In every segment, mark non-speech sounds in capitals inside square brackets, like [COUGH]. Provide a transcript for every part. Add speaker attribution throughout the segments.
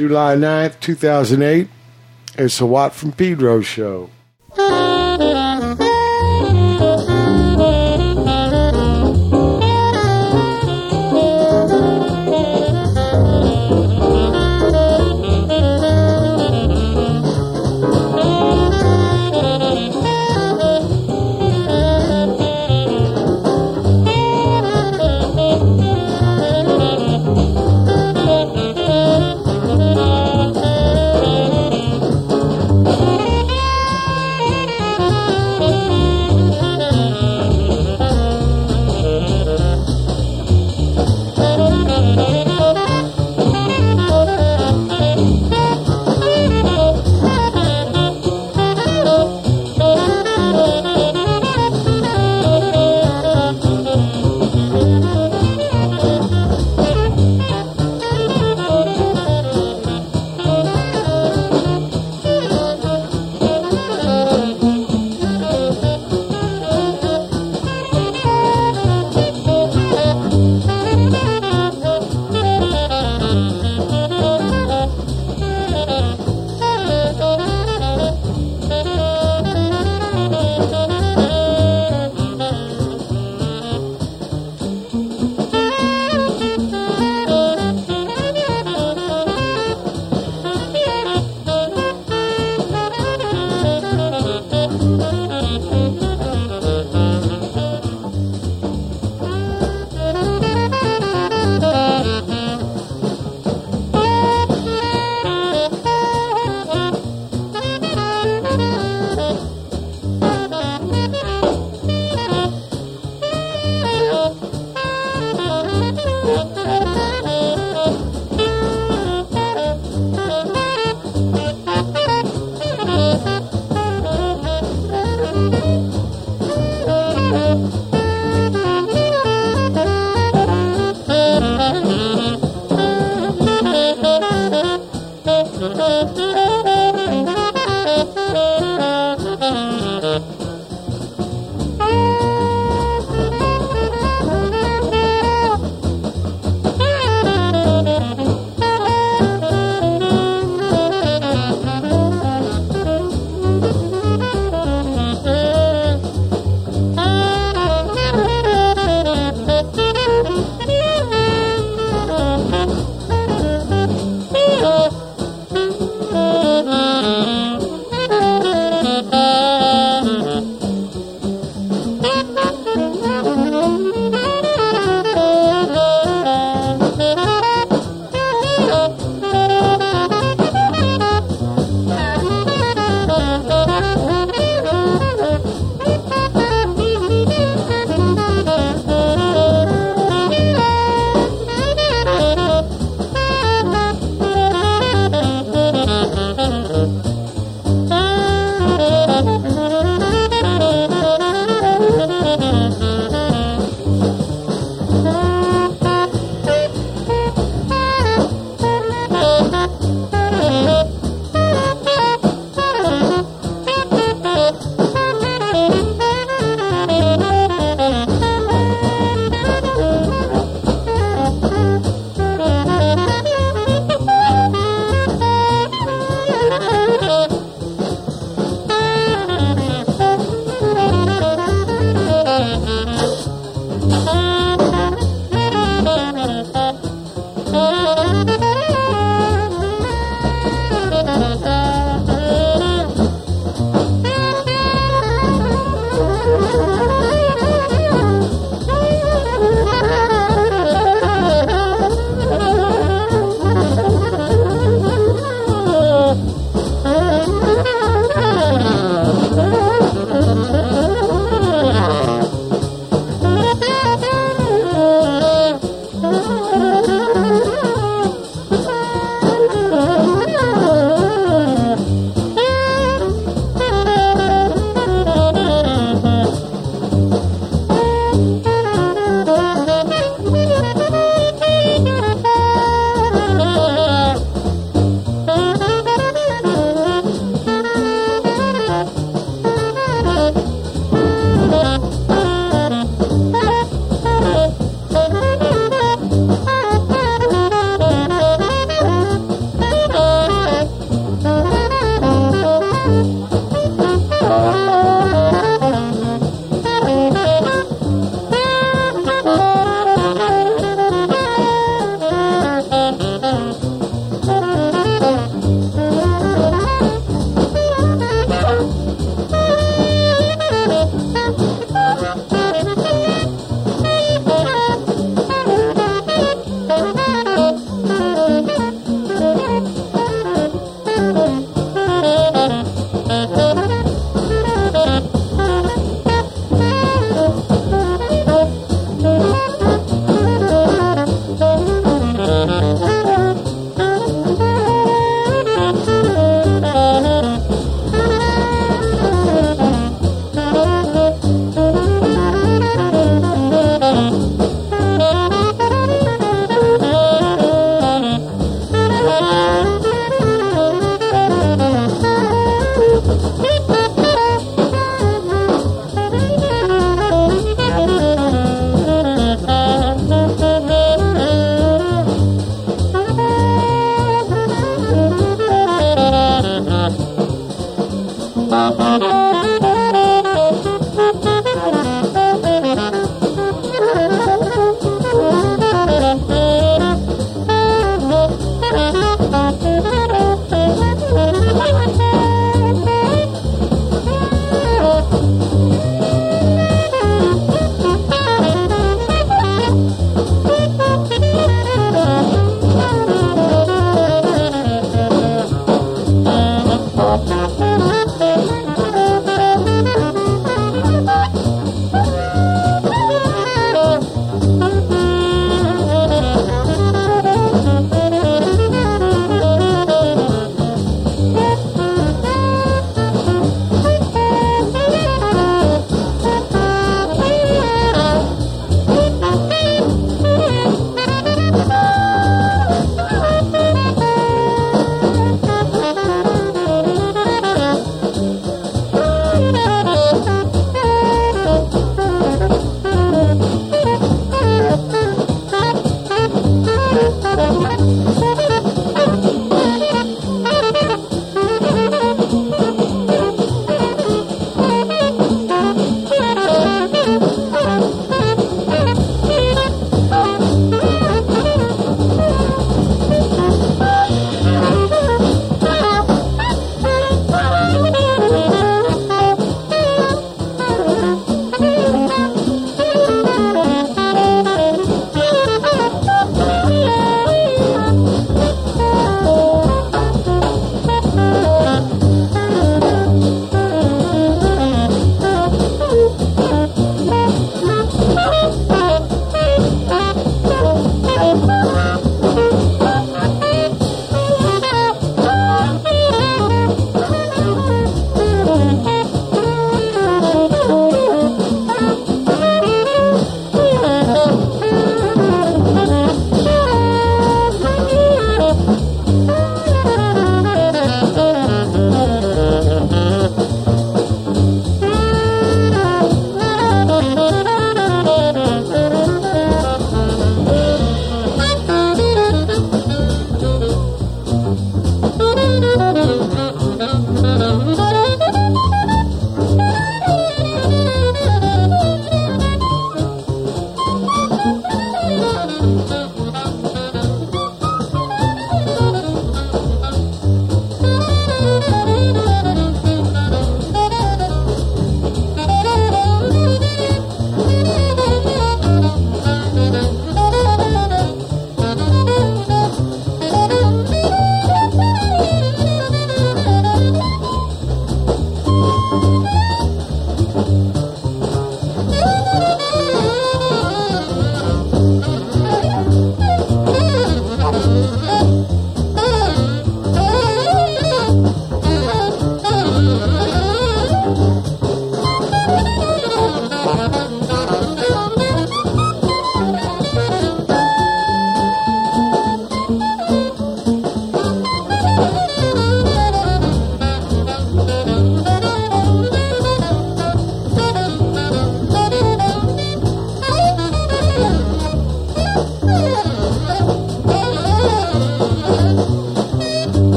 Speaker 1: July 9th, 2008. It's a Watt from Pedro show.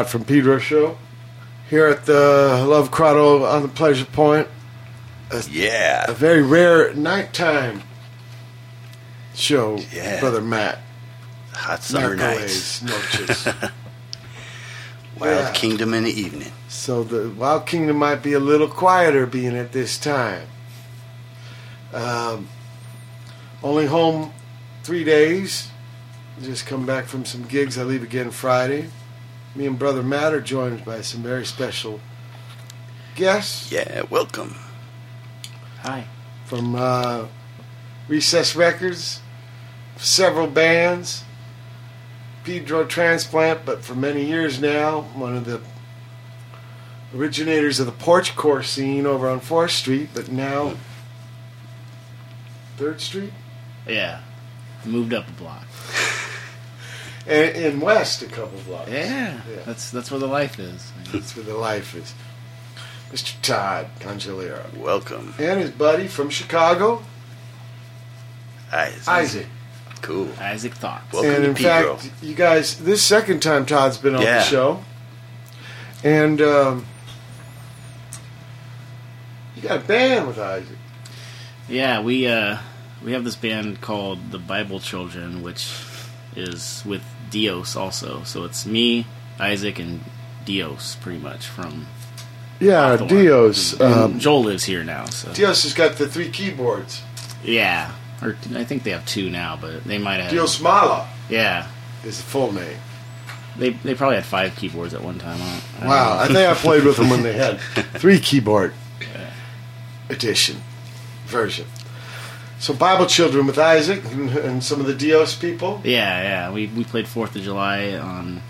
Speaker 1: Watt from Pedro Show here at the Love Grotto on the Pleasure Point. A
Speaker 2: Yeah.
Speaker 1: A very rare nighttime show,
Speaker 2: Yeah.
Speaker 1: Brother Matt.
Speaker 2: Hot summer nights. [LAUGHS] Wild
Speaker 1: Yeah.
Speaker 2: Kingdom in the evening.
Speaker 1: so the Wild Kingdom might be a little quieter being at this time. Um, only home three days. Just come back from some gigs. I leave again Friday. Me and Brother Matt are joined by some very special guests.
Speaker 2: Yeah, welcome.
Speaker 3: Hi.
Speaker 1: from uh, Recess Records, several bands, Pedro Transplant, but for many years now, one of the originators of the porchcore scene over on 4th Street, but now 3rd Street?
Speaker 3: Yeah. Moved up a block.
Speaker 1: And in West, a couple blocks.
Speaker 3: Yeah.
Speaker 1: Yeah.
Speaker 3: That's that's where the life is.
Speaker 1: That's where the life is. Mr. Todd Congelliere.
Speaker 2: Welcome.
Speaker 1: And his buddy from Chicago,
Speaker 2: Isaac.
Speaker 1: Isaac.
Speaker 2: Cool.
Speaker 3: Isaac Thotz.
Speaker 2: Welcome
Speaker 1: and
Speaker 2: to
Speaker 1: in
Speaker 2: Pedro.
Speaker 1: fact, you guys, this second time Todd's been on
Speaker 2: Yeah.
Speaker 1: the show, and um, you got a band with Isaac.
Speaker 3: Yeah, we uh we have this band called the Bible Children, which is with Dios also. So it's me, Isaac, and Dios pretty much from
Speaker 1: Yeah,
Speaker 3: Hawthorne.
Speaker 1: Dios. Um,
Speaker 3: Joel lives here now, so
Speaker 1: Dios has got the three keyboards.
Speaker 3: yeah. Or I think they have two now, but they might have
Speaker 1: Dios Mala
Speaker 3: Yeah.
Speaker 1: is the full name.
Speaker 3: They they probably had five keyboards at one time. I I
Speaker 1: Wow. I think I played with them when they had [LAUGHS] three keyboard edition version. So Bible Children with Isaac and, and some of the Dios people.
Speaker 3: Yeah, yeah. We we played Fourth of July on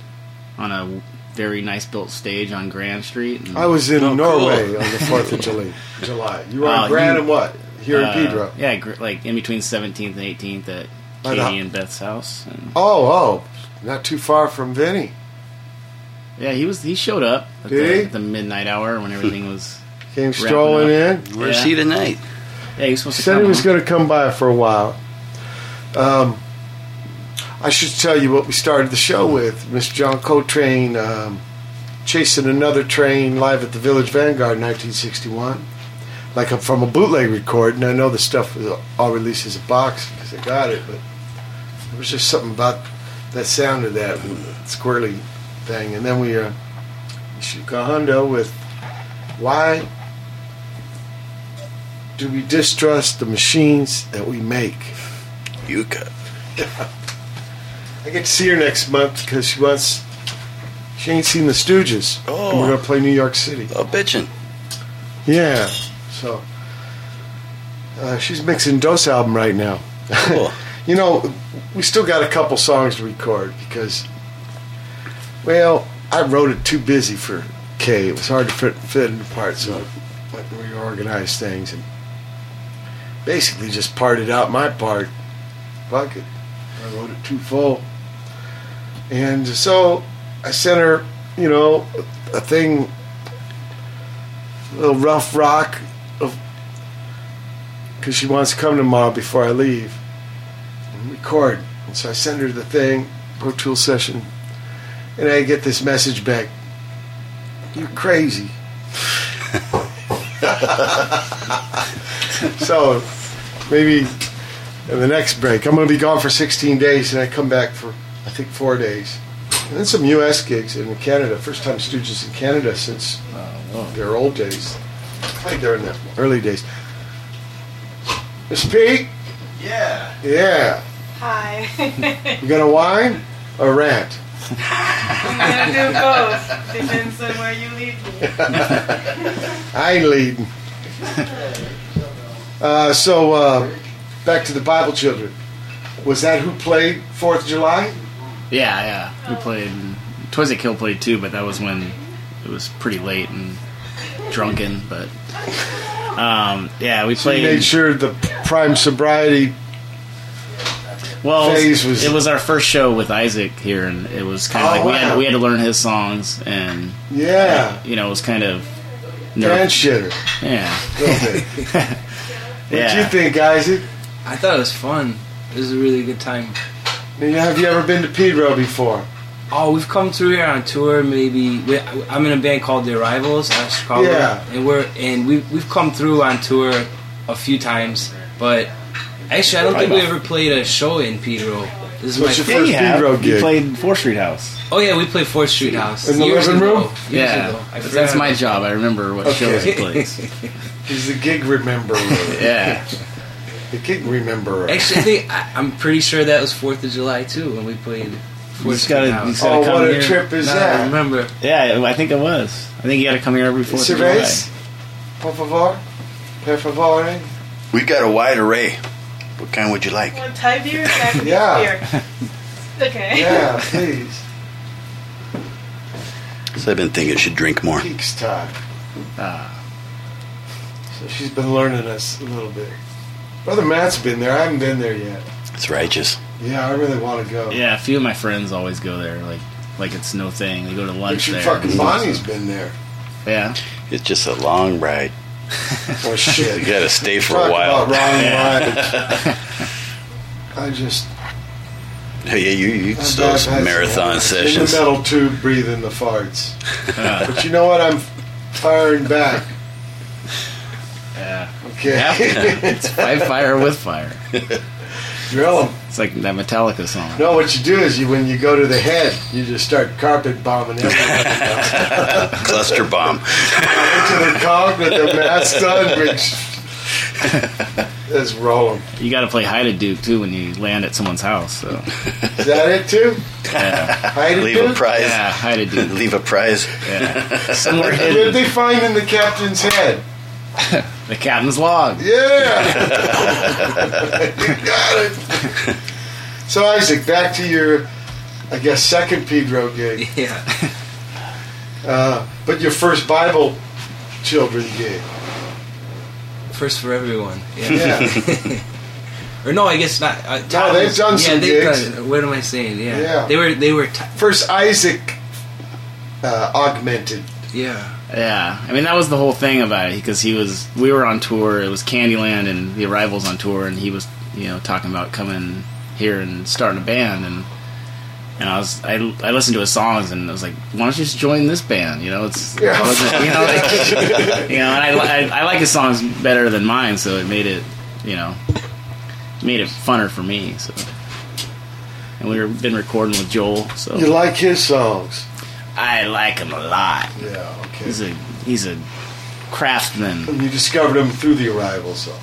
Speaker 3: on a very nice built stage on Grand Street. And,
Speaker 1: I was in
Speaker 2: Oh, cool.
Speaker 1: Norway on the Fourth of July. [LAUGHS] July. You were
Speaker 3: Uh,
Speaker 1: on Grand
Speaker 3: you-
Speaker 1: and what? Here
Speaker 3: uh,
Speaker 1: in Pedro.
Speaker 3: Yeah, gr- like in between Seventeenth and Eighteenth at
Speaker 1: Right
Speaker 3: Katie
Speaker 1: up.
Speaker 3: and Beth's house. And
Speaker 1: Oh, oh, not too far from Vinny.
Speaker 3: yeah, he was he showed up at
Speaker 1: Did
Speaker 3: the,
Speaker 1: he?
Speaker 3: at the midnight hour when everything was. [LAUGHS]
Speaker 1: Came strolling in.
Speaker 2: Where's
Speaker 3: Yeah.
Speaker 2: he tonight?
Speaker 3: Yeah, he was supposed to
Speaker 1: Said
Speaker 3: come.
Speaker 1: he was going to come by for a while. Um, I should tell you what we started the show with. Mr. John Coltrane um, chasing another train live at the Village Vanguard in 1961. like a, from a bootleg record, and I know the stuff was all released as a box because I got it, but there was just something about that sound of that squirrely thing. And then we uh, Yuka Honda with why do we distrust the machines that we make?
Speaker 2: Yuka. [LAUGHS]
Speaker 1: I get to see her next month because she wants. She ain't seen the Stooges.
Speaker 2: Oh.
Speaker 1: And we're gonna play New York City.
Speaker 2: Oh, bitchin'.
Speaker 1: Yeah. So uh, she's mixing Dos album right now.
Speaker 2: Cool. [LAUGHS]
Speaker 1: you know, we still got a couple songs to record because, well, I wrote it too busy for Kay. It was hard to fit, fit into parts, so I reorganized things and basically just parted out my part. Fuck it. I wrote it too full. And so I sent her, you know, a thing, a little rough rock because she wants to come tomorrow before I leave and record. And so I send her the thing, Pro Tool session, and I get this message back. You're crazy. [LAUGHS] [LAUGHS] so maybe in the next break, I'm going to be gone for 16 days, and I come back for I think four days, and then some U.S. gigs in Canada. First time Stooges in Canada since their old days. Played there in the early days. Miss Pete,
Speaker 4: Yeah.
Speaker 1: yeah,
Speaker 4: Hi.
Speaker 1: you got a wine or rant?
Speaker 4: I'm gonna do both. Depends on where you lead me. [LAUGHS]
Speaker 1: I ain't leading. [LAUGHS] Uh, so uh, back to the Bible Children. Was that who played Fourth of July?
Speaker 3: Yeah, yeah. We played. Toys That Kill played too, but that was when it was pretty late and drunken. But um, yeah, we
Speaker 1: So you made sure the prime sobriety.
Speaker 3: well,
Speaker 1: phase was-
Speaker 3: it was our first show with Isaac here, and it was kind of
Speaker 1: Oh,
Speaker 3: like we
Speaker 1: wow.
Speaker 3: had we had to learn his songs, and
Speaker 1: Yeah,
Speaker 3: you know, it was kind of nerve.
Speaker 1: shitter.
Speaker 3: Yeah, [LAUGHS]
Speaker 1: a. What
Speaker 3: yeah.
Speaker 1: you think, Isaac?
Speaker 5: I thought it was fun. It was a really good time.
Speaker 1: Have you ever been to Pedro before?
Speaker 5: Oh, we've come through here on tour. Maybe we, I'm in a band called The Arrivals out of Chicago,
Speaker 1: Yeah.
Speaker 5: and we're and we we've come through on tour a few times. But actually, I don't think we ever played a show in Pedro. This is
Speaker 1: What's
Speaker 5: my
Speaker 1: your first
Speaker 3: you have.
Speaker 1: Pedro
Speaker 3: You
Speaker 1: gig?
Speaker 3: played Four Street House.
Speaker 5: Oh yeah, we played Fourth Street House
Speaker 1: In the
Speaker 5: years
Speaker 1: living
Speaker 5: ago.
Speaker 1: room?
Speaker 5: Years
Speaker 3: yeah,
Speaker 5: ago. I
Speaker 3: that's, that's my job. I remember what
Speaker 1: Okay.
Speaker 3: shows he plays. [LAUGHS]
Speaker 1: He's the gig rememberer. [LAUGHS]
Speaker 3: Yeah,
Speaker 1: the gig rememberer.
Speaker 5: Actually, I think I, I'm pretty sure that was Fourth of July too when we played. Fourth
Speaker 3: just gotta-
Speaker 5: Street
Speaker 3: you
Speaker 5: House.
Speaker 3: gotta
Speaker 1: Oh,
Speaker 3: come
Speaker 1: what a
Speaker 3: here.
Speaker 1: trip is
Speaker 5: Now I
Speaker 1: that?
Speaker 5: remember.
Speaker 3: yeah. I think it was. I think you got to come here every Fourth of July.
Speaker 1: Cervez? Por favor? Per favore? Eh?
Speaker 2: We got a wide array. What kind would you like?
Speaker 4: Want Thai beer
Speaker 1: Yeah.
Speaker 4: beer? [LAUGHS] Okay.
Speaker 1: Yeah, please.
Speaker 2: So I've been thinking I should drink more.
Speaker 1: Peaks time.
Speaker 3: Ah.
Speaker 1: So she's been learning us a little bit. Brother Matt's been there. I haven't been there yet.
Speaker 2: It's righteous.
Speaker 1: Yeah, I really want to go.
Speaker 3: Yeah, a few of my friends always go there, like like it's no thing. They go to lunch
Speaker 1: Richard
Speaker 3: there.
Speaker 1: fucking Bonnie's been there.
Speaker 3: Yeah,
Speaker 2: It's just a long ride. [LAUGHS]
Speaker 1: Oh shit.
Speaker 2: You gotta stay for
Speaker 1: Talk
Speaker 2: a while.
Speaker 1: about wrong rides. [LAUGHS] I just
Speaker 2: Hey, yeah, you, you
Speaker 1: I've
Speaker 2: those
Speaker 1: had some
Speaker 2: marathon
Speaker 1: rides.
Speaker 2: sessions.
Speaker 1: In the metal tube, breathing the farts. [LAUGHS] But you know what? I'm firing back.
Speaker 3: yeah.
Speaker 1: Okay.
Speaker 3: Yeah, [LAUGHS] it's fight fire with fire.
Speaker 1: Drill them.
Speaker 3: It's like that Metallica song.
Speaker 1: No, what you do is you when you go to the head, you just start carpet bombing everything. [LAUGHS]
Speaker 2: Cluster bomb.
Speaker 1: to the conch with the mask on. Which, let's roll 'em.
Speaker 3: You got to play hide a Duke too when you land at someone's house. So
Speaker 1: Is that it too?
Speaker 3: yeah,
Speaker 1: Hide it,
Speaker 2: Leave a
Speaker 1: dude?
Speaker 2: prize.
Speaker 3: yeah hide a Duke.
Speaker 2: Leave a prize.
Speaker 3: Yeah, [LAUGHS] somewhere
Speaker 1: What did they find in the captain's head? [LAUGHS]
Speaker 3: The captain's log.
Speaker 1: Yeah, [LAUGHS] you got it. So Isaac, back to your, I guess, second Pedro gig,
Speaker 5: Yeah.
Speaker 1: uh, but your first Bible children gig.
Speaker 5: First for everyone. Yeah.
Speaker 1: Yeah, [LAUGHS]
Speaker 5: Or no, I guess not. Uh,
Speaker 1: No, they've
Speaker 5: was-
Speaker 1: done
Speaker 5: yeah,
Speaker 1: some
Speaker 5: they've
Speaker 1: gigs.
Speaker 5: Done, what am I saying? Yeah.
Speaker 1: Yeah.
Speaker 5: They were. They were. T-
Speaker 1: first Isaac uh, augmented.
Speaker 5: yeah.
Speaker 3: Yeah, I mean that was the whole thing about it because he was. We were on tour. It was Candyland and the Arrivals on tour, and he was, you know, talking about coming here and starting a band, and And I was I, I listened to his songs and I was like, why don't you just join this band? You know, it's
Speaker 1: Yeah.
Speaker 3: you know, like, [LAUGHS] you know, and I, I I like his songs better than mine, so it made it you know made it funner for me. So, and we've been recording with Joel, so
Speaker 1: You like his songs?
Speaker 3: I like him a lot.
Speaker 1: Yeah. Okay.
Speaker 3: He's a he's a craftsman.
Speaker 1: And you discovered him through the arrival. So,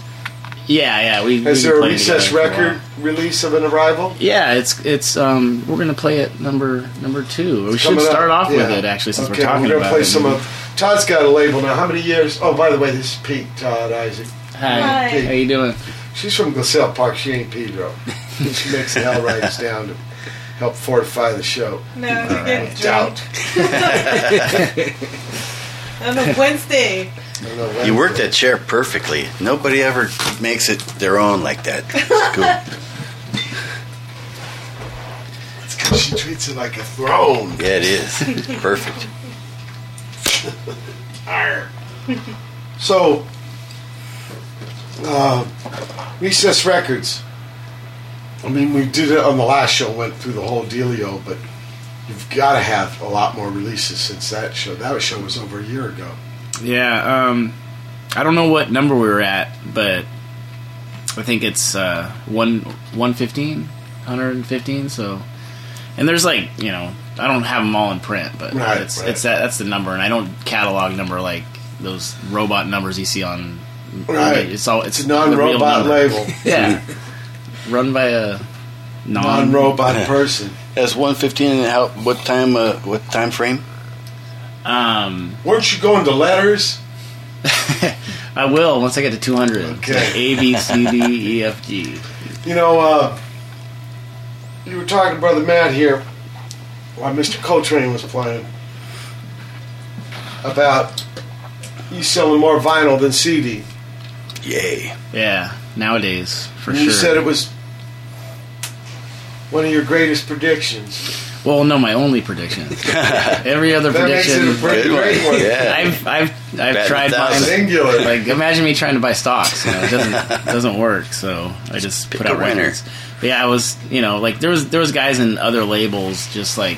Speaker 3: Yeah, yeah. We
Speaker 1: is
Speaker 3: we've
Speaker 1: there a recess
Speaker 3: together for a
Speaker 1: record release of an arrival?
Speaker 3: Yeah, it's it's um we're gonna play it number number two. We should
Speaker 1: Coming up.
Speaker 3: start off with it actually since
Speaker 1: okay,
Speaker 3: we're talking
Speaker 1: gonna
Speaker 3: about
Speaker 1: play
Speaker 3: it.
Speaker 1: some of. Todd's got a label now. How many years? Oh, by the way, this is Pete Todd Isaac.
Speaker 3: Hi.
Speaker 4: Hi.
Speaker 3: How you doing?
Speaker 1: She's from Glassell Park. She ain't Pedro. [LAUGHS] she makes the hell writers down to help fortify the show.
Speaker 4: No, you're getting
Speaker 1: Doubt. [LAUGHS]
Speaker 4: On a Wednesday. [LAUGHS]
Speaker 1: I don't know when-
Speaker 2: You work that chair perfectly. Nobody ever makes it their own like that. It's cool.
Speaker 1: It's 'cause she treats it like a throne.
Speaker 2: Yeah, it is. Perfect.
Speaker 1: So, uh, Recess Records. I mean, we did it on the last show, went through the whole dealio, but you've got to have a lot more releases since that show. That show was over a year ago.
Speaker 3: Yeah, um I don't know what number we were at, but I think it's uh one one fifteen, hundred and fifteen, so and there's like, you know, I don't have them all in print, but
Speaker 1: Right,
Speaker 3: it's
Speaker 1: right.
Speaker 3: it's that that's the number and I don't catalog number like those robot numbers you see on
Speaker 1: Right.
Speaker 3: It's all it's
Speaker 1: It's a non-robot label, [LAUGHS]
Speaker 3: Yeah. Run by a non
Speaker 1: non-robot person.
Speaker 2: That's one fifteen. And how? What time? Uh, what time frame?
Speaker 3: Um
Speaker 1: Weren't you going to letters? [LAUGHS]
Speaker 3: I will once I get to 200.
Speaker 1: Okay.
Speaker 3: A B C D E F G.
Speaker 1: You know, uh, you were talking to Brother Matt here while Mr. Coltrane was playing about you selling more vinyl than CD.
Speaker 2: Yay!
Speaker 3: Yeah, nowadays for
Speaker 1: And
Speaker 3: sure.
Speaker 1: You said it was one of your greatest predictions.
Speaker 3: Well, no, my only prediction. [LAUGHS] Every other
Speaker 1: That makes it
Speaker 3: prediction.
Speaker 1: a pretty great one.
Speaker 2: Yeah.
Speaker 3: I've I've I've
Speaker 2: Bet
Speaker 3: tried
Speaker 2: a
Speaker 3: buying.
Speaker 1: Singular.
Speaker 3: Like imagine me trying to buy stocks. You know, it doesn't [LAUGHS] doesn't work. So I just
Speaker 2: Pick
Speaker 3: put out
Speaker 2: a winner.
Speaker 3: records. But yeah, I was you know like there was there was guys in other labels just like,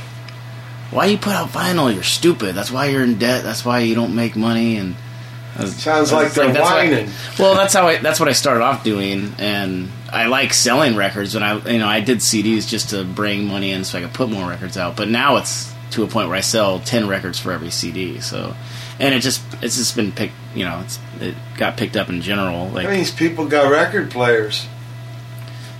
Speaker 3: why you put out vinyl? You're stupid. That's why you're in debt. That's why you don't make money. And was-
Speaker 1: Sounds
Speaker 3: I
Speaker 1: like they're
Speaker 3: that's what-
Speaker 1: whining.
Speaker 3: well, that's how I that's what I started off doing, and I like selling records. And I you know I did CDs just to bring money in so I could put more records out. But now it's to a point where I sell ten records for every CD. So, and it just it's just been picked. You know, it's, it got picked up in general. Like
Speaker 1: That means people got record players.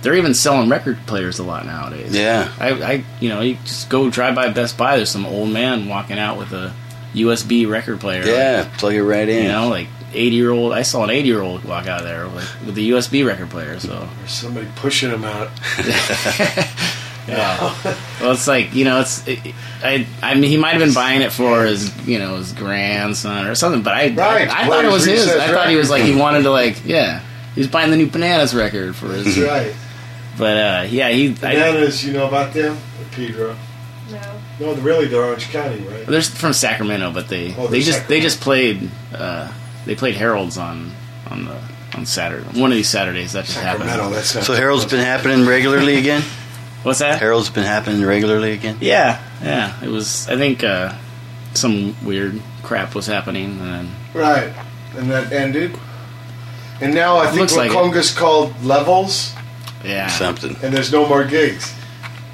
Speaker 3: they're even selling record players a lot nowadays.
Speaker 2: Yeah.
Speaker 3: I, I you know you just go drive by Best Buy. There's some old man walking out with a USB record player.
Speaker 2: Yeah, plug it right in.
Speaker 3: You know, like eighty year old. I saw an eighty year old walk out of there with, with a USB record player. So
Speaker 1: Or somebody pushing him out. [LAUGHS]
Speaker 3: yeah. well, it's like you know, it's it, I. I mean, he might have been buying it for his you know his grandson or something. But I
Speaker 1: Right,
Speaker 3: I, I thought it was his. I
Speaker 1: Recess
Speaker 3: thought he was like he wanted to like yeah. He was buying the new Bananas record for his.
Speaker 1: That's right.
Speaker 3: But uh, yeah, he. I,
Speaker 1: Bananas, you know about them? Or Pedro.
Speaker 4: No.
Speaker 1: No, really they're Orange County, right?
Speaker 3: they're from Sacramento, but they
Speaker 1: Oh,
Speaker 3: they
Speaker 1: they're
Speaker 3: just they just played uh, they played Harold's on on the on Saturday one of these Saturdays that just happened.
Speaker 2: So Harold's been happening regularly again. [LAUGHS]
Speaker 3: What's that?
Speaker 2: Harold's been happening regularly again.
Speaker 3: Yeah, yeah. It was. I think uh, some weird crap was happening, and then
Speaker 1: Right. And that ended. And now I think
Speaker 3: Looks like it.
Speaker 1: Called Levels,
Speaker 3: yeah.
Speaker 2: Something.
Speaker 1: and there's no more gigs.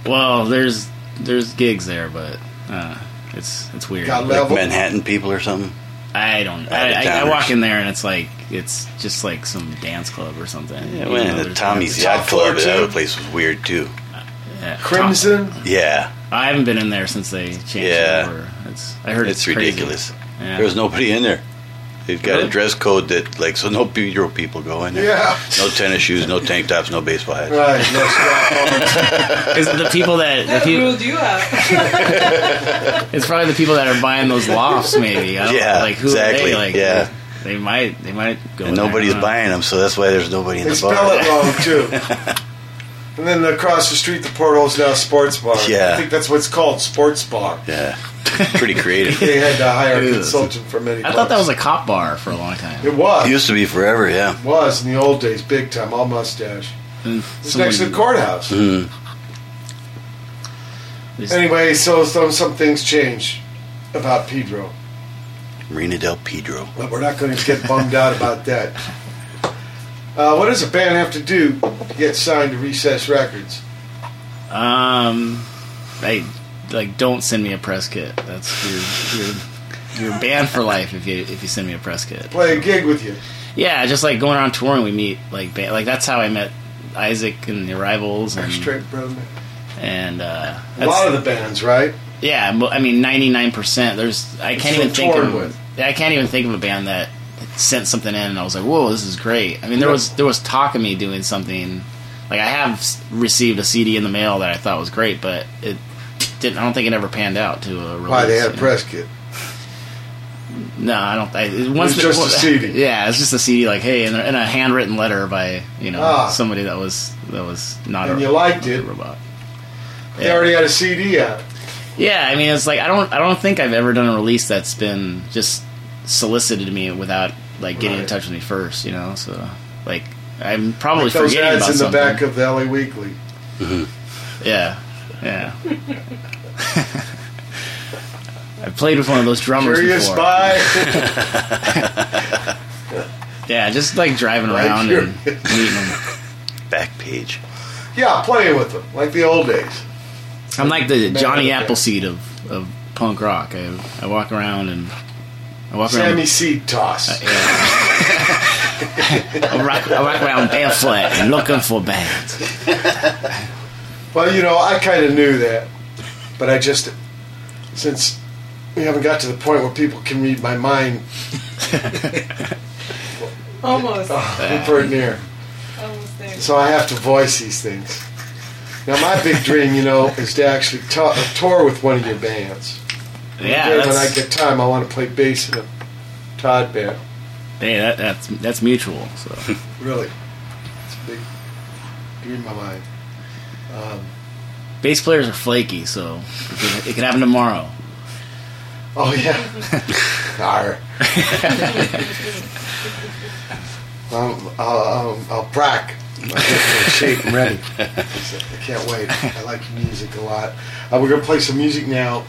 Speaker 3: Well, there's there's gigs there, but uh, it's it's weird.
Speaker 1: Got
Speaker 2: Like
Speaker 1: level.
Speaker 2: Manhattan people or something.
Speaker 3: I don't. I, I, I walk in there and it's like it's just like some dance club or something.
Speaker 2: Yeah,
Speaker 3: You
Speaker 2: well,
Speaker 3: know,
Speaker 2: the Tommy's Yacht Club. That other place was weird too.
Speaker 3: yeah,
Speaker 1: Crimson.
Speaker 2: Yeah,
Speaker 3: I haven't been in there since they changed
Speaker 2: Yeah.
Speaker 3: it over. It's I heard
Speaker 2: it's
Speaker 3: it's,
Speaker 2: ridiculous.
Speaker 3: Yeah.
Speaker 2: There was nobody in there. They've got a dress code that, like, so no Pedro people go in there.
Speaker 1: Yeah.
Speaker 2: No tennis shoes, no tank tops, no baseball hats.
Speaker 1: Right. No strap
Speaker 3: Is [LAUGHS] it the people that the
Speaker 4: What
Speaker 3: people,
Speaker 4: rule do you have? [LAUGHS]
Speaker 3: it's probably the people that are buying those lofts maybe. I don't,
Speaker 2: Yeah,
Speaker 3: like who
Speaker 2: exactly,
Speaker 3: Are they? Like,
Speaker 2: yeah.
Speaker 3: They, they might they might go.
Speaker 2: And
Speaker 3: in
Speaker 2: nobody's
Speaker 3: I
Speaker 2: buying them, so that's why there's nobody in
Speaker 1: They
Speaker 2: the
Speaker 1: spell
Speaker 2: bar.
Speaker 1: it wrong too. [LAUGHS] and then across the street, the porthole's now Sports Bar.
Speaker 2: Yeah.
Speaker 1: I think that's what's called, Sports Bar.
Speaker 2: Yeah, pretty [LAUGHS] creative.
Speaker 1: They had to hire a consultant for many.
Speaker 3: I thought that was a cop bar for a long time.
Speaker 1: It was.
Speaker 2: It used to be forever, yeah.
Speaker 1: It was in the old days, big time, all mustache.
Speaker 3: And
Speaker 1: It's
Speaker 3: someone-
Speaker 1: next to the courthouse.
Speaker 2: Mm.
Speaker 1: Anyway, so some, some things change about Pedro,
Speaker 2: Marina del Pedro.
Speaker 1: but we're not going to get bummed out about that. [LAUGHS] Uh, what does a band have to do to get signed to Recess Records?
Speaker 3: Um, I like don't send me a press kit. That's you're you're, you're banned for life if you if you send me a press kit.
Speaker 1: Play a gig with you.
Speaker 3: Yeah, just like going around touring, we meet like ba- like that's how I met Isaac and the Arrivals and
Speaker 1: Straight brother.
Speaker 3: and uh,
Speaker 1: A lot of the bands, right?
Speaker 3: Yeah, I mean, ninety nine percent. There's I can't even think of
Speaker 1: with.
Speaker 3: I can't even think of a band that sent something in and I was like, whoa, this is great. I mean, there was there was talk of me doing something. Like I have received a CD in the mail that I thought was great, but it didn't. I don't think it ever panned out to a release.
Speaker 1: Why they had a
Speaker 3: you know?
Speaker 1: press kit.
Speaker 3: No, I don't. I, it, once
Speaker 1: was just a [LAUGHS] CD.
Speaker 3: Yeah, it's just a CD. Like, hey, and a, and a handwritten letter by you know
Speaker 1: Ah.
Speaker 3: somebody that was that was not
Speaker 1: And
Speaker 3: a,
Speaker 1: you liked it.
Speaker 3: robot.
Speaker 1: They already had a CD out.
Speaker 3: Yeah, I mean, it's like I don't, I don't think I've ever done a release that's been just solicited me without like getting in touch with me first, you know. So like, I'm probably
Speaker 1: Like those
Speaker 3: forgetting
Speaker 1: ads
Speaker 3: about
Speaker 1: in the
Speaker 3: something.
Speaker 1: back of the LA Weekly. Mm-hmm.
Speaker 3: yeah, yeah. [LAUGHS] I played with one of those drummers
Speaker 1: Curious
Speaker 3: before.
Speaker 1: by. [LAUGHS]
Speaker 3: Yeah, just like driving
Speaker 1: Like
Speaker 3: around
Speaker 1: you're-
Speaker 3: and meeting them.
Speaker 2: Back page.
Speaker 1: yeah, playing with them like the old days.
Speaker 3: I'm like the Johnny. Appleseed of, of punk rock. I, I walk around and I walk
Speaker 1: Sammy
Speaker 3: around.
Speaker 1: Seed Toss.
Speaker 3: Uh, yeah. I, walk, I walk around barefoot and looking for bands.
Speaker 1: Well, you know, I kind of knew that, but I just since we haven't got to the point where people can read my mind, [LAUGHS]
Speaker 4: Almost.
Speaker 1: oh, we're pretty near.
Speaker 4: Almost there.
Speaker 1: So I have to voice these things. Now, my big dream, you know, is to actually ta- tour with one of your bands.
Speaker 3: Yeah,
Speaker 1: Then when I get time, I want to play bass in a Todd band.
Speaker 3: hey, that, that's that's mutual. So [LAUGHS]
Speaker 1: Really, it's a big dream my mind, Um,
Speaker 3: bass players are flaky, so it could, it could happen tomorrow.
Speaker 1: oh yeah, [LAUGHS] Arr. [LAUGHS] um, I'll, I'll, I'll prac. I'll get in shape and ready. I can't wait. I like music a lot. Uh, we're gonna play some music now.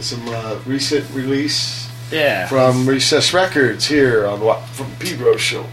Speaker 1: Some uh, recent release
Speaker 3: Yeah.
Speaker 1: from Recess Records here on Watt from Pedro Show.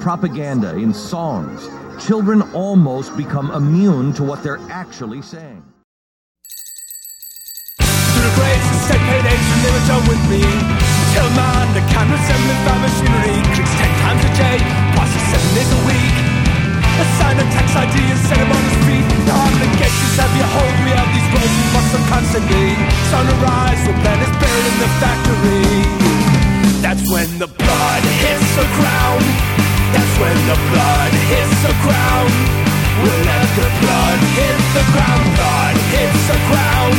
Speaker 6: Propaganda in songs, children almost become immune to what they're actually saying.
Speaker 7: To the grades, the state paid eggs, and they were done with me. Till man, the camera assembling by machinery. Clicks ten times a day, passes seven days a week. A sign tax ID and set him on his feet. The obligations have you hold, we have these roles we must constantly. Sunrise, when plan is buried in the factory. That's when the blood hits the ground. That's when the blood hits the ground. We'll let the blood hit the ground. Blood hits the ground.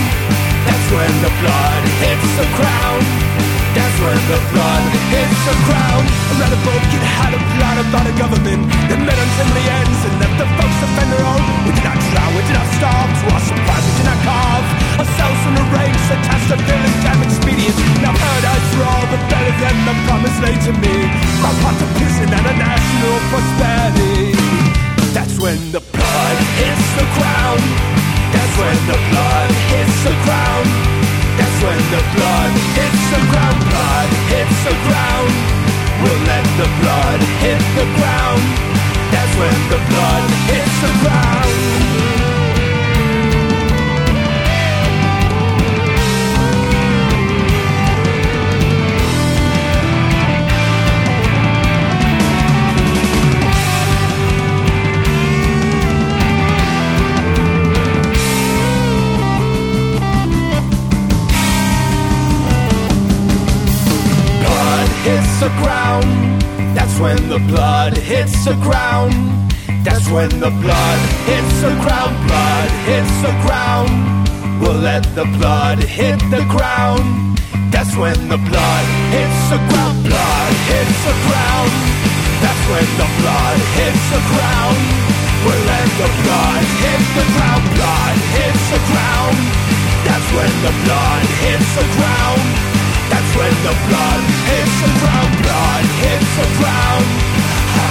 Speaker 7: That's when the blood hits the ground. That's when the blood hits the ground. I read a book, it had a plot about a government that met until the ends and left the folks to fend their own. We did not drown, we did not starve. To our surprise, we did not carve ourselves from the ranks attached to feeling damn expedient. Now paradise for all, but better than the promise laid to me. My part of prison and a national prosperity. That's when the blood hits the ground. That's when the blood hits the ground. When the blood hits the ground. Blood hits the ground. We'll let the blood hit the ground. That's when the blood hits the ground. Blood hits the ground. That's when the blood hits the ground. Blood hits the ground. We'll let the blood hit the ground. That's when the blood hits the ground. Blood hits the ground. That's when the blood hits the ground. We'll let the blood hit the ground. Blood hits the ground. That's when the blood hits the ground. That's when the blood hits the ground. Blood hits the ground.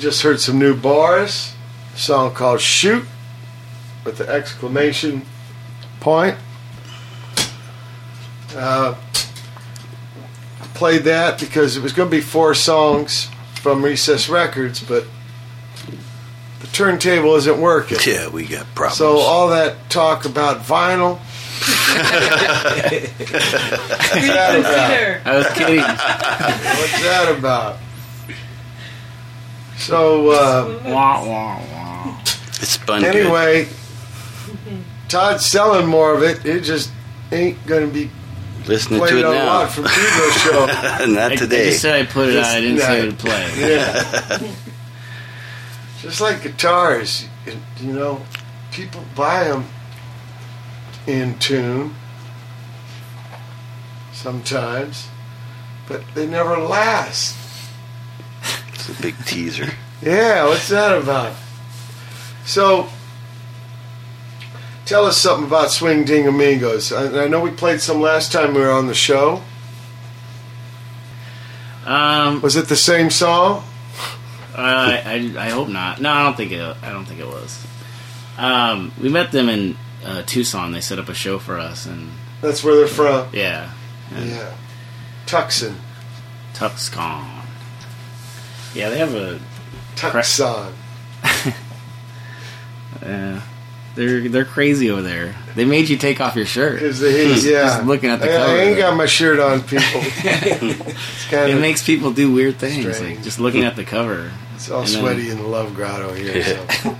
Speaker 1: Just heard some new bars. A song called Shoot with the exclamation point. Uh, played that because it was going to be four songs from Recess Records, but the turntable isn't working.
Speaker 2: Yeah, we got problems.
Speaker 1: So all that talk about vinyl. [LAUGHS] What's that about?
Speaker 3: I was kidding.
Speaker 1: What's that about? So uh,
Speaker 3: wah, wah, wah.
Speaker 2: it's spun good.
Speaker 1: anyway, Todd's selling more of it. It just ain't going to be
Speaker 2: Listening to it
Speaker 1: a
Speaker 2: now.
Speaker 1: lot from Pedro's [LAUGHS] show.
Speaker 2: Not
Speaker 3: I, I
Speaker 2: today.
Speaker 3: just said I put it
Speaker 1: Just
Speaker 3: on. I didn't say
Speaker 1: not-
Speaker 3: it would play. [LAUGHS]
Speaker 1: Yeah. Just like guitars, you know, people buy them in tune sometimes, but they never last.
Speaker 2: It's a big teaser. [LAUGHS]
Speaker 1: Yeah, what's that about? So, tell us something about Swing Ding Amigos. I, I know we played some last time we were on the show.
Speaker 3: Um,
Speaker 1: Was it the same song?
Speaker 3: I, I, I hope not. No, I don't think it. I don't think it was. Um, we met them in uh, Tucson. They set up a show for us, and
Speaker 1: That's where they're from.
Speaker 3: yeah, and
Speaker 1: Yeah. Tucson.
Speaker 3: Tuxcon. Yeah, they have a.
Speaker 1: Tucson.
Speaker 3: Uh, [LAUGHS] they're they're crazy over there. They made you take off your shirt.
Speaker 1: Because [LAUGHS] they, yeah.
Speaker 3: Just looking at the
Speaker 1: I,
Speaker 3: cover.
Speaker 1: I ain't got my shirt on, people. [LAUGHS]
Speaker 3: It makes people do weird things,
Speaker 1: Strange.
Speaker 3: like just looking at the cover.
Speaker 1: it's all
Speaker 3: and then-
Speaker 1: sweaty in the love grotto here. So.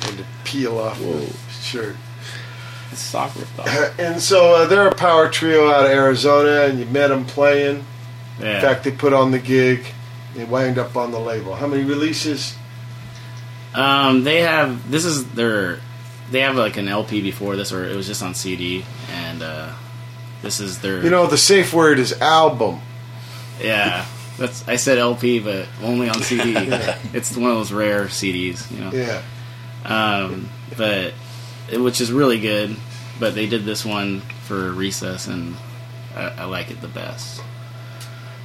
Speaker 1: Had to peel off the shirt.
Speaker 3: It's sock ripped off.
Speaker 1: And so uh, they're a power trio out of Arizona, and you met them playing.
Speaker 3: Yeah.
Speaker 1: In fact, they put on the gig. They wind up on the label. How many releases?
Speaker 3: Um, they have this is their they have like an LP before this, or it was just on CD, and uh, this is their
Speaker 1: You know, the safe word is album.
Speaker 3: yeah. That's I said LP, but only on CD. [LAUGHS] It's one of those rare CDs, you know.
Speaker 1: Yeah.
Speaker 3: Um, but which is really good. But they did this one for Recess, and I, I like it the best.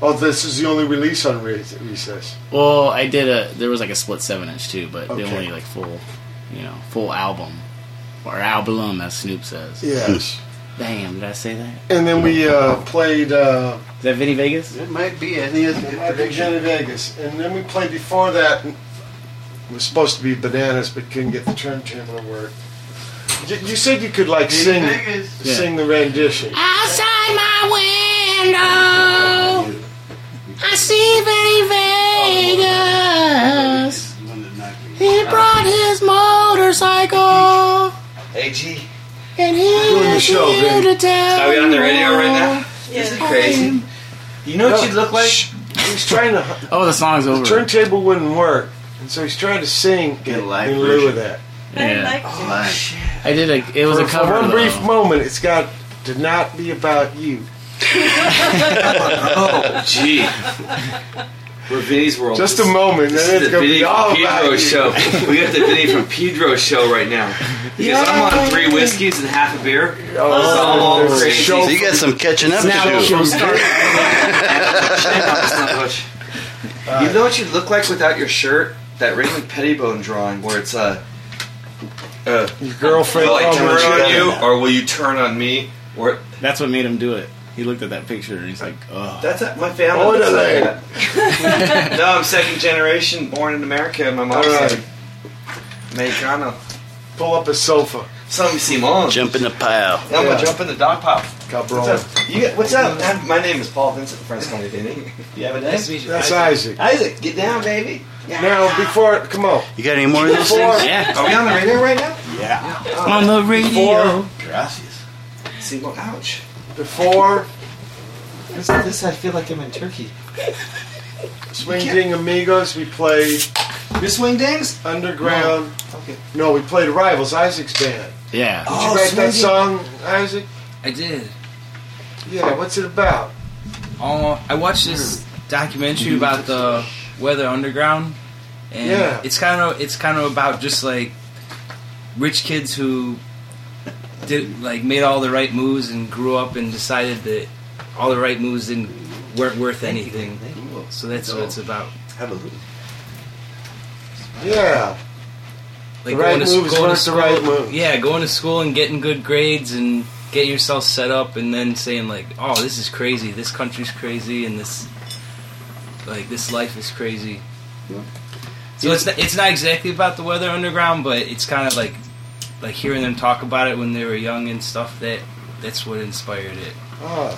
Speaker 1: Oh, this is the only release on Re- Recess.
Speaker 3: Well, I did a there was like a split seven inch too, but
Speaker 1: Okay.
Speaker 3: the only like full, you know, full album or album as Snoop says.
Speaker 1: Yes.
Speaker 3: Damn, did I say that?
Speaker 1: And then we uh, played uh,
Speaker 3: Is that Vinny Vegas?
Speaker 2: It might be. I think it's a good
Speaker 1: Michael
Speaker 2: prediction.
Speaker 1: Jenny Vegas. And then we played before that. It was supposed to be Bananas, but couldn't get the turntable to work. You, you said you could like sing,
Speaker 2: Vegas.
Speaker 1: sing the rendition.
Speaker 8: Outside my window, I see Vinny Vegas. He brought his motorcycle,
Speaker 5: Hey G,
Speaker 8: and he
Speaker 1: Doing the show,
Speaker 8: here
Speaker 1: Vinny.
Speaker 8: to tell
Speaker 5: are we on the radio right now?
Speaker 4: Yeah.
Speaker 5: This is crazy. You know what you'd look like?
Speaker 1: Shh. He's trying to. [LAUGHS]
Speaker 3: Oh, the song's over.
Speaker 1: The
Speaker 3: over.
Speaker 1: turntable wouldn't work, and so he's trying to sing
Speaker 2: Get a
Speaker 1: in,
Speaker 2: live
Speaker 1: in lieu
Speaker 2: version.
Speaker 1: of that.
Speaker 4: I
Speaker 3: Yeah.
Speaker 4: like oh,
Speaker 3: I did a. It was
Speaker 1: for,
Speaker 3: a cover.
Speaker 1: for one
Speaker 3: though.
Speaker 1: brief moment, it's got to not be about you. [LAUGHS]
Speaker 5: Oh, gee. We're Vinny's World.
Speaker 1: Just a moment,
Speaker 5: This
Speaker 1: then
Speaker 5: is
Speaker 1: it's
Speaker 5: the
Speaker 1: going to
Speaker 5: Vinny
Speaker 1: be all
Speaker 5: from
Speaker 1: about
Speaker 5: Pedro show. We got the Vinny from Pedro show right now. Because I'm on three whiskeys and half a beer.
Speaker 1: Oh,
Speaker 5: So I'm all crazy.
Speaker 1: show
Speaker 2: So you got some catching up
Speaker 3: Now
Speaker 2: to do.
Speaker 3: she'll start.
Speaker 5: You know what you'd look like without your shirt? That Raymond Pettibon drawing where it's uh, uh,
Speaker 1: Your girlfriend.
Speaker 5: will I turn
Speaker 1: but
Speaker 5: on you or will you turn on me? Or
Speaker 3: That's what made him do it. He looked at that picture and he's like, "Oh,
Speaker 5: that's my family.
Speaker 1: Oh,
Speaker 5: looks
Speaker 1: no,
Speaker 5: like that. [LAUGHS] no, I'm second generation, born in America. My mom's
Speaker 1: All right.
Speaker 5: like Mexicano.
Speaker 1: Pull up a sofa,
Speaker 5: Some Simon.
Speaker 2: Jump in the pile.
Speaker 5: I'm
Speaker 1: Yeah.
Speaker 5: gonna jump in the dog pile.
Speaker 1: cabron.
Speaker 5: What's up? You got, what's up? I'm- my name is Paul Vincent. Friends call me Vinny. You have a name?
Speaker 1: That's Isaac.
Speaker 5: Isaac, get down, baby.
Speaker 1: Now, before, come on.
Speaker 2: You got any more of those
Speaker 1: Before,
Speaker 2: things?
Speaker 3: yeah,
Speaker 5: Are we on the radio right now? Yeah. Oh.
Speaker 3: On the radio."
Speaker 2: Gracias.
Speaker 5: Simon, ouch.
Speaker 1: Before
Speaker 5: This, this, I feel like I'm in Turkey.
Speaker 1: Swing Ding Amigos, we played
Speaker 5: You swing dings?
Speaker 1: Underground.
Speaker 5: Okay.
Speaker 1: No, we played Rivals, Isaac's band.
Speaker 3: Yeah,
Speaker 1: Did you oh, write that song, Isaac?
Speaker 5: I did.
Speaker 1: Yeah, what's it about?
Speaker 9: Oh, I watched this hmm. documentary about the Weather Underground, and
Speaker 1: Yeah.
Speaker 9: it's kind of it's kind of about just like rich kids who did like made all the right moves and grew up and decided that all the right moves didn't weren't worth anything. So that's what it's about.
Speaker 1: Yeah.
Speaker 9: Like
Speaker 1: The right
Speaker 9: to,
Speaker 1: moves
Speaker 9: going to
Speaker 1: weren't the right moves.
Speaker 9: Yeah, going to school and getting good grades and getting yourself set up, and then saying like, "Oh, this is crazy. This country's crazy, and this like this life is crazy." So it's not, it's not exactly about the weather underground, but it's kind of like like hearing them talk about it when they were young and stuff. That that's what inspired it.
Speaker 1: Ah.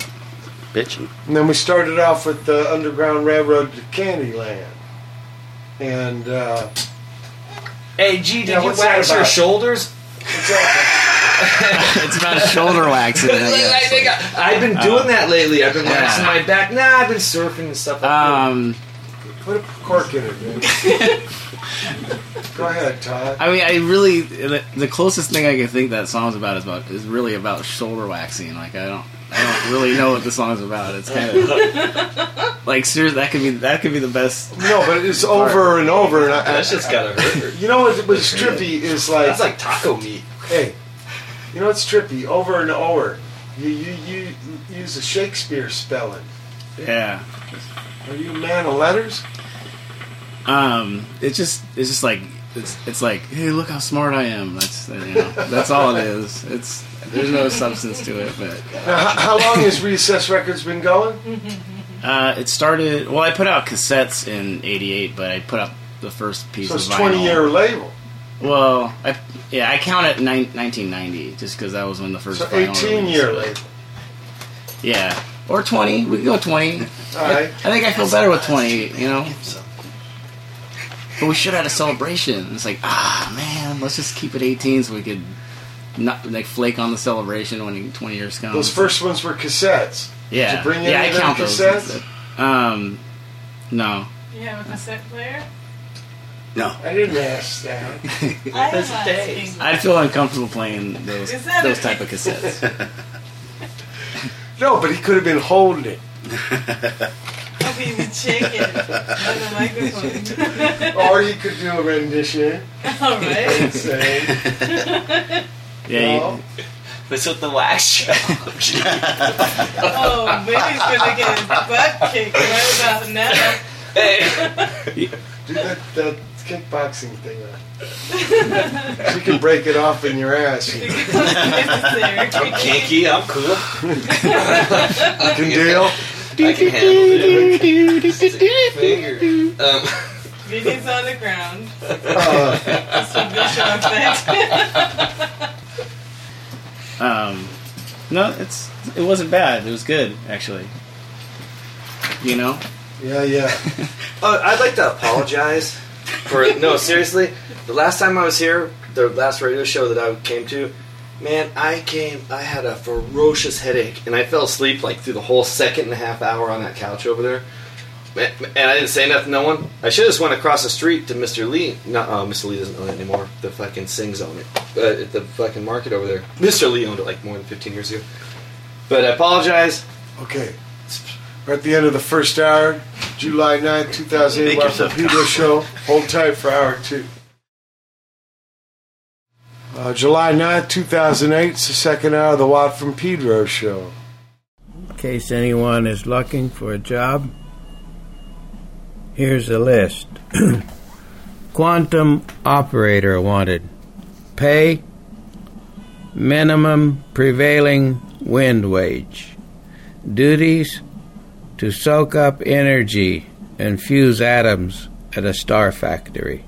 Speaker 2: Bitchin'.
Speaker 1: And then we started off with the Underground Railroad to Candyland. And uh,
Speaker 5: Hey, G, did
Speaker 1: Yeah,
Speaker 5: you wax your shoulders? [LAUGHS]
Speaker 3: it's about shoulder waxing. I guess.
Speaker 5: I think I, have been doing that lately. I've been waxing my back. Nah, I've been surfing and stuff. Like
Speaker 3: Um,
Speaker 1: put a cork in it, man. [LAUGHS] [LAUGHS] Go ahead, Todd.
Speaker 3: I mean, I really the, the closest thing I can think that song's about is about is really about shoulder waxing. Like I don't. I don't really know what the song's about. It's kind of [LAUGHS] like seriously. That could be that could be the best.
Speaker 1: No, but it's over and over. And I,
Speaker 5: that shit's gotta hurt.
Speaker 1: You know what was trippy is like
Speaker 5: That's like taco meat.
Speaker 1: hey, you know what's trippy? Over and over, you you you use a Shakespeare spelling.
Speaker 3: Yeah.
Speaker 1: Are you a man of letters?
Speaker 3: Um. It's just it's just like it's it's like hey look how smart I am. That's you know that's all it is. It's there's no substance to it, but
Speaker 1: Now, how, how long has Recess Records been going?
Speaker 3: uh, it started. Well, I put out cassettes in '88, but I put out the first piece
Speaker 1: So
Speaker 3: of
Speaker 1: it's
Speaker 3: vinyl.
Speaker 1: twenty year label.
Speaker 3: Well, I, yeah, I count it nine, 1990 just because that was when the first.
Speaker 1: So
Speaker 3: vinyl
Speaker 1: eighteen
Speaker 3: release.
Speaker 1: year label.
Speaker 3: Yeah, or 20. We can go 20.
Speaker 1: All right.
Speaker 3: I think I feel better with 20. You know. But we should have had a celebration. It's like, ah, man, let's just keep it 18 so we could not like flake on the celebration when 20 years comes.
Speaker 1: Those first ones were cassettes.
Speaker 3: yeah,
Speaker 1: Did you bring
Speaker 3: yeah,
Speaker 1: any
Speaker 3: I
Speaker 1: of them
Speaker 3: count those.
Speaker 1: cassettes?
Speaker 3: Um, no.
Speaker 4: You have a cassette player?
Speaker 2: No.
Speaker 1: I didn't ask that. [LAUGHS]
Speaker 4: I was.
Speaker 3: I'd feel uncomfortable playing those those
Speaker 4: a-
Speaker 3: type of cassettes. [LAUGHS]
Speaker 1: No, but he could have been holding it. [LAUGHS]
Speaker 4: Hope he would on the microphone.
Speaker 1: Or he could do a rendition. [LAUGHS]
Speaker 4: All right.
Speaker 1: and say, [LAUGHS]
Speaker 3: yeah, you-
Speaker 1: well,
Speaker 5: What's the wax [LAUGHS] job?
Speaker 4: Oh, baby's gonna get his butt kicked right about now.
Speaker 5: hey,
Speaker 1: do that, that kickboxing thing. On. She can break it off in your ass. You
Speaker 4: Necessary.
Speaker 5: kinky. I'm cool.
Speaker 1: I can deal.
Speaker 5: I can handle it. Stick finger. Um,
Speaker 4: Vinny's on the ground.
Speaker 1: Uh,
Speaker 4: That's a visual effect.
Speaker 3: Um, no, it's it wasn't bad. It was good actually. You know,
Speaker 1: yeah, yeah. [LAUGHS]
Speaker 5: Oh, I'd like to apologize for no, seriously. The last time I was here, the last radio show that I came to, man, I came. I had a ferocious headache, and I fell asleep like through the whole second and a half hour on that couch over there. Man, And I didn't say nothing to no one. I should have just went across the street to Mr. Lee. No, uh, Mr. Lee doesn't own it anymore. The fucking Sings own it. But at the fucking market over there, Mr. Lee owned it like more than 15 years ago. But I apologize.
Speaker 1: Okay. We're at the end of the first hour, July 9, 2008,
Speaker 2: Make
Speaker 1: Waffle
Speaker 2: yourself
Speaker 1: Pedro Show. Hold tight for hour two. Uh, July 9, 2008, it's the second hour of the Watt from Pedro Show.
Speaker 10: In case anyone is looking for a job, here's a list. [CLEARS THROAT] Quantum operator wanted. Pay minimum prevailing wind wage. Duties to soak up energy and fuse atoms at a star factory.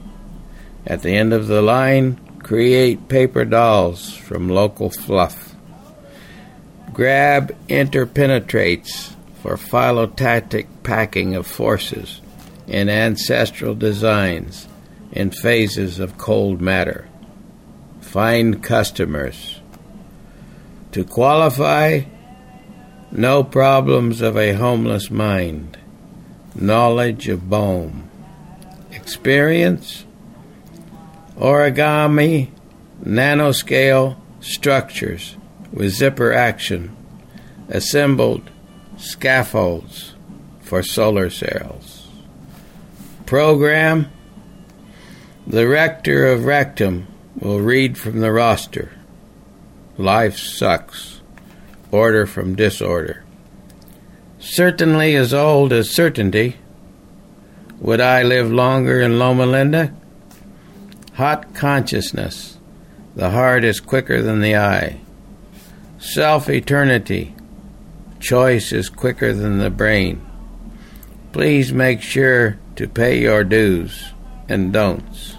Speaker 10: At the end of the line, create paper dolls from local fluff. Grab interpenetrates for phyllotactic packing of forces in ancestral designs in phases of cold matter. Find customers. To qualify, no problems of a homeless mind, knowledge of Bohm, experience, origami, nanoscale structures with zipper action, assembled scaffolds for solar cells. Program The rector of Rectum will read from the roster. Life sucks. Order from disorder. Certainly as old as certainty. Would I live longer in Loma Linda? Hot consciousness. The heart is quicker than the eye. Self eternity. Choice is quicker than the brain. Please make sure to pay your dues and don'ts.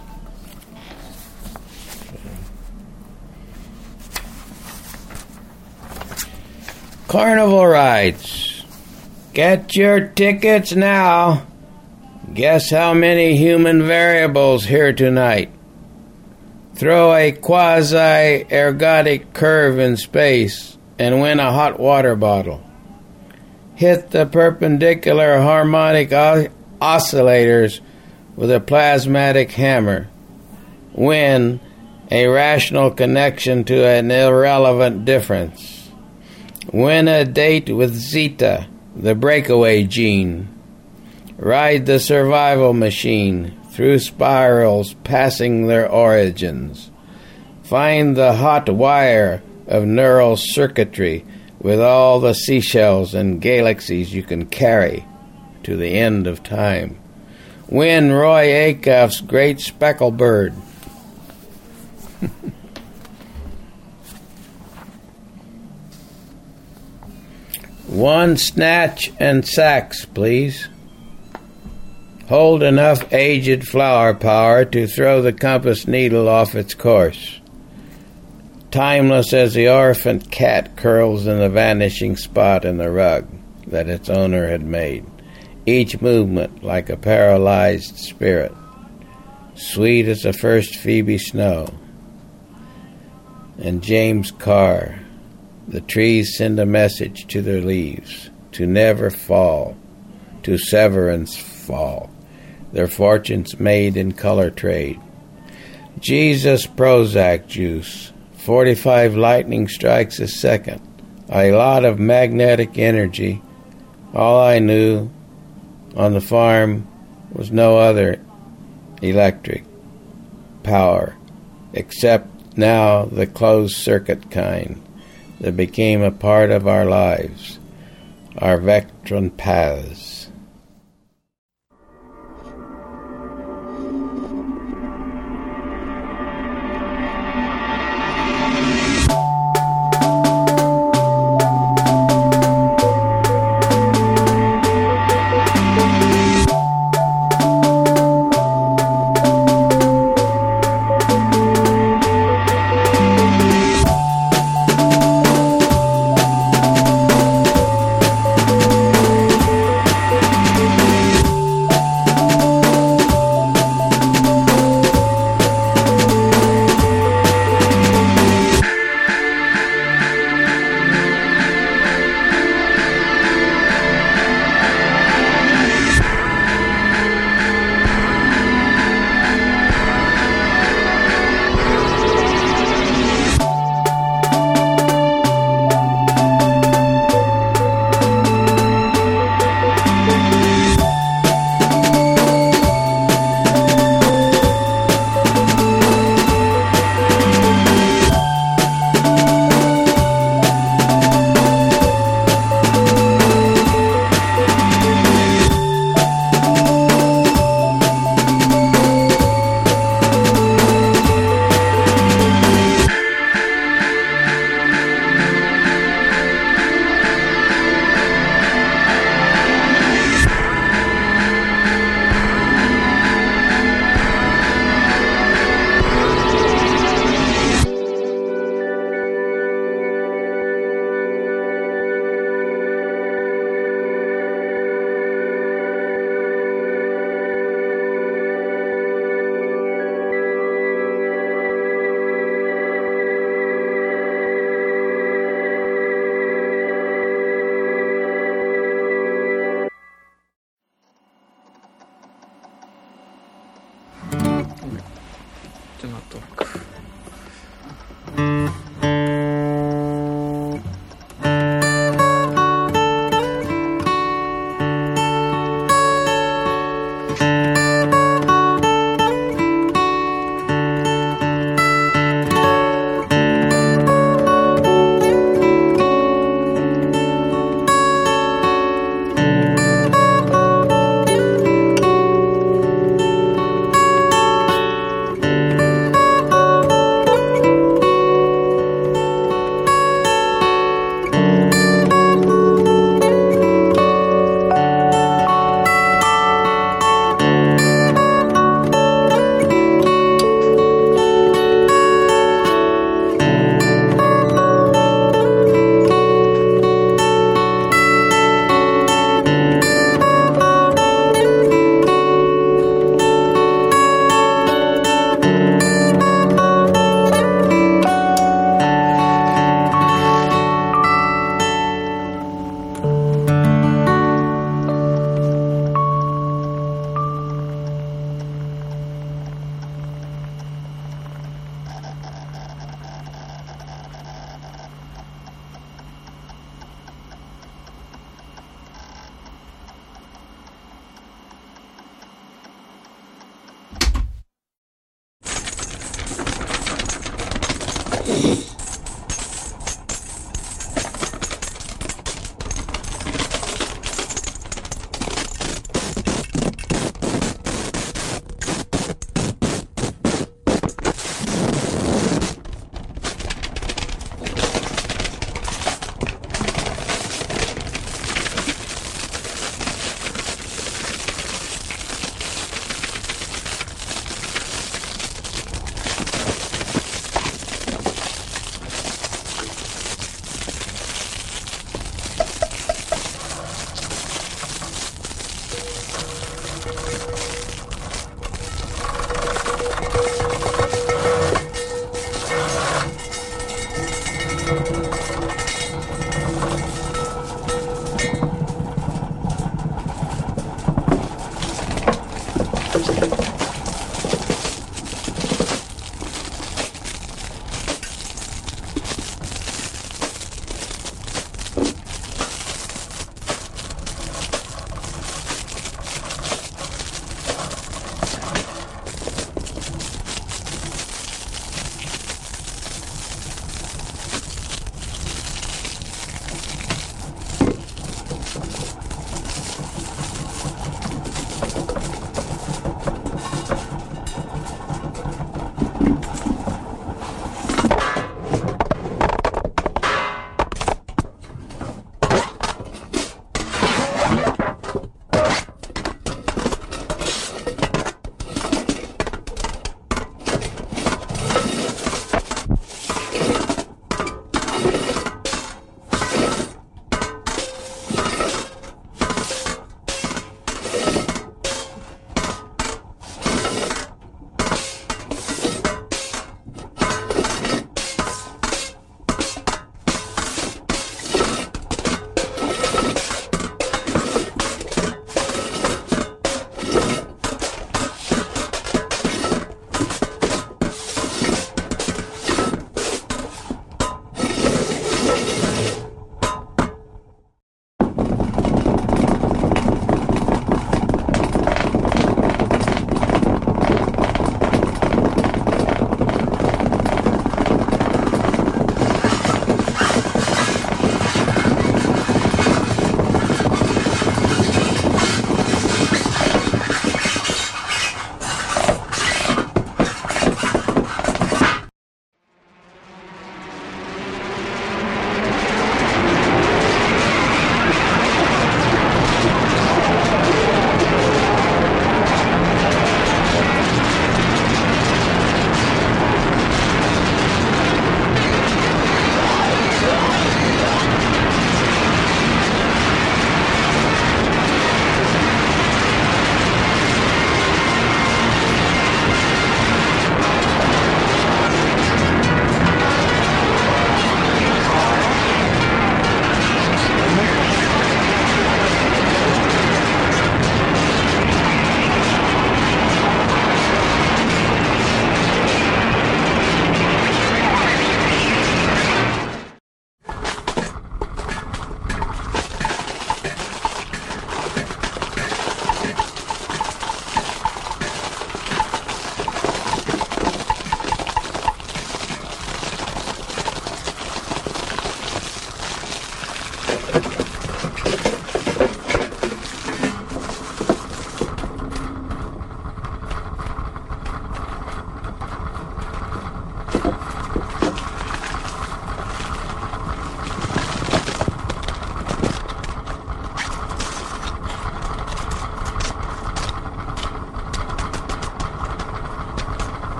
Speaker 10: Carnival rides. Get your tickets now. Guess how many human variables here tonight? Throw a quasi ergodic curve in space and win a hot water bottle. Hit the perpendicular harmonic oscillators with a plasmatic hammer. Win a rational connection to an irrelevant difference. Win a date with Zeta, the breakaway gene. Ride the survival machine through spirals passing their origins. Find the hot wire of neural circuitry with all the seashells and galaxies you can carry to the end of time. Win Roy Acuff's Great Speckled Bird. [LAUGHS] One snatch and sacks, please. Hold enough aged flower power to throw the compass needle off its course. Timeless as the orphan cat curls in the vanishing spot in the rug that its owner had made, each movement like a paralyzed spirit. Sweet as the first Phoebe snow. And James Carr, the trees send a message to their leaves to never fall, to severance fall, their fortunes made in color trade. Jesus Prozac juice, 45 lightning strikes a second, a lot of magnetic energy. All I knew on the farm was no other electric power except now the closed circuit kind that became a part of our lives, our Vectron paths.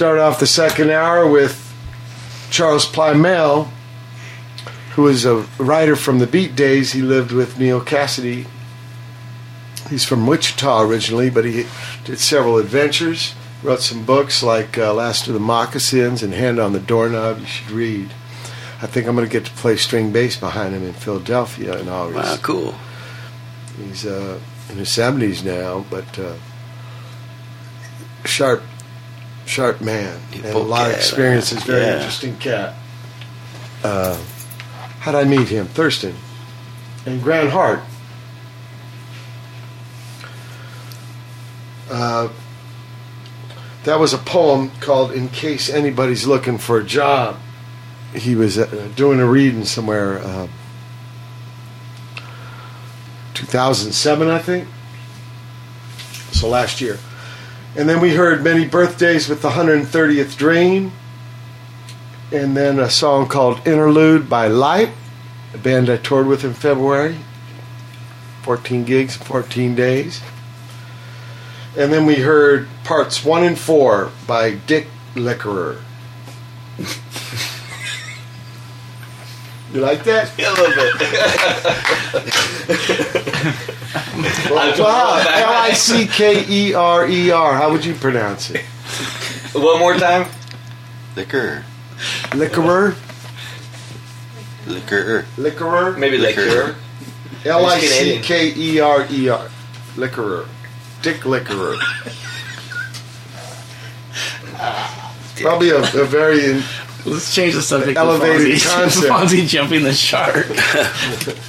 Speaker 1: Start off the second hour with Charles Plymell, who is a writer from the Beat Days. He lived with Neal Cassady. He's from Wichita originally, but he did several adventures. Wrote some books like uh, Last of the Moccasins and Hand on the Doorknob. You should read. I think I'm going to get to play string bass behind him in Philadelphia in August.
Speaker 2: Wow, cool.
Speaker 1: He's uh, in his 70s now, but uh, sharp, sharp man. And a lot of
Speaker 2: cat,
Speaker 1: experiences. Very
Speaker 2: yeah.
Speaker 1: interesting cat. Uh, how'd I meet him? Thurston and Grant Hart. Uh, that was a poem called "In Case Anybody's Looking for a Job." He was uh, doing a reading somewhere, uh, 2007, I think. So last year, and then we heard "Many Birthdays" with the 130th Dream, and then a song called "Interlude" by Lite, a band I toured with in February. 14 gigs, 14 days. And then we heard parts one and four by Dick Lickerer. [LAUGHS] you like that? [LAUGHS]
Speaker 5: A little bit. [LAUGHS]
Speaker 1: Wow, L I C K E R E R. How would you pronounce it?
Speaker 5: One more time.
Speaker 2: Liquor.
Speaker 1: Lickerer?
Speaker 2: Liquor.
Speaker 1: Lickerer?
Speaker 5: Maybe liquor.
Speaker 1: L I C K E R E R. Lickerer. Dick Lickerer. [LAUGHS] Probably a, a very
Speaker 3: Let's change the subject.
Speaker 1: Elevated
Speaker 3: to Fonzie, [LAUGHS]
Speaker 1: concept.
Speaker 3: Fonzie jumping the shark. [LAUGHS]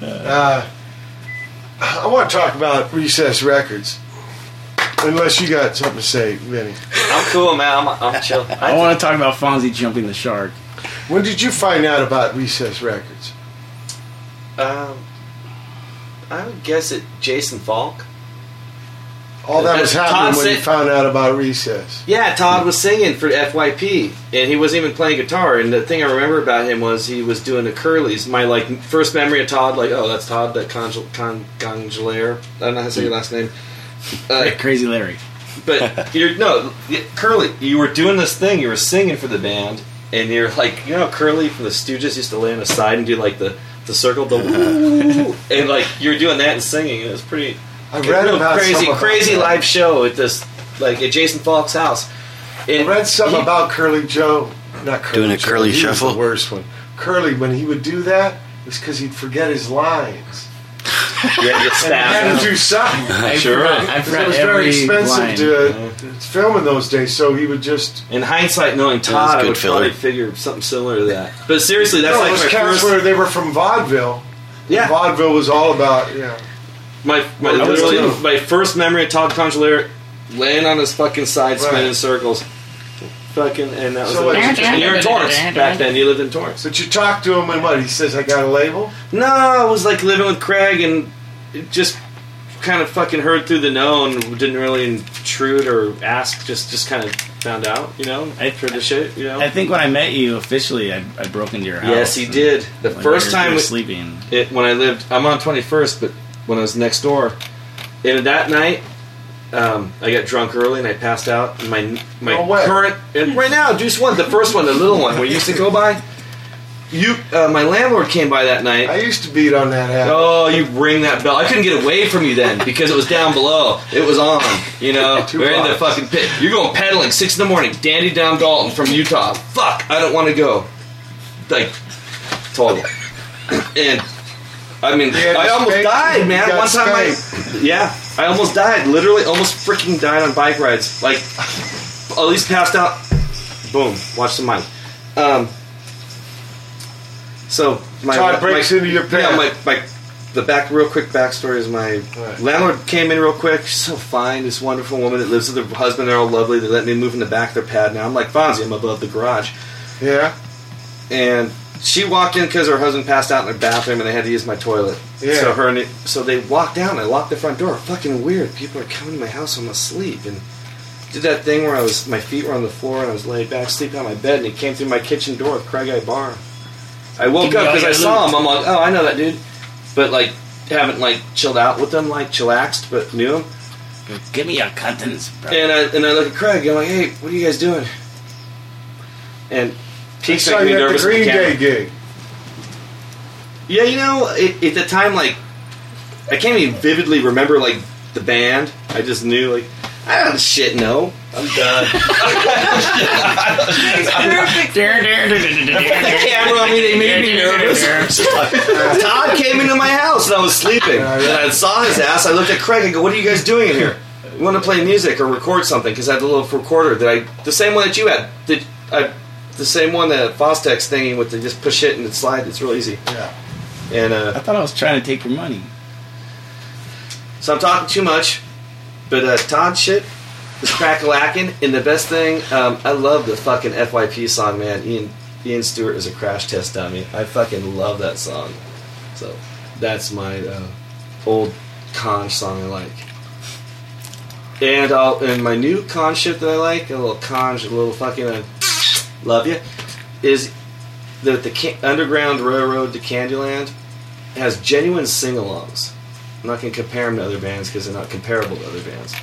Speaker 1: Uh, I want to talk about Recess Records. Unless you got something to say, Vinny.
Speaker 5: I'm cool, man. I'm, I'm chill. [LAUGHS]
Speaker 3: I want to talk about Fonzie jumping the shark.
Speaker 1: When did you find out about Recess Records?
Speaker 5: Um, I would guess it. Jason Falk.
Speaker 1: All that was
Speaker 5: Uh, Todd
Speaker 1: happening when you
Speaker 5: said-
Speaker 1: found out about Recess.
Speaker 5: Yeah, Todd was singing for FYP, and he wasn't even playing guitar. And the thing I remember about him was he was doing the Curlies. My like first memory of Todd, like, oh, that's Todd, that Congel- Con- Congelliere. I don't know how to say your last name. Uh, [LAUGHS]
Speaker 3: Crazy Larry.
Speaker 5: but [LAUGHS] you're no y- Curly. You were doing this thing. You were singing for the band, and you're like, you know, how Curly from the Stooges used to lay on the side and do like the the circle, the [LAUGHS] woo, and like you were doing that and singing. It was pretty.
Speaker 1: I read
Speaker 5: real
Speaker 1: about
Speaker 5: crazy,
Speaker 1: some
Speaker 5: crazy
Speaker 1: that.
Speaker 5: live show at this, like at Jason Falk's house.
Speaker 1: I read something about Curly Joe. Not Curly
Speaker 2: Doing a
Speaker 1: Joe,
Speaker 2: curly
Speaker 1: he was
Speaker 2: shuffle?
Speaker 1: the worst one. Curly, when he would do that, it was because he'd forget his lines. [LAUGHS]
Speaker 5: Yeah, you
Speaker 1: And he had to do something. [LAUGHS]
Speaker 3: I
Speaker 5: Sure.
Speaker 3: forgot, I
Speaker 1: Because
Speaker 3: forgot
Speaker 1: it was
Speaker 3: every
Speaker 1: very expensive
Speaker 3: line.
Speaker 1: to, to film in those days, so he would just.
Speaker 5: In hindsight, knowing
Speaker 2: was
Speaker 5: Todd, I would
Speaker 2: filler.
Speaker 5: probably figure something similar to that. But seriously, that's
Speaker 1: no,
Speaker 5: like
Speaker 1: those
Speaker 5: my
Speaker 1: cats
Speaker 5: first.
Speaker 1: were they were from vaudeville.
Speaker 5: yeah,
Speaker 1: Vaudeville was all about yeah.
Speaker 5: My my,
Speaker 1: I was
Speaker 5: literally,
Speaker 1: too.
Speaker 5: my first memory of Todd Congelliere laying on his fucking side, spinning
Speaker 1: Right.
Speaker 5: in circles. Fucking, and that was.
Speaker 1: So
Speaker 5: it.
Speaker 1: what-
Speaker 5: and you're in Torrance back then. You lived in Torrance.
Speaker 1: But you talked to him and what? He says, "I got a label."
Speaker 5: No, I was like living with Craig and it just kind of fucking heard through the know and didn't really intrude or ask. Just just kind of found out, you know.
Speaker 3: I-
Speaker 5: heard the shit, you know.
Speaker 3: I think when I met you officially, I, I broke into your house.
Speaker 5: Yes, he did. The
Speaker 3: Like,
Speaker 5: first
Speaker 3: you were-
Speaker 5: time
Speaker 3: were
Speaker 5: we-
Speaker 3: sleeping.
Speaker 5: it, when I lived, I'm on 21st, but when I was next door, and that night, um, I got drunk early and I passed out. And my my current and right now, Juice One, the first one, the little one, you used to go by. You, uh, my landlord came by that night.
Speaker 1: I used to beat on that hat.
Speaker 5: Oh, you ring that bell. I couldn't get away from you then because it was down below. It was on. You know, [LAUGHS] we're in the fucking pit. You're going pedaling six in the morning, dandy down Dalton from Utah. Fuck, I don't want to go. Like, total. And I mean, I almost died, man. One time, I yeah, I almost died. Literally, almost freaking died on bike rides. Like, at least passed out. Boom. Watch the mic. Um. So my
Speaker 1: Todd breaks
Speaker 5: my,
Speaker 1: into your
Speaker 5: Yeah, my, my the back real quick backstory is my
Speaker 1: Right.
Speaker 5: landlord came in real quick. She's so fine, this wonderful woman that lives with her husband. They're all lovely. They let me move in the back of their pad now. I'm like Fonzie. I'm above the garage,
Speaker 1: Yeah,
Speaker 5: and she walked in because her husband passed out in the bathroom, and they had to use my toilet.
Speaker 1: Yeah.
Speaker 5: So her and it, so they walked down. And I locked the front door. Fucking weird. People are coming to my house. I'm asleep and. Did that thing where I was, my feet were on the floor and I was laid back sleeping on my bed, and he came through my kitchen door with Craig I Bar. I woke up because I saw him. I'm like, oh, I know that dude, but like, haven't like chilled out with them, like chillaxed, but knew him.
Speaker 3: Give me your contents, bro.
Speaker 5: And I and I look at Craig. I'm like, hey, what are you guys doing? And
Speaker 1: I
Speaker 5: Pete's
Speaker 1: saw
Speaker 5: me
Speaker 1: you at the
Speaker 5: nervous.
Speaker 1: Green
Speaker 5: the.
Speaker 1: Day gig.
Speaker 5: Yeah, you know, it, at the time, like, I can't even vividly remember like the band. I just knew like. I don't shit know. I'm done. [LAUGHS]
Speaker 4: Perfect.
Speaker 5: the camera on me, they made me nervous. [LAUGHS] Todd came into my house and I was sleeping.
Speaker 1: Yeah, yeah.
Speaker 5: And I saw his ass. I looked at Craig and go, What are you guys doing in here? We want to play music or record something because I had the little recorder that I, the same one that you had. That I, the same one, the Fostex thingy with the just push it and it slide. It's real easy.
Speaker 1: Yeah.
Speaker 5: And
Speaker 3: I
Speaker 5: uh,
Speaker 3: thought I was trying to take your money.
Speaker 5: so I'm talking too much. But uh, Todd shit, crack-a-lacking. And the best thing, um, I love the fucking FYP song, man. Ian Ian Stewart is a crash test dummy. I fucking love that song. So that's my uh, old conch song I like. And I'll, and my new conch shit that I like, a little conch, a little fucking uh, love you, is that the Ca- Underground Railroad to Candyland has genuine sing-alongs. I'm not going to compare them to other bands because they're not comparable to other bands.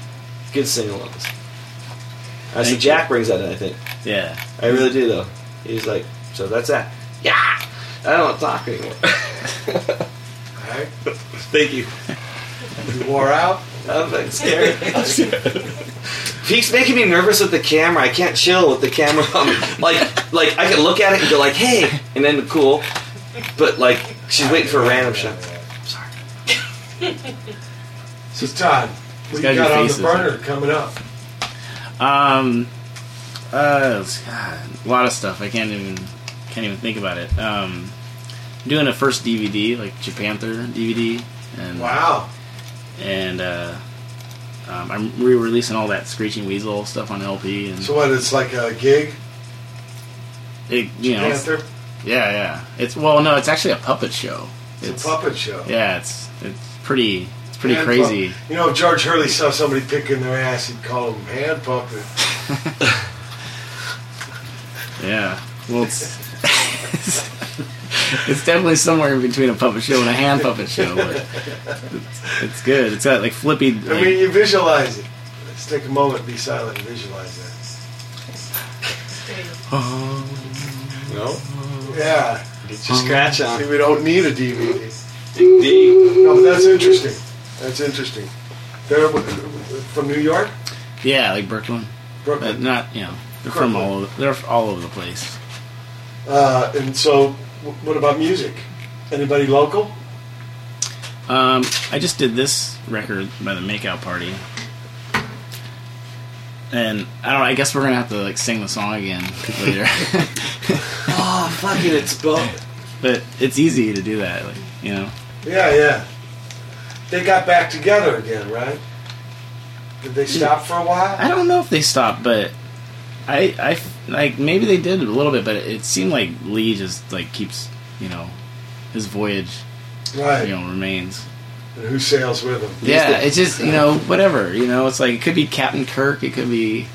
Speaker 5: Good sing-alongs. I see Jack brings that in, I think.
Speaker 3: Yeah.
Speaker 5: I really do, though. He's like, so that's that. Yeah! I don't talk anymore. [LAUGHS]
Speaker 1: Alright.
Speaker 5: Thank you.
Speaker 1: You wore out? [LAUGHS]
Speaker 5: I'm like scared. Pete's making me nervous with the camera. I can't chill with the camera [LAUGHS] on me. Like, like I can look at it and go like, "Hey," and then cool, but like she's waiting for a random shot. Sorry.
Speaker 1: So Todd, what
Speaker 3: It's
Speaker 1: you
Speaker 3: gotta
Speaker 1: got
Speaker 3: be
Speaker 1: on the
Speaker 3: faces,
Speaker 1: burner coming up?
Speaker 3: Um, uh, God, a lot of stuff. I can't even can't even think about it. Um, I'm doing a first DVD, like Japanther DVD, and
Speaker 1: Wow.
Speaker 3: and uh, um, I'm re-releasing all that Screeching Weasel stuff on LP, and
Speaker 1: So what? It's like a gig.
Speaker 3: it, you know, it's-
Speaker 1: Panther.
Speaker 3: yeah, yeah. It's well, no, it's actually a puppet show.
Speaker 1: It's, a puppet show.
Speaker 3: Yeah, it's it's pretty it's pretty
Speaker 1: Hand
Speaker 3: crazy.
Speaker 1: pump. You know, if George Hurley saw somebody picking their ass, he'd call them hand pumping. [LAUGHS]
Speaker 3: Yeah. Well, it's [LAUGHS] [LAUGHS] it's definitely somewhere in between a puppet show and a hand puppet show, but it's, it's good. It's got like flippy.
Speaker 1: I mean, you visualize it. Let's take a moment, be silent, and visualize
Speaker 5: No,
Speaker 1: that. Yeah.
Speaker 5: get your scratch on.
Speaker 1: See, we don't need a DVD.
Speaker 5: Dig, dig.
Speaker 1: No, but that's interesting. That's interesting. They're from New York,
Speaker 3: yeah, like Brooklyn, but
Speaker 1: Brooklyn,
Speaker 3: not you know they're from all over, they're all over the place.
Speaker 1: uh, and so w- what about music? Anybody local?
Speaker 3: Um, I just did this record by the Makeout Party, and I don't. know, I guess we're gonna have to like sing the song again later, [LAUGHS]
Speaker 5: Oh, fucking, it's both.
Speaker 3: but it's easy to do that. Like you know.
Speaker 1: Yeah, yeah. They got back together again, right? Did they stop for a while?
Speaker 3: I don't know if they stopped, but I, I f- like maybe they did a little bit, but it seemed like Lee just like keeps, you know, his voyage,
Speaker 1: Right.
Speaker 3: you know, remains.
Speaker 1: And who sails with him?
Speaker 3: Yeah, it's just you know whatever, you know, it's like it could be Captain Kirk, it could be,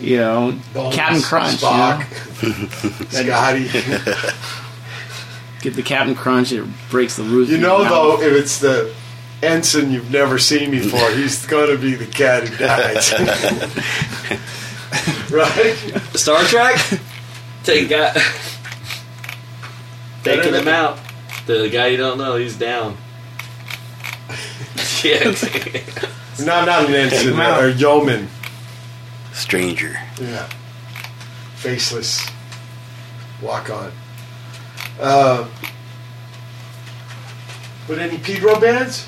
Speaker 3: you know,
Speaker 1: Bones,
Speaker 3: Captain Crunch, you
Speaker 1: Spock,
Speaker 3: know? [LAUGHS]
Speaker 1: Scotty.
Speaker 3: Get the Captain Crunch, it breaks the roof.
Speaker 1: You know, though, if it's the ensign you've never seen before, he's going to be the cat who dies. [LAUGHS] [LAUGHS] right?
Speaker 5: Star Trek. Take guy. Taking him out. The guy you don't know, he's down. [LAUGHS] yeah.
Speaker 1: No, not an [LAUGHS] ensign,
Speaker 3: him out.
Speaker 1: or yeoman.
Speaker 2: Stranger.
Speaker 1: Yeah. Faceless. Walk on. Uh, but any Pedro bands?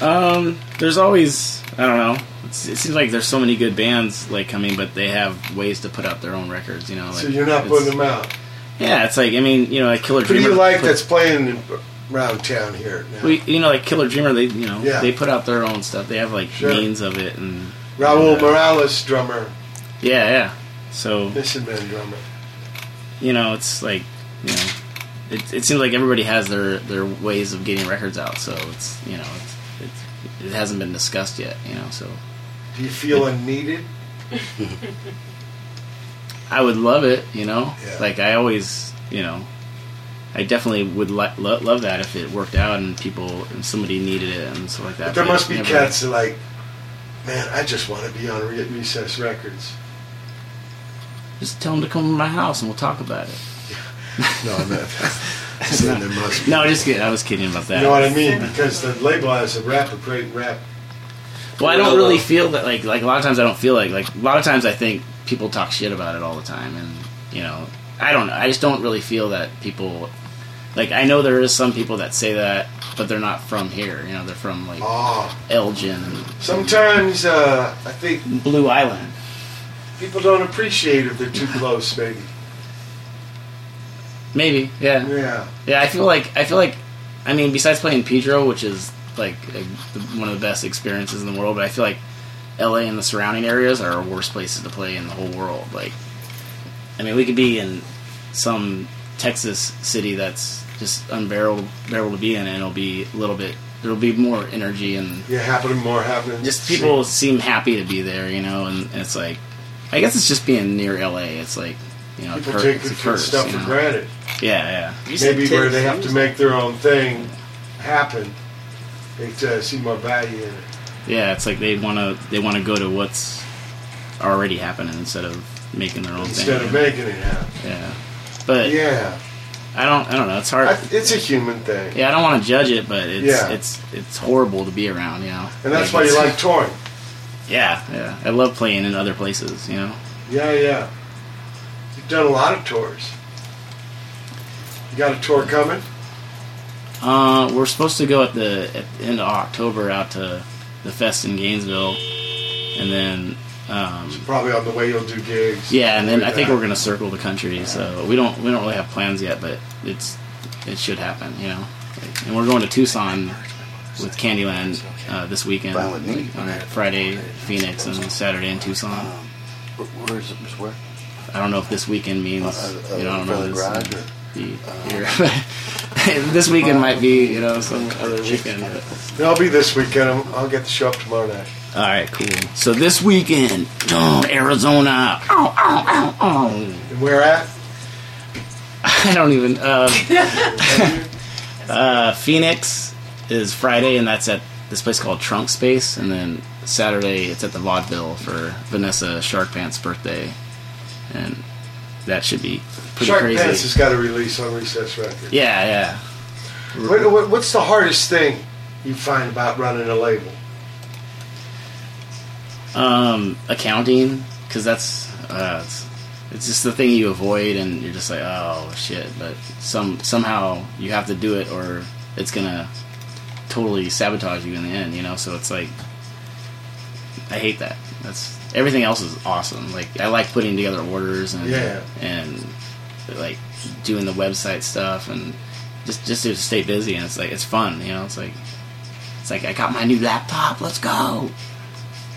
Speaker 3: Um, there's always I don't know. It's, it seems like there's so many good bands like coming, but they have ways to put out their own records. You know, like,
Speaker 1: so you're not putting them out.
Speaker 3: Yeah, it's like I mean, you know, like Killer
Speaker 1: Who do you like
Speaker 3: put-
Speaker 1: that's playing around town here now?
Speaker 3: we, you know, like Killer Dreamer. They, you know,
Speaker 1: Yeah.
Speaker 3: they put out their own stuff. They have like
Speaker 1: Sure.
Speaker 3: means of it, and
Speaker 1: Raul
Speaker 3: and, uh,
Speaker 1: Morales, drummer,
Speaker 3: Yeah, yeah. So
Speaker 1: Mission Man drummer.
Speaker 3: you know, it's like you know, it, it seems like everybody has their their ways of getting records out. So it's you know, it's it hasn't been discussed yet. You know, so
Speaker 1: Do you feel unneeded? [LAUGHS]
Speaker 3: I would love it. You know,
Speaker 1: Yeah.
Speaker 3: like I always, you know, I definitely would li- lo- love that if it worked out and people and somebody needed it and stuff like that.
Speaker 1: But there
Speaker 3: But
Speaker 1: must be
Speaker 3: never-
Speaker 1: cats that like, man, I just want to be on Re- Recess Records.
Speaker 3: Just tell them to come to my house and we'll talk about it. [LAUGHS]
Speaker 1: No, I'm not. [LAUGHS] I'm there must be.
Speaker 3: No, just kidding. I was kidding about that.
Speaker 1: You know what I mean? Because the label has a rap, a great rap.
Speaker 3: Well, I don't really feel that. Like, like a lot of times, I don't feel like. Like a lot of times, I think people talk shit about it all the time, and you know, I don't know. I just don't really feel that people. Like, I know there is some people that say that, but they're not from here. You know, they're from like
Speaker 1: Oh,
Speaker 3: Elgin and
Speaker 1: sometimes uh, I think
Speaker 3: Blue Island.
Speaker 1: people don't appreciate if they're too close, maybe.
Speaker 3: Maybe, yeah,
Speaker 1: Yeah.
Speaker 3: yeah. I feel like I feel like, I mean, besides playing Pedro, which is like a, one of the best experiences in the world, but I feel like LA and the surrounding areas are our worst places to play in the whole world. Like, I mean, we could be in some Texas city that's just unbearable to be in, and it'll be a little bit. There'll be more energy and
Speaker 1: Yeah, happening more happening.
Speaker 3: just people seem happy to be there, you know. And, and it's like, I guess it's just being near LA. It's like, you know,
Speaker 1: People
Speaker 3: cur-
Speaker 1: take the
Speaker 3: curse.
Speaker 1: stuff
Speaker 3: you
Speaker 1: for granted.
Speaker 3: Yeah, yeah.
Speaker 1: Maybe where they have to make their own thing happen, they uh, see more value in it.
Speaker 3: Yeah, it's like they want to they want to go to what's already happening instead of making their own
Speaker 1: Instead
Speaker 3: thing.
Speaker 1: of making it happen.
Speaker 3: Yeah, but
Speaker 1: Yeah,
Speaker 3: I don't I don't know. It's hard.
Speaker 1: I, it's a human thing,
Speaker 3: yeah, I don't want to judge it, but it's
Speaker 1: Yeah.
Speaker 3: it's it's horrible to be around. You know,
Speaker 1: and that's why you like touring.
Speaker 3: Yeah, yeah. I love playing in other places. You know.
Speaker 1: Yeah, yeah. You've done a lot of tours. You got a tour coming?
Speaker 3: Uh, we're supposed to go at the at the end of October out to the fest in Gainesville, and then um,
Speaker 1: Probably on the way you'll do gigs.
Speaker 3: yeah, and then I think
Speaker 1: that.
Speaker 3: we're gonna circle the country. So we don't we don't really have plans yet, but it's it should happen. You know, Like, and we're going to Tucson with Candyland uh, this weekend.
Speaker 2: Fine with me.
Speaker 3: On Friday, Phoenix, and Saturday in Tucson.
Speaker 2: Wh- Where's it? Where?
Speaker 3: I don't know if this weekend means
Speaker 2: Uh, uh,
Speaker 3: you know I don't know this
Speaker 2: garage
Speaker 3: is
Speaker 2: or-
Speaker 3: be here. [LAUGHS] this weekend might be you know some other weekend. But.
Speaker 1: It'll be this weekend. I'm- I'll get the show up tomorrow night.
Speaker 3: All right, cool. So this weekend, oh, Arizona. Oh, oh, oh, oh.
Speaker 1: And where at? [LAUGHS]
Speaker 3: I don't even. Uh, [LAUGHS] uh, Phoenix is Friday, and that's at this place called Trunk Space, and then Saturday it's at the Vaudeville for Vanessa Shark Pants' birthday, and that should be pretty
Speaker 1: Shark
Speaker 3: crazy.
Speaker 1: Pants has got a release on Recess Records.
Speaker 3: yeah, yeah.
Speaker 1: What, what, what's the hardest thing you find about running a label?
Speaker 3: Um, accounting, because that's uh, it's, it's just the thing you avoid, and you're just like, oh shit. But some somehow you have to do it, or it's gonna totally sabotage you in the end. You know, so it's like I hate that. That's everything else is awesome. Like I like putting together orders and
Speaker 1: Yeah.
Speaker 3: and like doing the website stuff and just just to stay busy. And it's like it's fun. You know, it's like it's like I got my new laptop. Let's go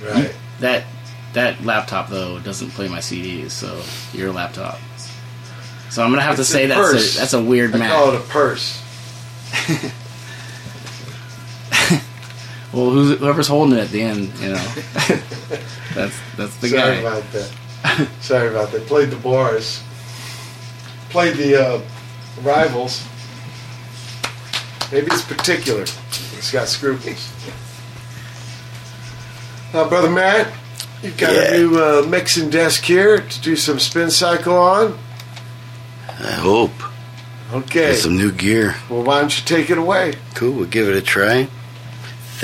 Speaker 1: Right.
Speaker 3: that that laptop though doesn't play my CDs, so your laptop. So I'm gonna have
Speaker 1: It's
Speaker 3: to say that's a, that's a weird
Speaker 1: I
Speaker 3: match.
Speaker 1: call it a purse. [LAUGHS]
Speaker 3: well, who's, whoever's holding it at the end, you know, [LAUGHS] that's that's the
Speaker 1: Sorry
Speaker 3: guy.
Speaker 1: about that. Sorry about that. Played the bars. Played the uh, Rivals. Maybe it's particular. It's got scruples. Uh, Brother Matt, you've got
Speaker 2: Yeah.
Speaker 1: a new uh, mixing desk here to do some spin cycle on.
Speaker 2: I hope.
Speaker 1: Okay.
Speaker 2: Get some new gear.
Speaker 1: Well, why don't you take it away?
Speaker 2: Cool. We'll give it a try.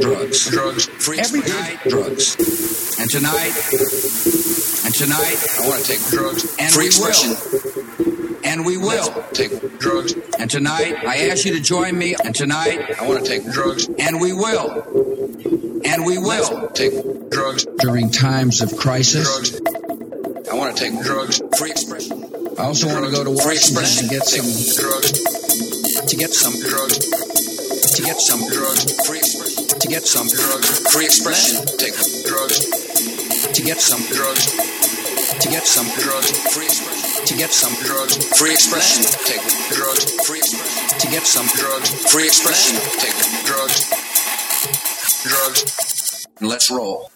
Speaker 11: drugs. Drugs. Freaks Every night, drugs. And tonight, and tonight, I want to take drugs. And Free expression. Will. And we will Let's take drugs. And tonight, I ask you to join me. And tonight, I want to take drugs. And we will. And we will Let's take drugs during times of crisis. Drugs. I want to take drugs. Free expression. I also drugs. want to go to Washington and get some drugs. To get some drugs. To get some drugs. Free to get some drugs, free expression, take drugs, to get some drugs, to get some drugs, free expression, to get some drugs, free expression, take drugs, free expression, to get some drugs, free expression, take drugs, drugs, let's roll.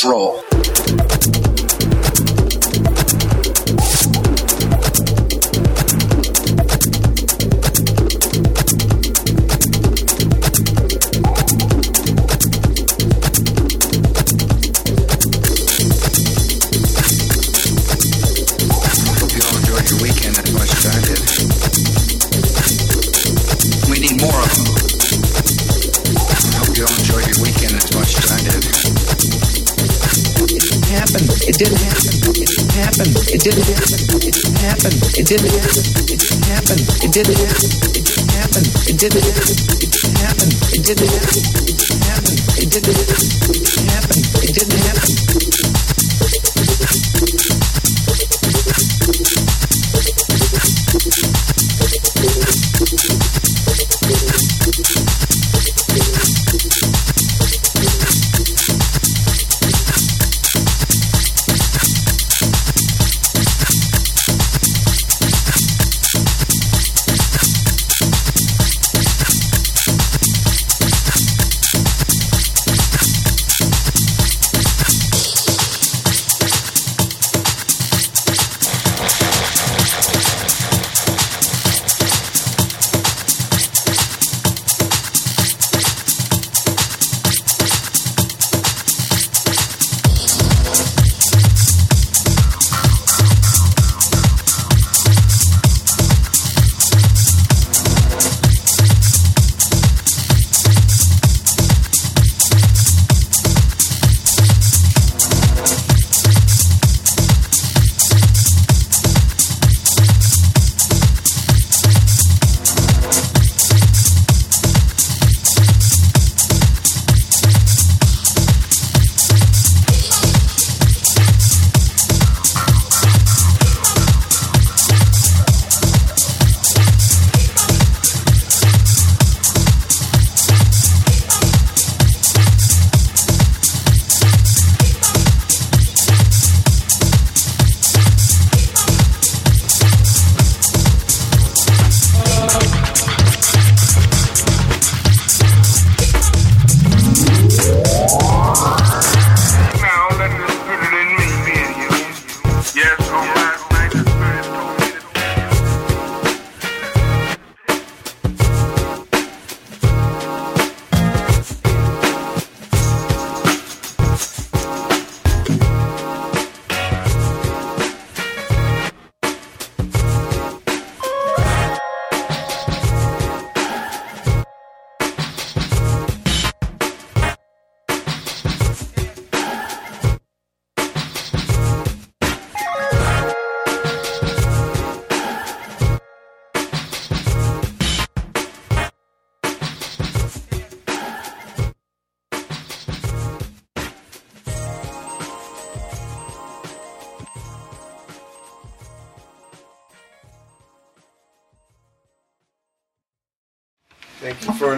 Speaker 1: control.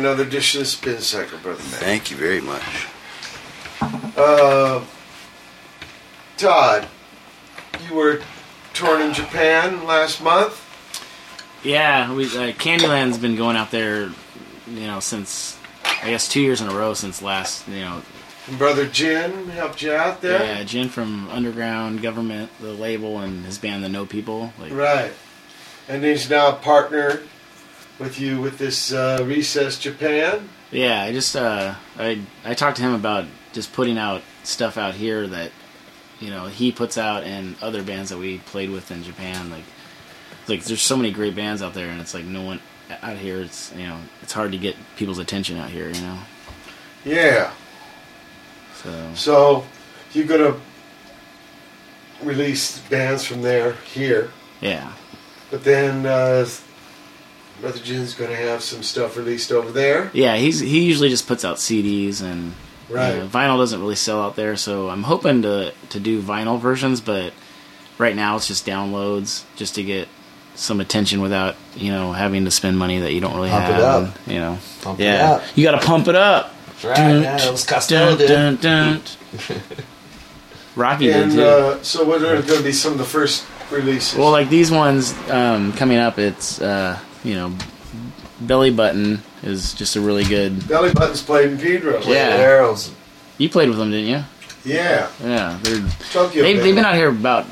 Speaker 1: Another edition of Spin Cycle, brother man.
Speaker 2: Thank you very much.
Speaker 1: Uh, Todd, you were touring in Japan last month.
Speaker 3: Yeah, we uh, Candyland's been going out there, you know, since I guess two years in a row since last, you know.
Speaker 1: And brother Jin helped you out there.
Speaker 3: Yeah, Jin from Underground Government, the label, and his band, The No People. Like,
Speaker 1: Right. And he's now a partner with you with this uh, Recess Japan.
Speaker 3: Yeah, I just uh, I I talked to him about just putting out stuff out here that you know he puts out and other bands that we played with in Japan. Like like there's so many great bands out there, and it's like no one out here. It's you know it's hard to get people's attention out here. You know.
Speaker 1: Yeah.
Speaker 3: So
Speaker 1: So you're gonna release bands from there here,
Speaker 3: yeah.
Speaker 1: but then uh, brother Jin's gonna have some stuff released over there.
Speaker 3: Yeah, he's he usually just puts out CDs and you know, vinyl doesn't really sell out there, so I'm hoping to to do vinyl versions, but right now it's just downloads just to get some attention without you know having to spend money that you don't really
Speaker 5: Pump it
Speaker 3: have.
Speaker 5: up.
Speaker 3: and, you know,
Speaker 5: Pump it
Speaker 3: yeah,
Speaker 5: up.
Speaker 3: you got to pump it up.
Speaker 5: That's right, yeah, Elvis Costello did.
Speaker 3: dun. [LAUGHS] Rocky did too.
Speaker 1: uh, so what are going to be some of the first releases?
Speaker 3: Well, like these ones um, coming up, it's uh, you know, Belly Button is just a really good.
Speaker 1: Belly Button's played in Pedro.
Speaker 3: Yeah, You played with them, didn't you?
Speaker 1: Yeah.
Speaker 3: Yeah, they're
Speaker 1: Tokyo
Speaker 3: they've, they've been out here about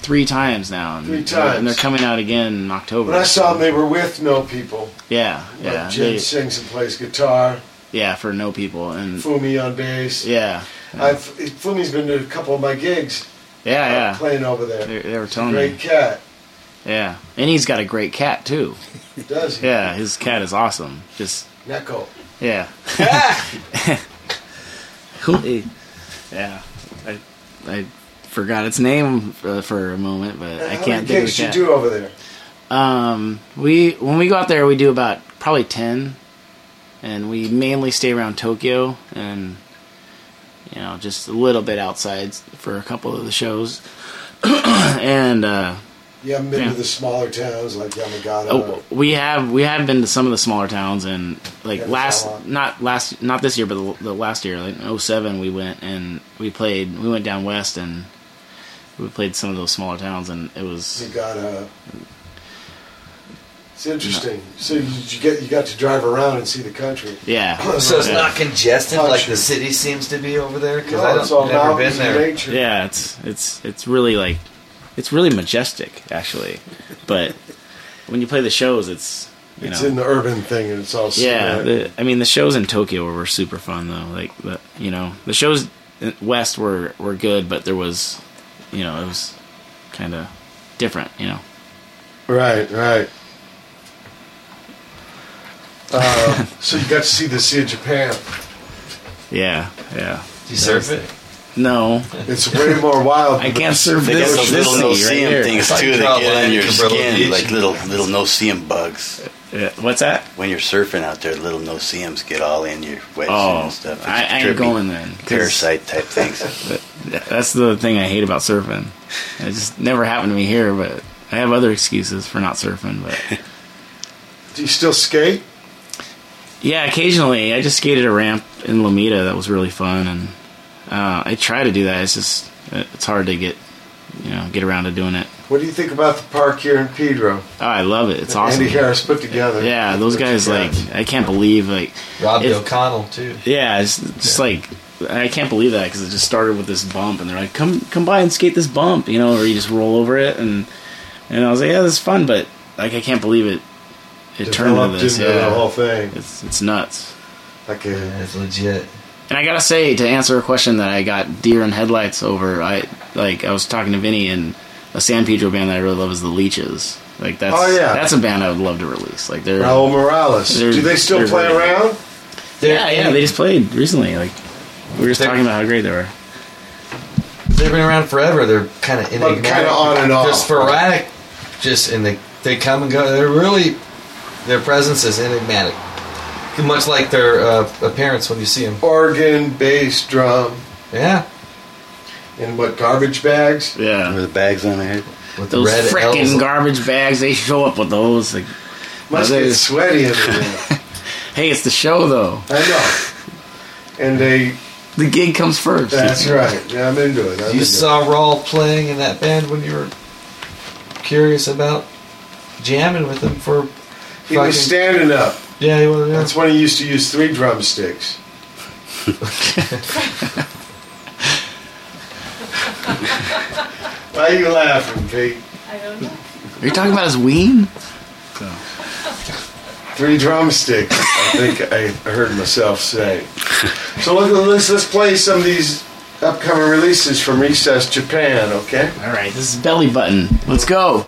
Speaker 3: three times now. And,
Speaker 1: Three times.
Speaker 3: and they're coming out again in October.
Speaker 1: When I saw them, they were with No People.
Speaker 3: Yeah, yeah,
Speaker 1: Like Jin
Speaker 3: they-
Speaker 1: sings and plays guitar.
Speaker 3: yeah, for no people and
Speaker 1: Fumi on bass.
Speaker 3: yeah,
Speaker 1: I've, Fumi's been to a couple of my gigs.
Speaker 3: yeah,
Speaker 1: uh,
Speaker 3: yeah.
Speaker 1: Playing over there.
Speaker 3: They, they were
Speaker 1: He's a
Speaker 3: telling
Speaker 1: great
Speaker 3: me.
Speaker 1: cat.
Speaker 3: Yeah, and he's got a great cat too.
Speaker 1: Does he?
Speaker 3: Yeah, his cat is awesome. Just
Speaker 1: Neko.
Speaker 3: yeah. yeah, I, I forgot its name uh, for a moment, but I can't think of the
Speaker 1: you do over there?
Speaker 3: Um, we when we go out there, we do about probably ten, and we mainly stay around Tokyo and you know just a little bit outside for a couple of the shows. [CLEARS THROAT] and uh,
Speaker 1: You haven't been
Speaker 3: Yeah.
Speaker 1: to the smaller towns like Yamagata.
Speaker 3: oh, we have we have been to some of the smaller towns, and like
Speaker 1: Yeah,
Speaker 3: last
Speaker 1: that's a lot.
Speaker 3: not last not this year, but the, the last year, like in 07, we went and we played. We went down west and we played some of those smaller towns, and it was
Speaker 1: You got uh It's interesting. So you, you get you got to drive around and see the country.
Speaker 3: Yeah. [CLEARS THROAT]
Speaker 5: So it's
Speaker 3: Yeah.
Speaker 5: not congested
Speaker 1: Touch
Speaker 5: like the city seems to be over there because
Speaker 1: No,
Speaker 5: I
Speaker 1: it's
Speaker 5: don't
Speaker 1: all
Speaker 5: never been there.
Speaker 1: nature.
Speaker 3: Yeah, it's it's it's really like it's really majestic actually, but when you play the shows, it's you
Speaker 1: It's
Speaker 3: know
Speaker 1: in the urban thing and it's all
Speaker 3: yeah. The, I mean, the shows in Tokyo were, super fun though. Like the you know the shows in west were were good, but there was you know it was kind of different. You know.
Speaker 1: Right, right. Uh, [LAUGHS] so you got to see the Sea of Japan.
Speaker 3: Yeah, yeah.
Speaker 5: Do you surf it?
Speaker 3: No,
Speaker 1: It's way more wild.
Speaker 3: I can't surf
Speaker 2: They got
Speaker 3: this.
Speaker 2: those
Speaker 3: this
Speaker 2: little no-see-em
Speaker 3: here.
Speaker 2: things too that get in
Speaker 5: in
Speaker 2: your skin, like little little no-see-em bugs.
Speaker 3: Yeah, what's that?
Speaker 2: When you're surfing out there, little no-see-ems get all in your wetsuit
Speaker 3: Oh,
Speaker 2: and stuff. It's
Speaker 3: I, I ain't going then.
Speaker 2: Parasite type things. [LAUGHS]
Speaker 3: That's the thing I hate about surfing. It just never happened to me here, but I have other excuses for not surfing. But [LAUGHS]
Speaker 1: Do you still skate?
Speaker 3: yeah, occasionally I just skated a ramp in Lomita that was really fun, and uh, I try to do that. It's just it's hard to get you know get around to doing it.
Speaker 1: What do you think about the park here in Pedro?
Speaker 3: Oh, I love it. It's
Speaker 1: that
Speaker 3: awesome.
Speaker 1: Andy Harris put together.
Speaker 3: Yeah, those guys like I can't believe like
Speaker 5: Robbie
Speaker 3: it-
Speaker 5: O'Connell too.
Speaker 3: Yeah, it's just like I can't believe that because it just started with this bump, and they're like, "Come, come by and skate this bump," you know, or you just roll over it, and and I was like, "Yeah, this is fun," but like I can't believe it. It turned into this.
Speaker 1: into
Speaker 3: Yeah,
Speaker 1: the whole thing.
Speaker 3: It's it's nuts.
Speaker 1: Like a
Speaker 5: It's legit.
Speaker 3: And I gotta say, to answer a question that I got deer and headlights over, I like I was talking to Vinny and a San Pedro band that I really love is the Leeches. Like that's
Speaker 1: Oh, yeah.
Speaker 3: that's a band I would love to release. Like they're
Speaker 1: Raul Morales.
Speaker 3: they're-
Speaker 1: Do they still play
Speaker 3: great.
Speaker 1: around?
Speaker 3: Yeah, yeah, they just played recently. Like we were just talking about how great they were.
Speaker 5: They've been around forever. They're kind of enigmatic.
Speaker 1: kinda on and off.
Speaker 5: They're sporadic, just and they they come and go. They're really their presence is enigmatic, much like their uh, appearance when you see them.
Speaker 1: Organ, bass, drum,
Speaker 5: Yeah,
Speaker 1: and what garbage bags?
Speaker 3: Yeah.
Speaker 2: With the bags on their head.
Speaker 5: with the
Speaker 3: Those
Speaker 5: red
Speaker 3: frickin'
Speaker 5: L's.
Speaker 3: garbage bags, they show up with those. Like,
Speaker 1: Must
Speaker 3: Are
Speaker 1: get
Speaker 3: they-
Speaker 1: sweaty in [LAUGHS]
Speaker 3: hey, it's the show though.
Speaker 1: I know. And they.
Speaker 3: The gig comes first.
Speaker 1: That's right. Yeah, I'm into it. I'm
Speaker 5: You
Speaker 1: into
Speaker 5: saw Raul playing in that band when you were curious about jamming with him for.
Speaker 1: it. He was standing up.
Speaker 5: Yeah, he was. Yeah.
Speaker 1: That's when he used to use three drumsticks. Why are you laughing, Pete?
Speaker 4: I don't know.
Speaker 3: Are you talking about his ween?
Speaker 1: Three drumsticks. I think I heard myself say. So look, let's let's play some of these upcoming releases from Recess Japan. Okay.
Speaker 3: All right, this is Belly Button. Let's go.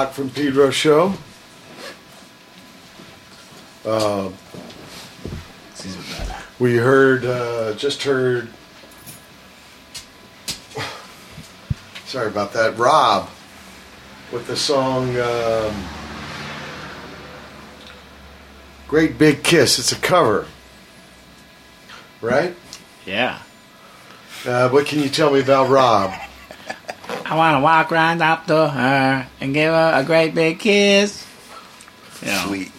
Speaker 1: Watt from Pedro show. Uh, we heard, uh, just heard. Sorry about that. Rob with the song um, "Great Big Kiss." It's a cover, right?
Speaker 3: Yeah.
Speaker 1: Uh, what can you tell me about Rob?
Speaker 3: I want to walk right up to her and give her a great big kiss. You know,
Speaker 2: Sweet.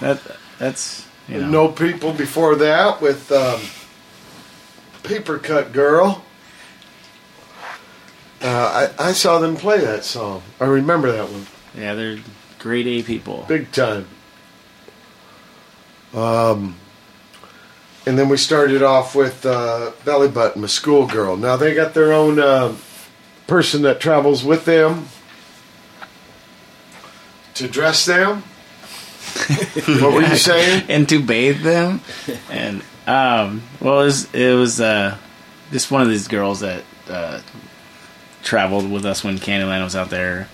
Speaker 3: That that's you know.
Speaker 1: No people before that with um, Paper Cut Girl. Uh, I, I saw them play that song. I remember that one.
Speaker 3: Yeah, they're grade A people.
Speaker 1: Big time. Um, and then we started off with uh, Belly Button, a schoolgirl. Now they got their own uh, person that travels with them to dress them. [LAUGHS] what were you saying?
Speaker 3: and to bathe them, and um, well, it was, it was uh, just one of these girls that uh, traveled with us when Candyland was out there.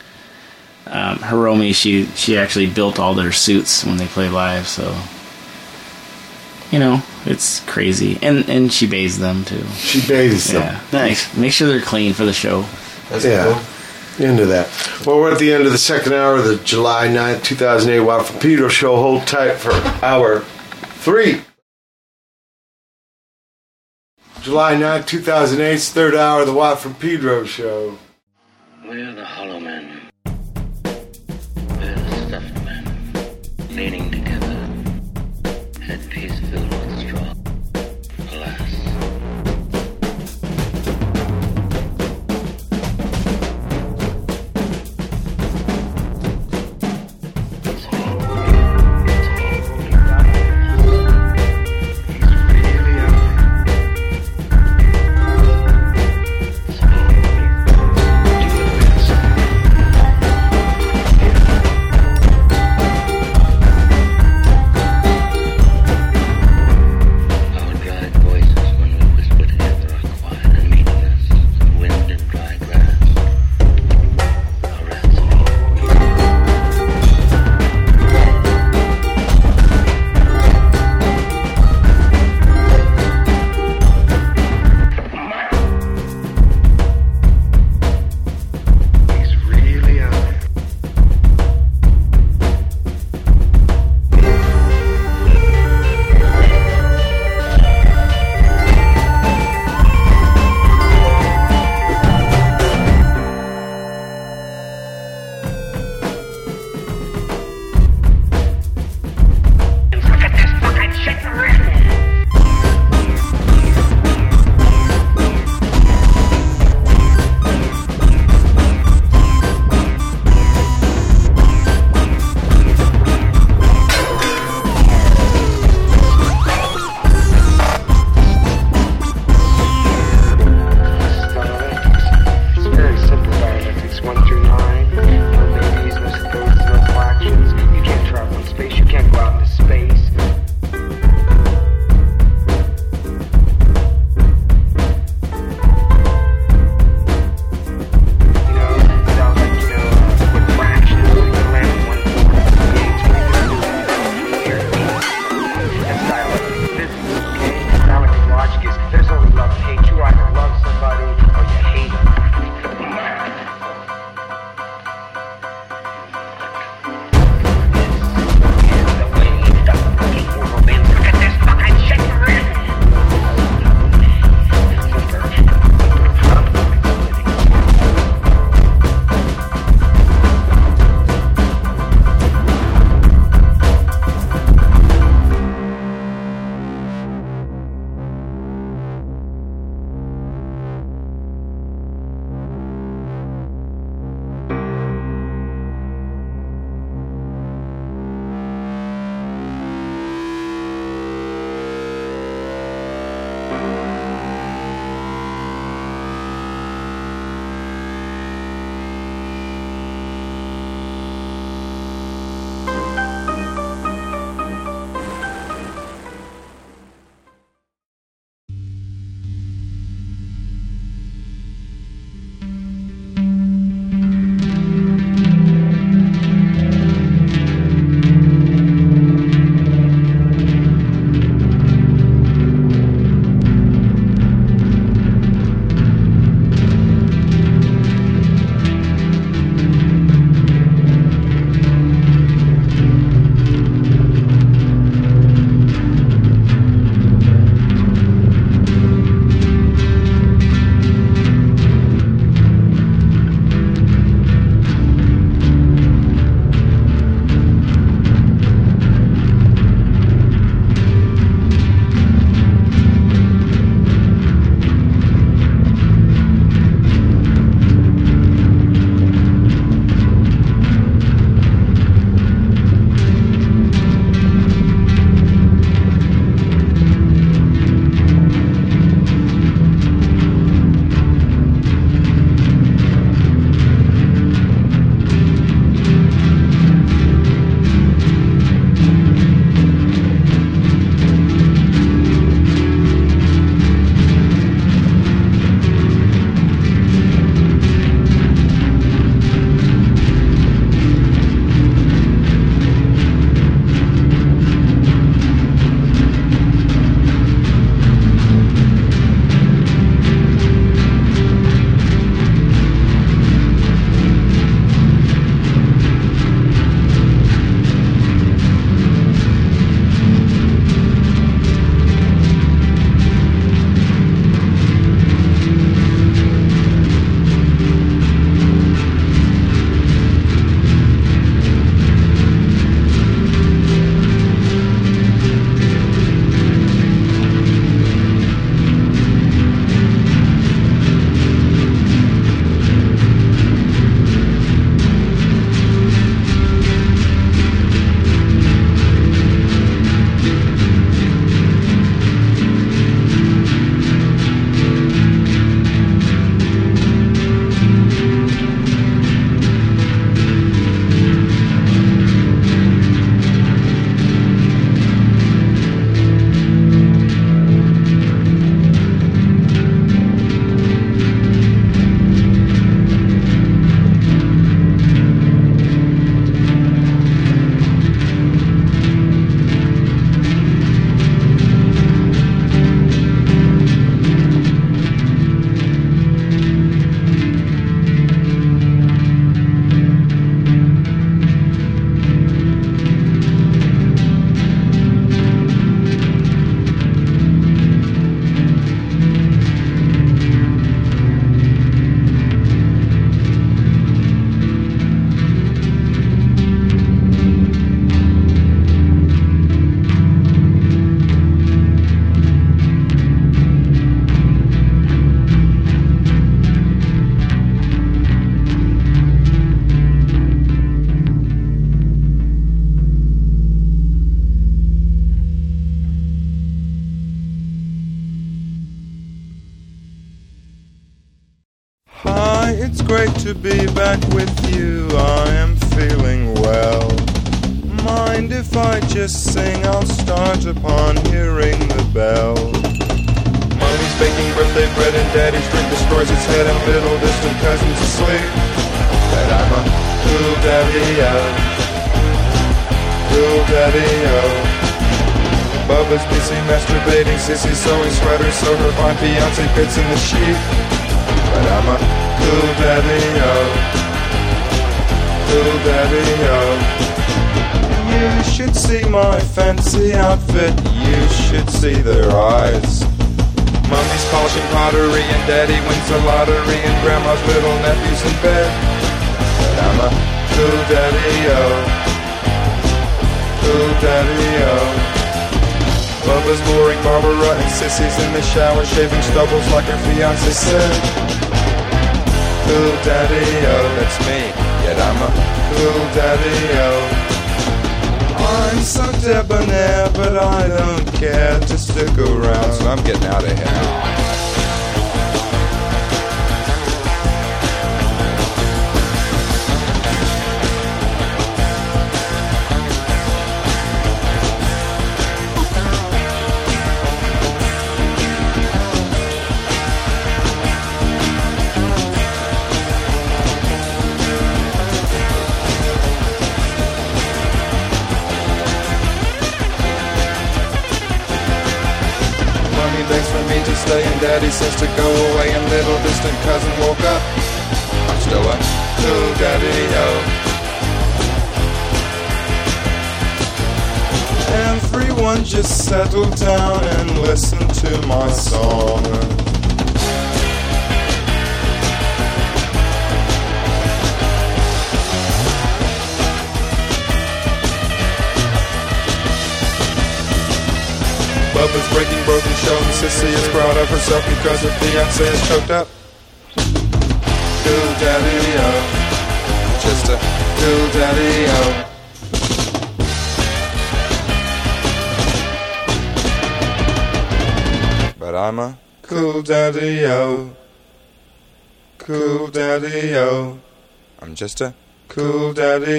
Speaker 3: Um, Hiromi, she she actually built all their suits when they play live, so you know it's crazy, and and she bathes them too.
Speaker 1: She bathes them.
Speaker 3: Yeah, nice. Make, make sure they're clean for the show.
Speaker 1: That's yeah. Cool. Into that. Well, we're at the end of the second hour of the July 9th, 2008 Watt from Pedro show. Hold tight for hour three. July 9th, 2008's third hour of the Watt from Pedro show.
Speaker 12: We're the hollow men. We're the stuffed men. Leaning together.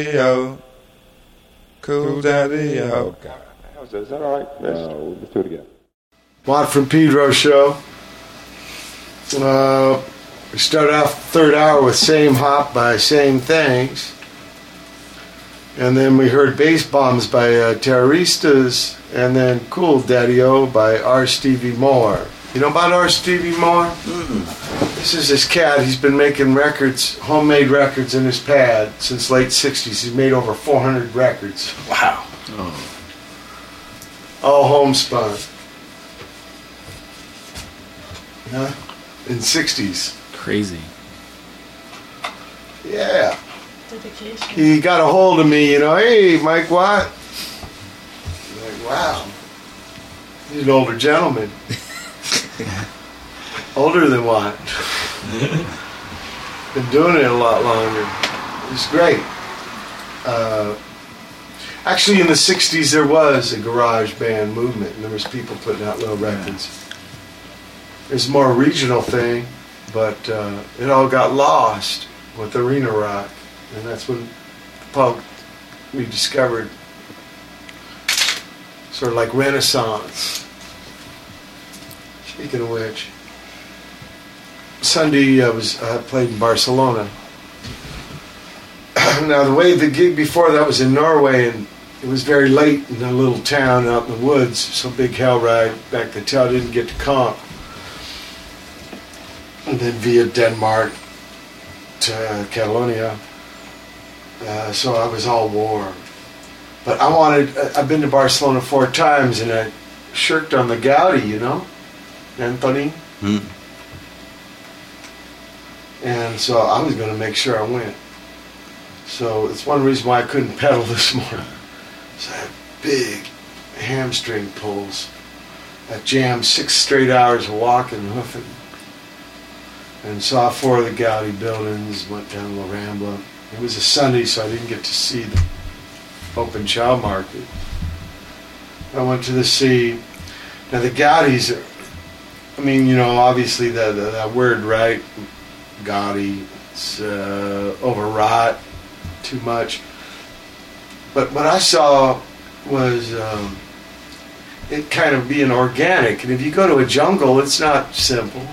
Speaker 13: Daddy-o. Cool daddy-o.
Speaker 14: How's that? Is that all right? No, let's do it again.
Speaker 1: Watt from Pedro show. Uh, we started off the third hour with Same Hop by Samethings. And then we heard Bass Bombs by uh, Terroristas. And then Cool Daddy O by R. Stevie Moore. You know about R. Stevie Moore? This is this cat. He's been making records, homemade records in his pad since late 60s. He's made over 400 records. Wow. Oh. All homespun. Huh? In 60s.
Speaker 3: Crazy.
Speaker 1: Yeah.
Speaker 4: Dedication.
Speaker 1: He got a hold of me, you know, hey, Mike Watt. I'm like, wow. He's an older gentleman. [LAUGHS] older than Watt. [LAUGHS] Been doing it a lot longer. It's great. Uh, actually, in the 60s, there was a garage band movement, and there was people putting out little records. It's more a more regional thing, but uh, it all got lost with arena rock, and that's when punk we discovered sort of like Renaissance. Speaking of which, Sunday I was played in Barcelona. [CLEARS THROAT] now the way the gig before that was in Norway, and it was very late in a little town out in the woods, so Big Hell ride back to town didn't get to comp. And then via Denmark to Catalonia. Uh, so I was all warm. But I wanted, I've been to Barcelona four times and I shirked on the Gaudi, you know, Antoni. And so I was going to make sure I went. So it's one reason why I couldn't [LAUGHS] pedal this morning. So I had big hamstring pulls. I jammed six straight hours of walking, hoofing. And saw four of the Gaudi buildings, went down La Rambla. It was a Sunday, so I didn't get to see the open child market. I went to the sea. Now the Gaudis I mean, you know, obviously the that word, right? Gaudi, It's uh, overwrought too much. But what I saw was um, it kind of being organic. And if you go to a jungle, it's not simple.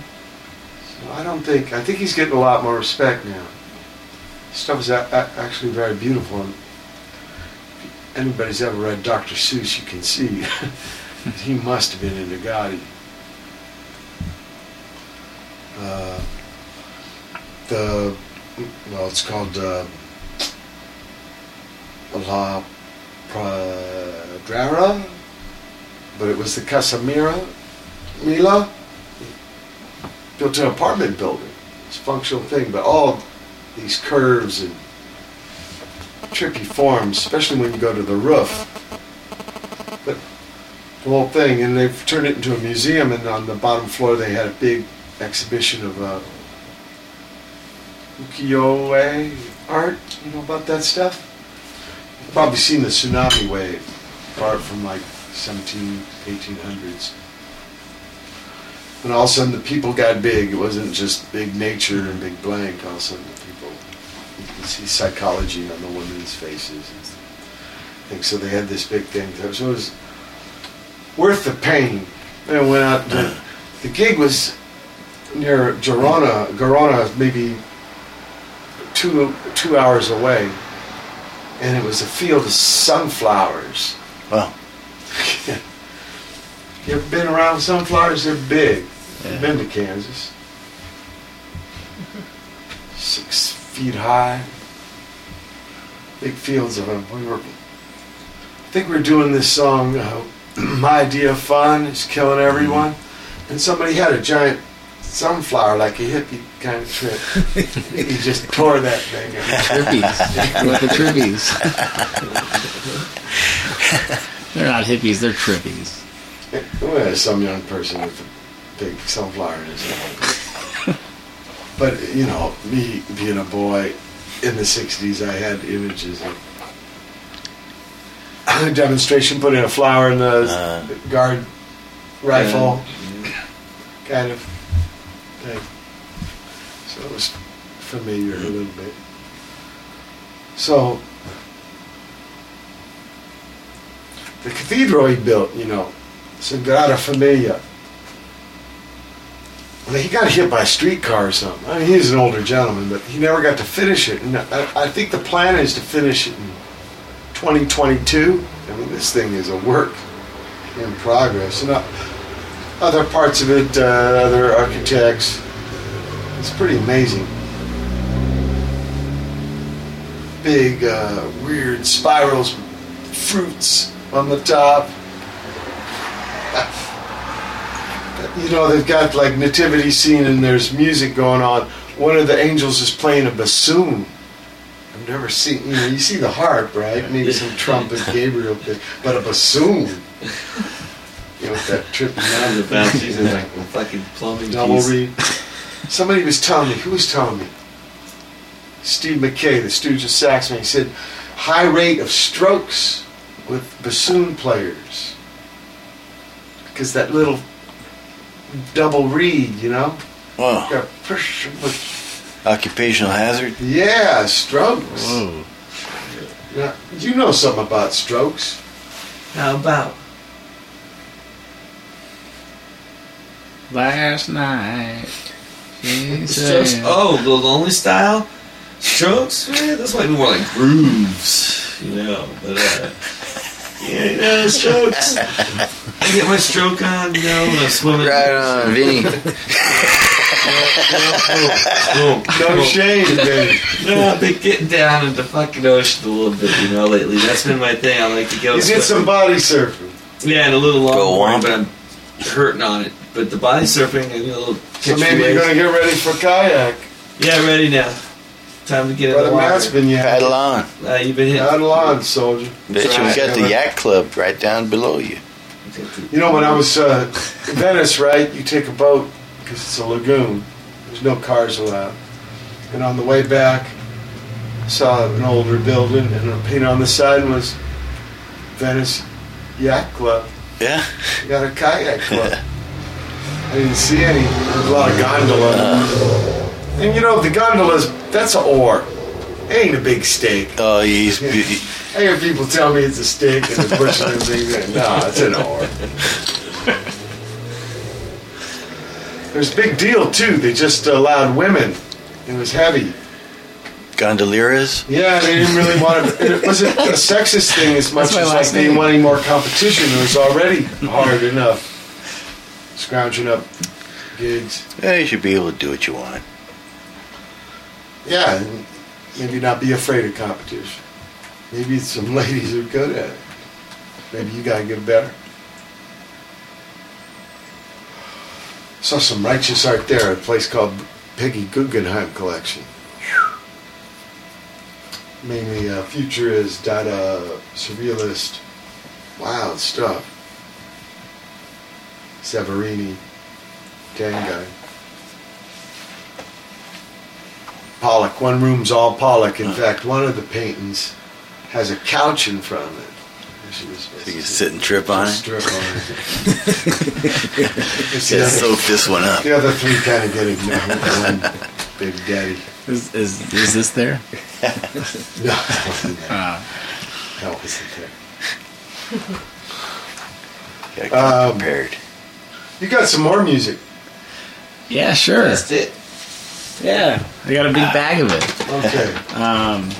Speaker 1: So I don't think, I think he's getting a lot more respect now. Stuff is a- a- actually very beautiful. And if anybody's ever read Dr. Seuss, you can see [LAUGHS] he must have been into Gaudi. Uh, the, well, it's called uh, La Pedrera, but it was the Casamira Mila built an apartment building. It's a functional thing, but all these curves and trippy forms, especially when you go to the roof. But the whole thing, and they've turned it into a museum, and on the bottom floor they had a big exhibition of uh, ukiyo-e art. You know about that stuff? You've probably seen the tsunami wave art from like 17, 1800s. And all of a sudden the people got big. It wasn't just big nature and big blank. All of a sudden the people, you can see psychology on the women's faces and things. So they had this big thing. So it was worth the pain. And went out. The gig was near Girona. Girona, maybe two two hours away, and it was a field of sunflowers.
Speaker 2: Wow. [LAUGHS]
Speaker 1: you ever been around sunflowers? They're big. You've been to Kansas. Six feet high. Big fields of them. We were, I think we were doing this song, uh, [CLEARS THROAT] My Idea of Fun is Killing Everyone. And somebody had a giant sunflower, like a hippie kind of trip. [LAUGHS] he just tore that thing up.
Speaker 3: Trippies. Like the trippies. [LAUGHS] they're not hippies, they're trippies.
Speaker 1: Well, some young person with a big sunflower in his hand. but, you know, me being a boy in the 60s, I had images of a demonstration, putting a flower in the uh. guard rifle kind of thing. So it was familiar a little bit. So the cathedral he built, you know, Sagrada Familia. Well, he got hit by a streetcar or something. I mean, he's an older gentleman, but he never got to finish it. And I, I think the plan is to finish it in 2022. I mean, this thing is a work in progress. And uh, other parts of it, uh, other architects, it's pretty amazing. Big, uh, weird spirals, fruits on the top. [LAUGHS] you know, they've got like nativity scene and there's music going on. One of the angels is playing a bassoon. I've never seen, you know, you see the harp, right? Maybe some trumpet, [LAUGHS] Gabriel but a bassoon. You know, with that trippy
Speaker 5: The bouncies and like the fucking plumbing
Speaker 1: double reed. Somebody was telling me, who was telling me? Steve Mackay, the Stooges of Saxon. He said, high rate of strokes with bassoon players. Because that little double reed, you know?
Speaker 2: Wow.
Speaker 1: Got push with-
Speaker 2: Occupational hazard.
Speaker 1: Yeah, strokes. Now, you know something about strokes.
Speaker 5: How about?
Speaker 3: Last night. she
Speaker 5: Strokes. Oh, the lonely style. Strokes. Man, this might be more like grooves. You know, but uh, yeah, you know, strokes. I get my stroke on. You know, when I'm swimming.
Speaker 2: Right on, Vinny. [LAUGHS]
Speaker 5: Boom.
Speaker 1: No shame, Vinny.
Speaker 5: No, I've been getting down into fucking ocean a little bit, you know, lately. That's been my thing. I like to go.
Speaker 1: You did some body surfing.
Speaker 5: Yeah, and a little
Speaker 2: Go
Speaker 5: longboard, but I'm hurting on it. But the body surfing, I do a little.
Speaker 1: So
Speaker 5: catch
Speaker 1: maybe you're going to get ready for kayak.
Speaker 5: Yeah, ready now. Time to get in
Speaker 1: Brother
Speaker 5: the water.
Speaker 1: Matt's been you.
Speaker 2: Paddle on.
Speaker 5: Uh, you've been hitting.
Speaker 1: Paddle on, soldier.
Speaker 2: Bet you we got the Yak Club right down below you.
Speaker 1: You know, when I was uh, Venice, right, you take a boat because it's a lagoon. There's no cars allowed. And on the way back, I saw an older building, and a paint on the side was Venice Yacht Club.
Speaker 2: Yeah.
Speaker 1: You got a kayak club. [LAUGHS] I didn't see any. There's a lot of gondola. Uh. And you know, the gondola's, that's an oar. It ain't a big steak.
Speaker 2: Oh, uh, he's.
Speaker 1: I hear people tell me it's a steak and they're pushing them things in. No, it's an oar. There's a big deal, too. They just allowed women. It was heavy.
Speaker 2: Gondoliers?
Speaker 1: Yeah, they didn't really [LAUGHS] want to. It wasn't a sexist thing as much as like
Speaker 3: last
Speaker 1: they didn't want any more competition. It was already hard enough. Scrounging up gigs.
Speaker 2: Yeah, you should be able to do what you want.
Speaker 1: Yeah, and maybe not be afraid of competition. Maybe some [LAUGHS] ladies are good at it. Maybe you gotta get better. Saw some righteous art there at a place called Peggy Guggenheim Collection. Mainly uh, futurist, Dada, surrealist, wild stuff. Severini, gang guy. Pollock. One room's all Pollock. In fact, one of the paintings has a couch in front of it. And She was
Speaker 2: So you can sit and trip on it.
Speaker 1: strip on it. [LAUGHS]
Speaker 2: Yeah, soak this one up.
Speaker 1: The other three kind of get ignored. [LAUGHS] One big daddy.
Speaker 3: Is, is, is this there? [LAUGHS]
Speaker 1: No, that wasn't there.
Speaker 3: Ah.
Speaker 1: That wasn't there.
Speaker 2: Gotta come
Speaker 1: Um,
Speaker 2: prepared.
Speaker 1: You got some more music.
Speaker 3: Yeah, sure.
Speaker 5: That's it.
Speaker 3: Yeah, I got a big bag of it.
Speaker 1: Okay. [LAUGHS]
Speaker 3: Um,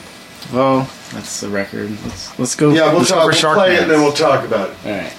Speaker 3: well, that's the record. Let's let's go.
Speaker 1: Yeah, we'll
Speaker 3: let's
Speaker 1: talk. We'll play it and then we'll talk about it.
Speaker 3: All right.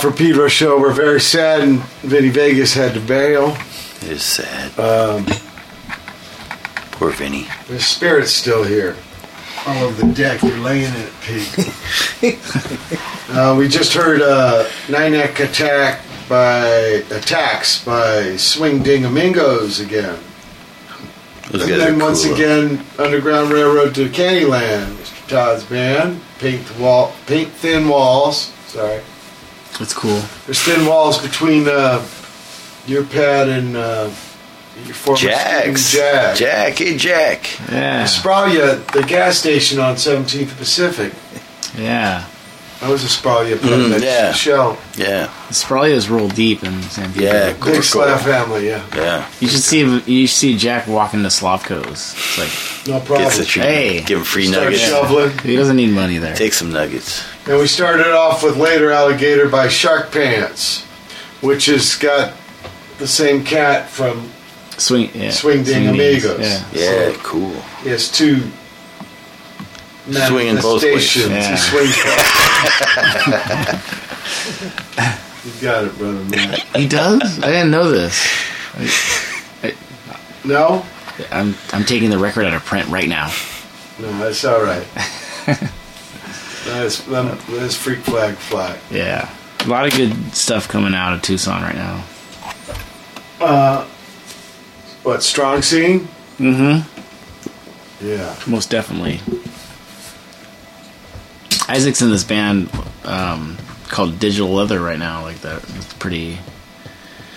Speaker 1: For Pedro show. We're very sad, and Vinny Vegas had to bail.
Speaker 2: It is sad.
Speaker 1: Um,
Speaker 2: Poor Vinny.
Speaker 1: the spirit's still here. All over the deck. You're laying in it, Pete. [LAUGHS] uh, we just heard uh, Nine Neck Attack by Attacks by Swing Ding Amigos again.
Speaker 2: Those
Speaker 1: and then once again, Underground Railroad to Candyland, Mr. Todd's band. Paint the wall, paint thin walls. Sorry,
Speaker 3: That's cool.
Speaker 1: there's thin walls between uh, your pad and uh, your former
Speaker 2: Jack's.
Speaker 1: Jack.
Speaker 2: Jack, hey Jack.
Speaker 3: Yeah.
Speaker 1: Spralia, the gas station on 17th Pacific.
Speaker 3: Yeah.
Speaker 1: That was a Spralia put
Speaker 2: Mm,
Speaker 1: that
Speaker 2: yeah.
Speaker 1: shell.
Speaker 2: Yeah.
Speaker 3: Spralia's real deep in San Diego.
Speaker 2: Yeah,
Speaker 1: Big
Speaker 2: cool,
Speaker 1: Slav
Speaker 2: cool.
Speaker 1: family, yeah.
Speaker 2: Yeah.
Speaker 3: You should see you should see Jack walking to Slavko's. It's like,
Speaker 1: No problem.
Speaker 2: Gets the treatment.
Speaker 3: hey,
Speaker 2: Give him free
Speaker 1: Start
Speaker 2: nuggets.
Speaker 1: shoveling.
Speaker 3: he doesn't need money there.
Speaker 2: Take some nuggets.
Speaker 1: And we started off with Later Alligator by Shark Pants, which has got the same cat from
Speaker 3: Swing, yeah.
Speaker 1: Swing Ding
Speaker 3: Dings,
Speaker 1: Amigos.
Speaker 3: Yeah.
Speaker 2: Yeah, cool.
Speaker 1: He has two
Speaker 2: Swinging both ways.
Speaker 3: Yeah.
Speaker 1: He swings You got it, brother Matt.
Speaker 3: He does? I didn't know this.
Speaker 1: No?
Speaker 3: I'm I'm taking the record out of print right now.
Speaker 1: No, that's all right. [LAUGHS] that's, that's freak flag flag.
Speaker 3: Yeah. A lot of good stuff coming out of Tucson right now.
Speaker 1: Uh, what, strong scene?
Speaker 3: Mm-hmm.
Speaker 1: Yeah.
Speaker 3: Most definitely. Isaac's in this band um, called Digital Leather right now. Like that, it's pretty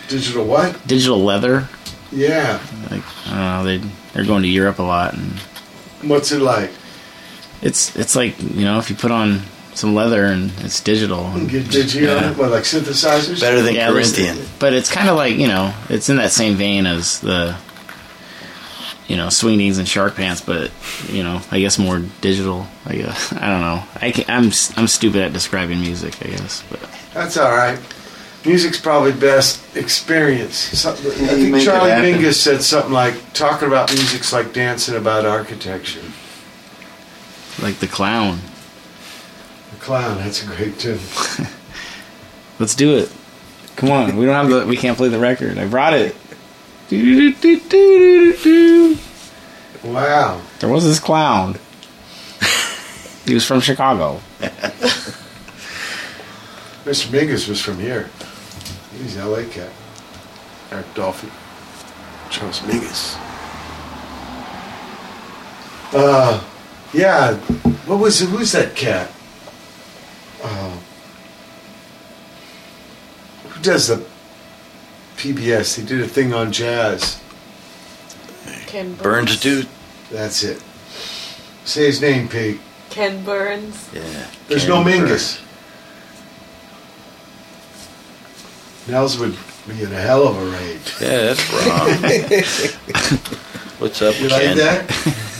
Speaker 1: Digital what?
Speaker 3: Digital Leather.
Speaker 1: Yeah.
Speaker 3: Like I don't know, they they're going to Europe a lot, and
Speaker 1: What's it like?
Speaker 3: It's it's like you know if you put on some leather and it's digital. And
Speaker 1: Get digi on it? What, like synthesizers?
Speaker 2: Better than
Speaker 3: Yeah, there's-
Speaker 2: Corinthian.
Speaker 3: But it's kind of like you know, it's in that same vein as the, you know, swingings and shark pants, but you know, I guess more digital. I guess [LAUGHS] I don't know. I can, I'm I'm stupid at describing music. I guess, but
Speaker 1: That's all right. Music's probably best experience. Something, I think Charlie. Mingus said something like, talking about music's like dancing about architecture.
Speaker 3: Like the clown.
Speaker 1: The Clown, that's a great tune. [LAUGHS]
Speaker 3: Let's do it. Come on, we don't have the we can't play the record. I brought it.
Speaker 1: Wow.
Speaker 3: There was this clown. He was from Chicago. [LAUGHS]
Speaker 1: Mr. Mingus was from here. He's LA cat. Eric Dolphy. Charles Mingus. Uh, yeah. What was it? who's that cat? Uh, who does the PBS? They did a thing on jazz.
Speaker 4: Ken Burns.
Speaker 2: Burns dude.
Speaker 1: That's it. Say his name, Pete.
Speaker 4: Ken Burns.
Speaker 2: Yeah.
Speaker 1: There's
Speaker 2: Ken
Speaker 1: no
Speaker 2: Burns.
Speaker 1: Mingus. Nels would be in a hell of a rage.
Speaker 2: Yeah, that's wrong. [LAUGHS] What's up,
Speaker 1: You like
Speaker 2: Ken?
Speaker 1: that? [LAUGHS]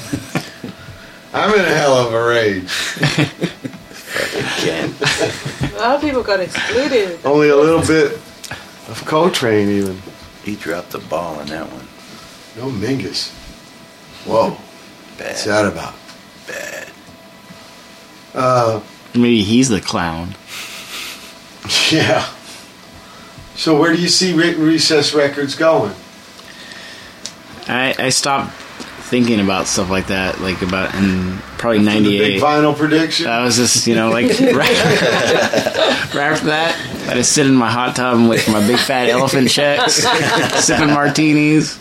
Speaker 1: I'm in a hell of a rage.
Speaker 2: Ken.
Speaker 4: A lot of people got excluded.
Speaker 1: Only a little bit of Coltrane, even.
Speaker 2: He dropped the ball on that one.
Speaker 1: No Mingus. Whoa. What's that about?
Speaker 2: Bad.
Speaker 1: Uh,
Speaker 3: Maybe he's the clown. [LAUGHS]
Speaker 1: yeah. So where do you see Re- Recess Records going?
Speaker 3: I I stopped thinking about stuff like that, like about in probably
Speaker 1: The big
Speaker 3: '98.
Speaker 1: vinyl prediction?
Speaker 3: I was just, you know, like [LAUGHS] right, [LAUGHS] right after that, I just sit in my hot tub and wait for my big fat [LAUGHS] elephant checks, sipping martinis.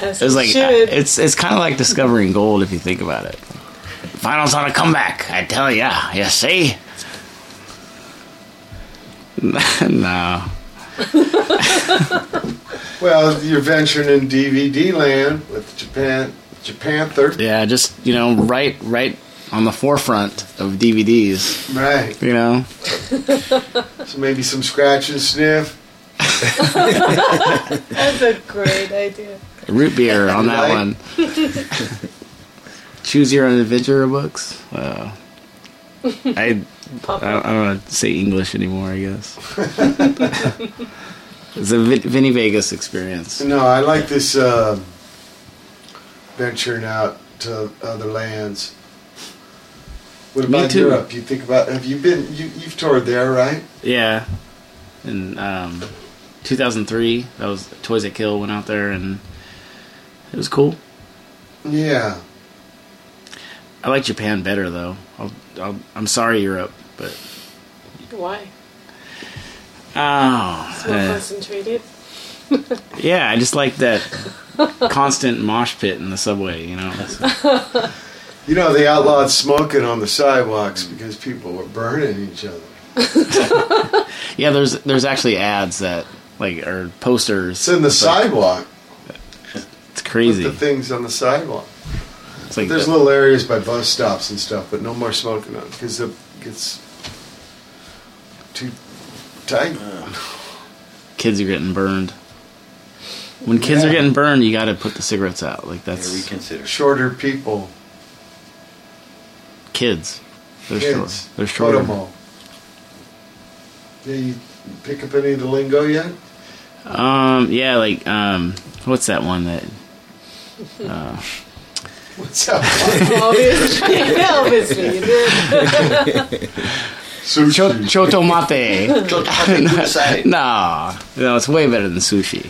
Speaker 4: As
Speaker 3: It was like
Speaker 4: should.
Speaker 3: it's it's kind of like discovering gold if you think about it. Finals on a comeback, I tell ya. You see? no. [LAUGHS]
Speaker 1: Well, you're venturing in DVD land with Japan, Japan third.
Speaker 3: Yeah, just you know, right, right on the forefront of DVDs.
Speaker 1: Right.
Speaker 3: You know, [LAUGHS]
Speaker 1: So maybe some scratch and sniff. [LAUGHS]
Speaker 4: That's a great idea.
Speaker 3: root beer on that
Speaker 1: Right.
Speaker 3: one. Choose your own adventure books. Uh, I, I don't, I don't want to say English anymore. I guess [LAUGHS] it's a Vin- Vinny Vegas experience.
Speaker 1: No, I like this uh, venturing out to other lands. What
Speaker 3: Me
Speaker 1: about
Speaker 3: too.
Speaker 1: Europe? You think about have you been you you've toured there, right?
Speaker 3: Yeah. In um, 2003, that was Toys That Kill went out there and it was cool.
Speaker 1: Yeah.
Speaker 3: I like Japan better though. I'll, I'll, I'm sorry Europe, but
Speaker 15: Why?
Speaker 3: oh,
Speaker 15: It's more
Speaker 3: eh.
Speaker 15: concentrated. [LAUGHS] [LAUGHS]
Speaker 3: yeah, I just like that constant mosh pit in the subway. You know, It's-
Speaker 1: You know they outlawed smoking on the sidewalks because people were burning each other. [LAUGHS]
Speaker 3: yeah. There's there's actually ads that like or posters.
Speaker 1: It's in the
Speaker 3: It's like-
Speaker 1: sidewalk.
Speaker 3: It's crazy.
Speaker 1: Put the things on the sidewalk.
Speaker 3: It's like
Speaker 1: There's
Speaker 3: the-
Speaker 1: little areas by bus stops and stuff, but no more smoking on because it gets too tight. [SIGHS]
Speaker 3: kids are getting burned. When kids are getting burned, you got to put the cigarettes out. Like that's
Speaker 2: reconsider.
Speaker 1: Shorter people,
Speaker 3: kids. They're
Speaker 1: kids,
Speaker 3: short. They're shorter.
Speaker 1: Kodomo. Yeah, you pick up any of the lingo yet?
Speaker 3: Um, yeah, like um, what's that one that? Uh, [LAUGHS]
Speaker 1: What's up? [LAUGHS]
Speaker 15: obviously, [LAUGHS] obviously you did.
Speaker 3: Cho- chotomate.
Speaker 2: Chotomate kudasai. [LAUGHS]
Speaker 3: no, no, it's way better than sushi.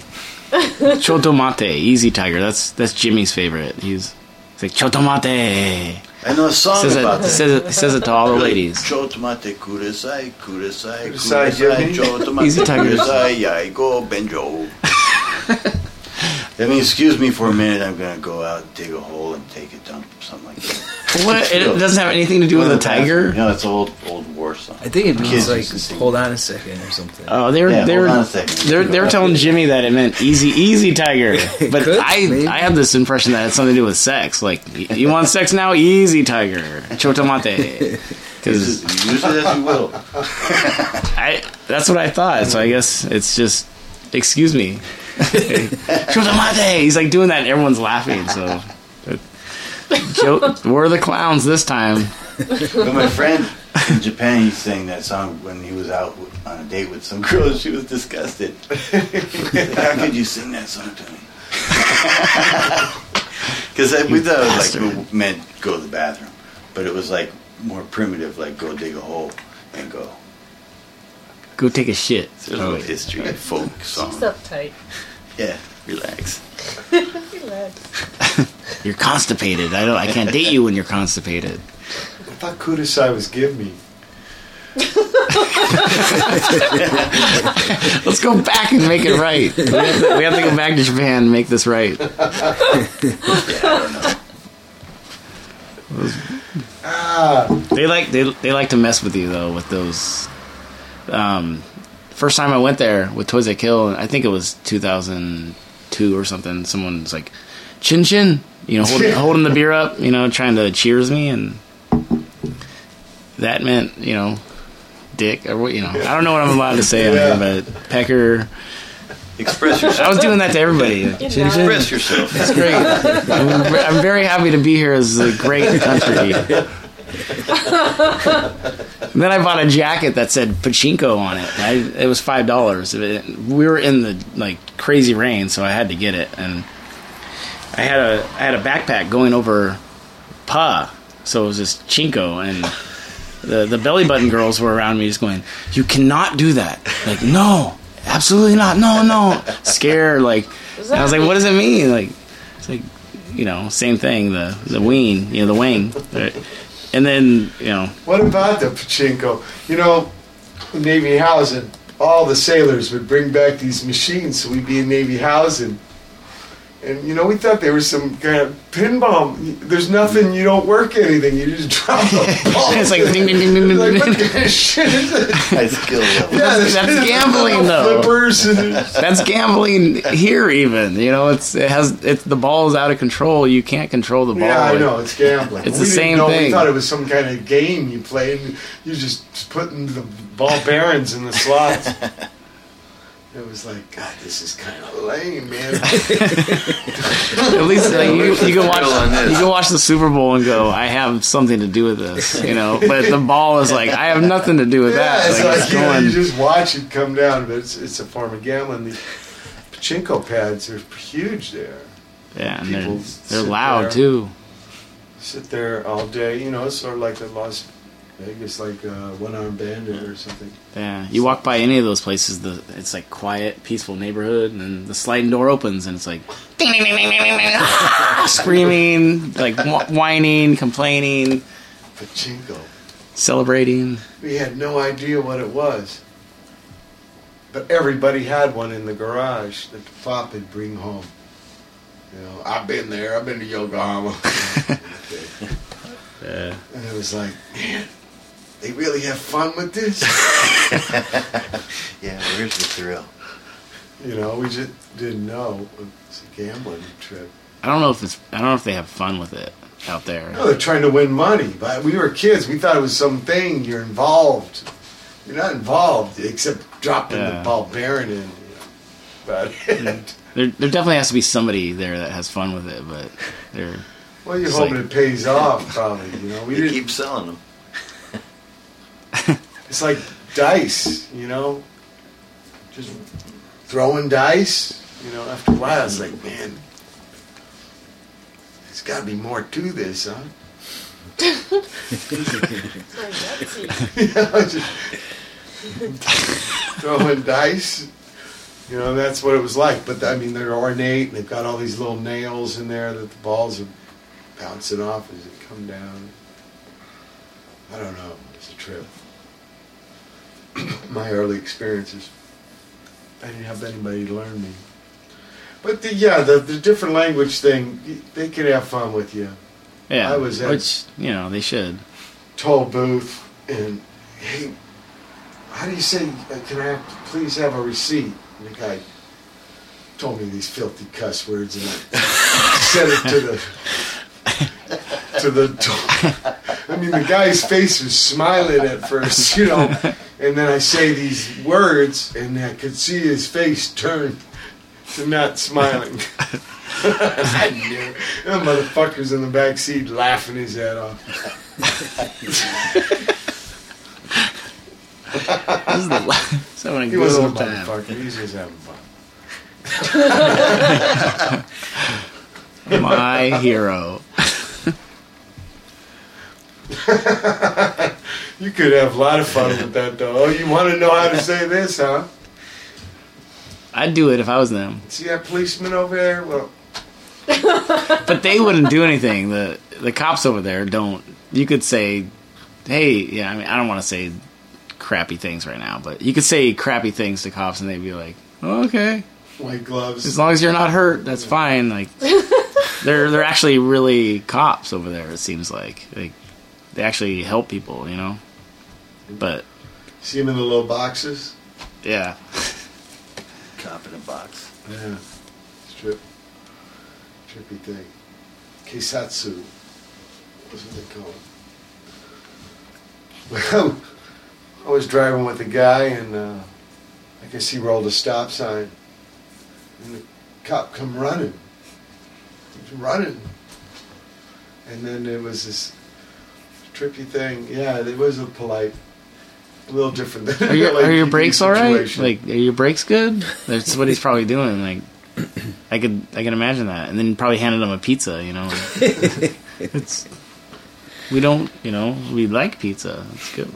Speaker 3: Chotomate, Easy Tiger. That's that's Jimmy's favorite. He's, he's like chotomate.
Speaker 2: I know a song
Speaker 3: says
Speaker 2: about
Speaker 3: it,
Speaker 2: that.
Speaker 3: Says it, says it to all the ladies.
Speaker 2: Chotomate kudasai, kudasai,
Speaker 1: Kudasai,
Speaker 2: kudasai,
Speaker 1: Jimmy.
Speaker 2: chotomate
Speaker 3: Easy tigers.
Speaker 2: yaigo benjo. That means, excuse me for a minute, I'm gonna go out, dig a hole, and take a dump, or something like that.
Speaker 3: What? It doesn't have anything to do with a tiger.
Speaker 2: No, it's an old, old war song.
Speaker 9: I think it means
Speaker 2: Kids
Speaker 9: like
Speaker 2: used to sing.
Speaker 9: hold on a second or something.
Speaker 3: Oh, they were
Speaker 2: Yeah,
Speaker 3: they
Speaker 2: hold
Speaker 3: were
Speaker 2: on a second.
Speaker 3: they're they're telling Jimmy that it meant easy easy tiger, [LAUGHS] but
Speaker 9: could,
Speaker 3: I
Speaker 9: maybe.
Speaker 3: I have this impression that it's something to do with sex. Like y- you want sex now, easy tiger, chotomate. [LAUGHS]
Speaker 2: Use
Speaker 3: Because
Speaker 2: it, use it as you will.
Speaker 3: I that's what I thought. So I guess it's just excuse me, [LAUGHS] chotomate. He's like doing that, and everyone's laughing. So. Joe, we're the clowns this time.
Speaker 2: But my friend in Japan, he sang that song when he was out on a date with some girl. and She was disgusted. How could you sing that song to me? [LAUGHS] Because we thought it was like it meant go to the bathroom, but it was like more primitive, like go dig a hole and go.
Speaker 3: Go take a shit.
Speaker 2: So there's a little history, folk song.
Speaker 15: She's uptight.
Speaker 2: Yeah, relax. [LAUGHS]
Speaker 15: Relax. [LAUGHS]
Speaker 3: You're constipated. I don't. I can't date you when you're constipated.
Speaker 1: I thought Kudasai was give me. [LAUGHS]
Speaker 3: Let's go back and make it right. We have, to, we have to go back to Japan and make this right.
Speaker 1: Ah,
Speaker 3: They like they they like to mess with you though with those. Um, first time I went there with Toys That Kill, I think it was 2002 or something. Someone was like, "Chin chin," you know, holding, [LAUGHS] holding the beer up, you know, trying to cheers me, and that meant you know, dick or what you know. I don't know what I'm allowed to say
Speaker 1: Yeah.
Speaker 3: on here, but pecker.
Speaker 2: Express yourself.
Speaker 3: I was doing that to everybody. [LAUGHS] Chin chin.
Speaker 2: Express yourself.
Speaker 3: That's great. I'm, I'm very happy to be here. It's a great country. [LAUGHS] [LAUGHS] Then I bought a jacket that said pachinko on it. I, it was five dollars. We were in the like crazy rain, so I had to get it. And I had a I had a backpack going over pa, so it was just chinko. And the the belly button girls were around me, just going, "You cannot do that!" Like, no, absolutely not. No, no. Scared. Like, I was like, "What does it mean?" Like, it's like you know, same thing. The the wing, you know, the wing. Right? And then you know,
Speaker 1: what about the pachinko? You know, Navy housing, all the sailors would bring back these machines, so we'd be in Navy housing. And you know, we thought there was some kind of pinball. There's nothing. You don't work anything. You just drop a [LAUGHS] ball.
Speaker 3: It's like ding, ding, ding, ding, ding,
Speaker 1: Like, [LAUGHS] what [LAUGHS] kind of shit is it?
Speaker 2: High skill level.
Speaker 1: Yeah,
Speaker 3: That's- that's gambling, though.
Speaker 1: Flippers
Speaker 3: That's gambling here. Even you know, it's it has it's the ball is out of control. You can't control the ball.
Speaker 1: Yeah, I know it's gambling.
Speaker 3: It's
Speaker 1: we
Speaker 3: the same
Speaker 1: know,
Speaker 3: thing.
Speaker 1: We thought it was some kind of game you played. and You just putting the ball bearings in the slots. It was like, God, this is kind of lame, man. [LAUGHS]
Speaker 3: At least like, you, you can watch you can watch the Super Bowl and go, I have something to do with this, you know. But the ball is like, I have nothing to do with
Speaker 1: yeah,
Speaker 3: that.
Speaker 1: it's
Speaker 3: Like,
Speaker 1: like,
Speaker 3: it's
Speaker 1: you, know,
Speaker 3: going.
Speaker 1: you just watch it come down, but it's, it's a form of gambling. The pachinko pads are huge there.
Speaker 3: yeah, and they're
Speaker 1: people
Speaker 3: they're loud
Speaker 1: there.
Speaker 3: too.
Speaker 1: Sit there all day, you know, it's sort of like the Las Vegas like uh, One Arm Bandit or something.
Speaker 3: Yeah, you walk by any of those places, the it's like quiet, peaceful neighborhood, and then the sliding door opens, and it's like [LAUGHS] screaming, like whining, complaining,
Speaker 1: Pachinko.
Speaker 3: celebrating.
Speaker 1: We had no idea what it was. But everybody had one in the garage that the Pop would bring home. You know, I've been there. I've been to Yokohama. [LAUGHS] [LAUGHS]
Speaker 3: Yeah.
Speaker 1: And it was like, man, they really have fun with this. [LAUGHS]
Speaker 2: Yeah, where's the thrill?
Speaker 1: you know, we just didn't know. It's a gambling trip.
Speaker 3: I don't know if it's I don't know if they have fun with it out there.
Speaker 1: No, they're trying to win money. But we were kids. We thought it was something. You're involved. You're not involved except dropping
Speaker 3: Yeah.
Speaker 1: the ball bearing in. You know. But [LAUGHS]
Speaker 3: There, there definitely has to be somebody there that has fun with it, but they're
Speaker 1: well, you're hoping
Speaker 3: like-
Speaker 1: it pays off. Probably. You know, we
Speaker 2: They
Speaker 1: didn't.
Speaker 2: keep selling them. [LAUGHS]
Speaker 1: It's like dice. You know, just throwing dice. You know, after a while, it's like, man, there's got to be more to this, huh? you know, just throwing dice. You know, that's what it was like. But I mean, they're ornate, and they've got all these little nails in there that the balls are bouncing off as they come down. I don't know. It's a trip. [COUGHS] My early experiences. I didn't have anybody to learn me. But the, yeah, the, the different language thing, they could have fun with you.
Speaker 3: yeah,
Speaker 1: I was at
Speaker 3: which you know they should.
Speaker 1: toll booth and hey, how do you say? uh, Can I have, please have a receipt? And the guy told me these filthy cuss words, and I [LAUGHS] said it to the to the. [LAUGHS] I mean, the guy's face was smiling at first, you know, and then I say these words, and I could see his face turn to not smiling. [LAUGHS] I knew. That motherfucker's in the back seat laughing his head off.
Speaker 3: This is the a
Speaker 1: He wasn't a
Speaker 3: time.
Speaker 1: motherfucker. He's just having fun.
Speaker 3: My hero. [LAUGHS]
Speaker 1: you could have a lot of fun with that, though. Oh, you want to know how to say this, huh?
Speaker 3: I'd do it if I was them,
Speaker 1: See that policeman over there? Well, [LAUGHS]
Speaker 3: but they wouldn't do anything. The the cops over there don't. You could say, "Hey, yeah." I mean, I don't want to say crappy things right now, but you could say crappy things to cops, and they'd be like, oh, "Okay,
Speaker 1: white gloves.
Speaker 3: as long as you're not hurt, that's fine." Like [LAUGHS] they're they're actually really cops over there. It seems like like they actually help people, you know. But
Speaker 1: See him in the little boxes?
Speaker 3: yeah, [LAUGHS]
Speaker 2: Cop in a box.
Speaker 1: Yeah. Strip. Trippy thing. Keisatsu. That's what they call it. Well, I was driving with a guy and uh, I guess he rolled a stop sign. And the cop come running. He was running. And then there was this trippy thing. Yeah, it was a polite, a little different than
Speaker 3: are your [LAUGHS]
Speaker 1: like
Speaker 3: are your brakes all right? Like, are your brakes good? That's what he's probably doing. Like, [COUGHS] I could I can imagine that, and then probably handed him a pizza. You know, [LAUGHS] it's we don't you know we like pizza. It's good.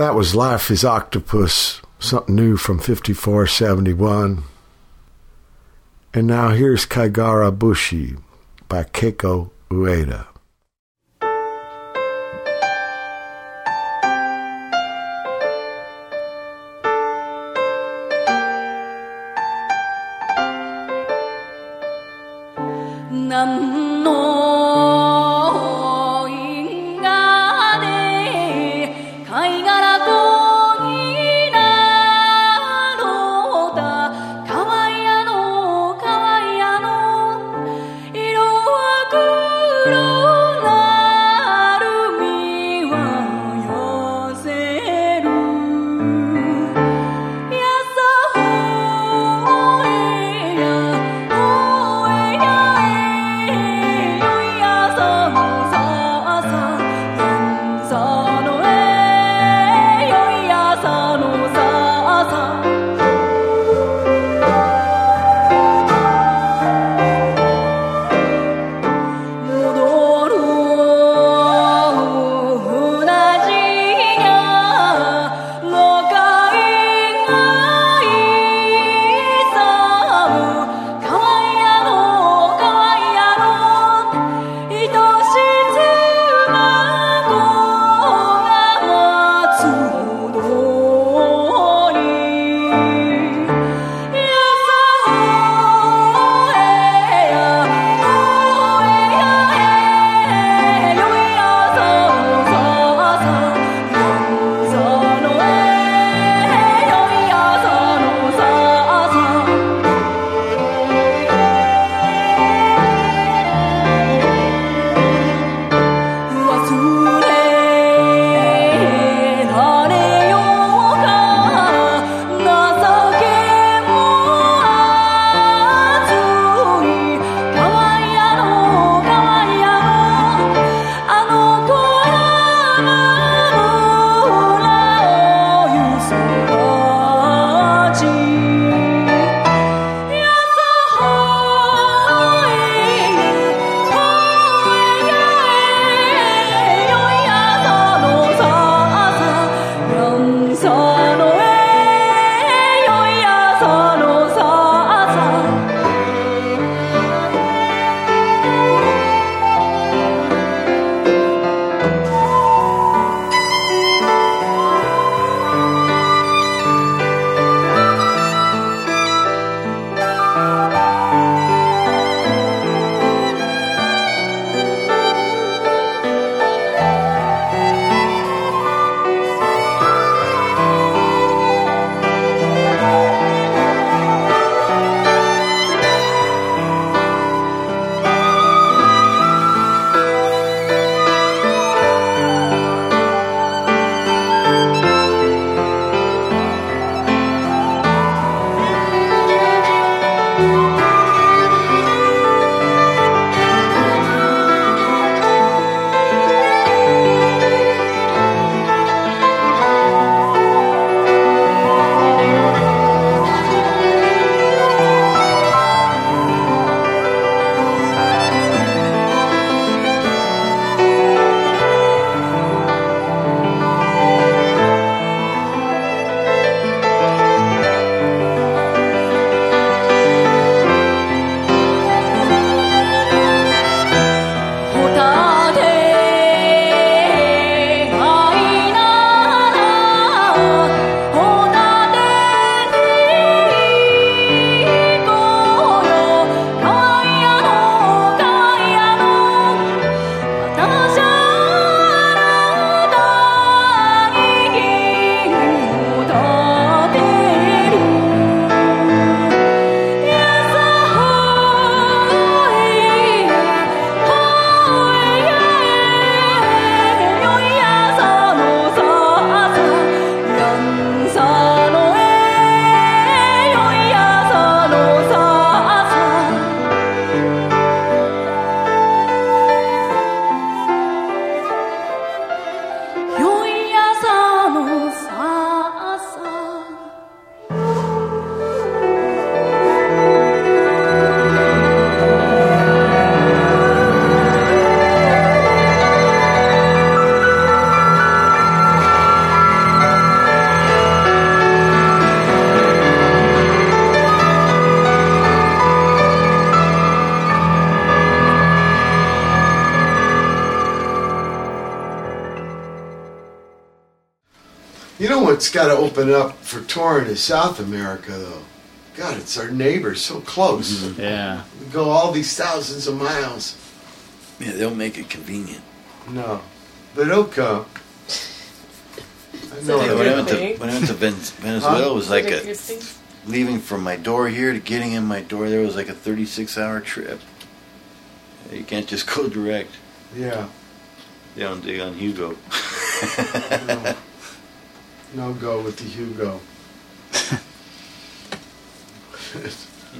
Speaker 16: That was Life is Octopus, something new from 54-71. And now here's Kaigara Bushi by Keiko Ueda.
Speaker 1: What's got to open up for touring is South America, though. God, it's our neighbors, so close.
Speaker 2: Mm-hmm.
Speaker 3: Yeah.
Speaker 1: We go all these thousands of miles.
Speaker 2: Yeah, they'll make it convenient.
Speaker 1: No, but it'll come. I know
Speaker 2: Yeah, when I went to when I went to Ven- [LAUGHS] Venezuela, it was like a leaving from my door here to getting in my door there was like a 36 hour trip. You can't just [LAUGHS] go direct.
Speaker 1: Yeah.
Speaker 2: They don't dig on Hugo. [LAUGHS]
Speaker 1: No. no go with the Hugo.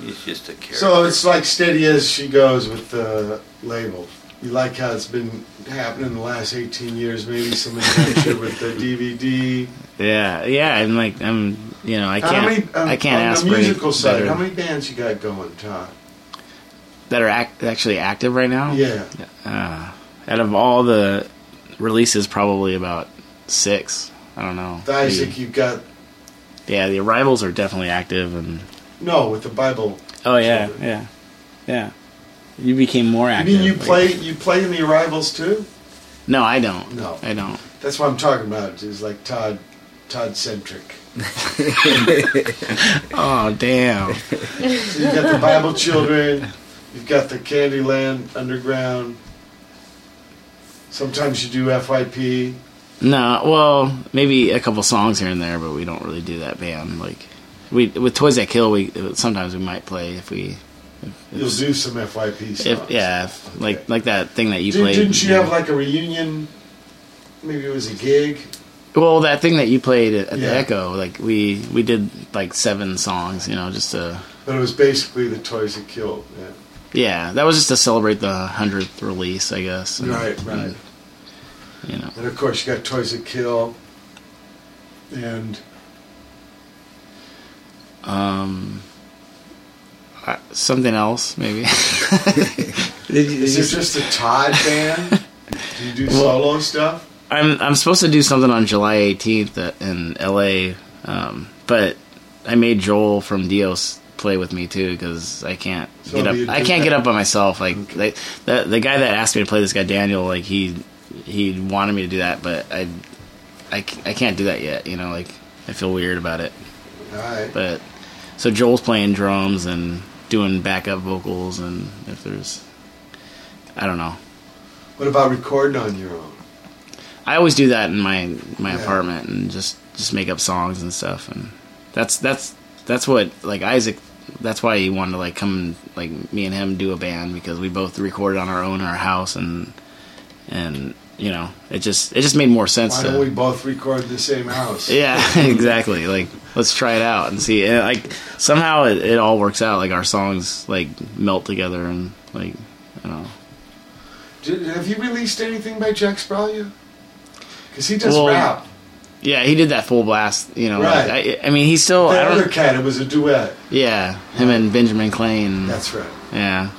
Speaker 2: He's just a character.
Speaker 1: So it's like steady as she goes with the label. You like how it's been happening the last 18 years, maybe some adventure with the DVD.
Speaker 3: Yeah, yeah. I'm like, I'm, you know, I can't,
Speaker 1: many, um,
Speaker 3: I can't
Speaker 1: on
Speaker 3: ask
Speaker 1: the
Speaker 3: for any
Speaker 1: musical side,
Speaker 3: better-
Speaker 1: how many bands you got going, Todd?
Speaker 3: that are act, actually active right now.
Speaker 1: Yeah.
Speaker 3: Uh, out of all the releases, probably about six. I don't know.
Speaker 1: The Isaac, you've got
Speaker 3: Yeah, the arrivals are definitely active, and
Speaker 1: no with the Bible.
Speaker 3: oh yeah, yeah, yeah. You became more active.
Speaker 1: You mean you
Speaker 3: like-
Speaker 1: play you play in the arrivals too?
Speaker 3: No, I don't.
Speaker 1: No.
Speaker 3: I don't.
Speaker 1: That's what I'm talking about. Is like Todd Todd centric. [LAUGHS]
Speaker 3: oh damn.
Speaker 1: So you've got the Bible Children, you've got the Candyland Underground. Sometimes you do FYP.
Speaker 3: No, well, maybe a couple songs here and there, but we don't really do that band. Like we with Toys That Kill, we sometimes we might play if we. If,
Speaker 1: You'll do some FYP songs.
Speaker 3: If, yeah, if, like like that thing that you
Speaker 1: Did,
Speaker 3: played.
Speaker 1: didn't you
Speaker 3: know.
Speaker 1: have like a reunion? Maybe it was a gig.
Speaker 3: Well, that thing that you played at the
Speaker 1: Yeah.
Speaker 3: Echo, like we we did like seven songs, you know, just to
Speaker 1: But it was basically the Toys That Killed. Yeah.
Speaker 3: yeah, that was just to celebrate the hundredth release, I guess. And-
Speaker 1: Right, right.
Speaker 3: and, you know,
Speaker 1: And of course, you got Toys That Kill. And
Speaker 3: um, uh, something else maybe. [LAUGHS]
Speaker 1: is it just a Todd band? Do you do
Speaker 3: Well-
Speaker 1: solo stuff?
Speaker 3: I'm I'm supposed to do something on July 18th in LA, um, but I made Joel from Dios play with me too because I can't
Speaker 1: So
Speaker 3: get up. I can't
Speaker 1: that.
Speaker 3: get up by myself. Like, like the the guy that asked me to play this guy Daniel, like he he wanted me to do that, but I, I, I can't do that yet. You know, like I feel weird about it.
Speaker 1: Alright.
Speaker 3: But so Joel's playing drums and doing backup vocals, and if there's I don't know.
Speaker 1: What about recording on your own?
Speaker 3: I always do that in my my
Speaker 1: Yeah.
Speaker 3: apartment and just just make up songs and stuff and that's that's that's what like Isaac that's why he wanted to like come and like me and him do a band because we both recorded on our own in our house and and you know it just it just made more sense
Speaker 1: Why
Speaker 3: to
Speaker 1: don't we both record the same house? [LAUGHS]
Speaker 3: yeah [LAUGHS] exactly like let's try it out and see and, like somehow it, it all works out like our songs like melt together and like don't know
Speaker 1: Did, have you released anything by Jack Spralia? Because he does
Speaker 3: Well,
Speaker 1: rap.
Speaker 3: yeah he did that full blast you know
Speaker 1: Right.
Speaker 3: like, I, I mean he's still
Speaker 1: the
Speaker 3: I don't
Speaker 1: other cat, it was a duet.
Speaker 3: Yeah, him and Benjamin Clay.
Speaker 1: That's right.
Speaker 3: Yeah,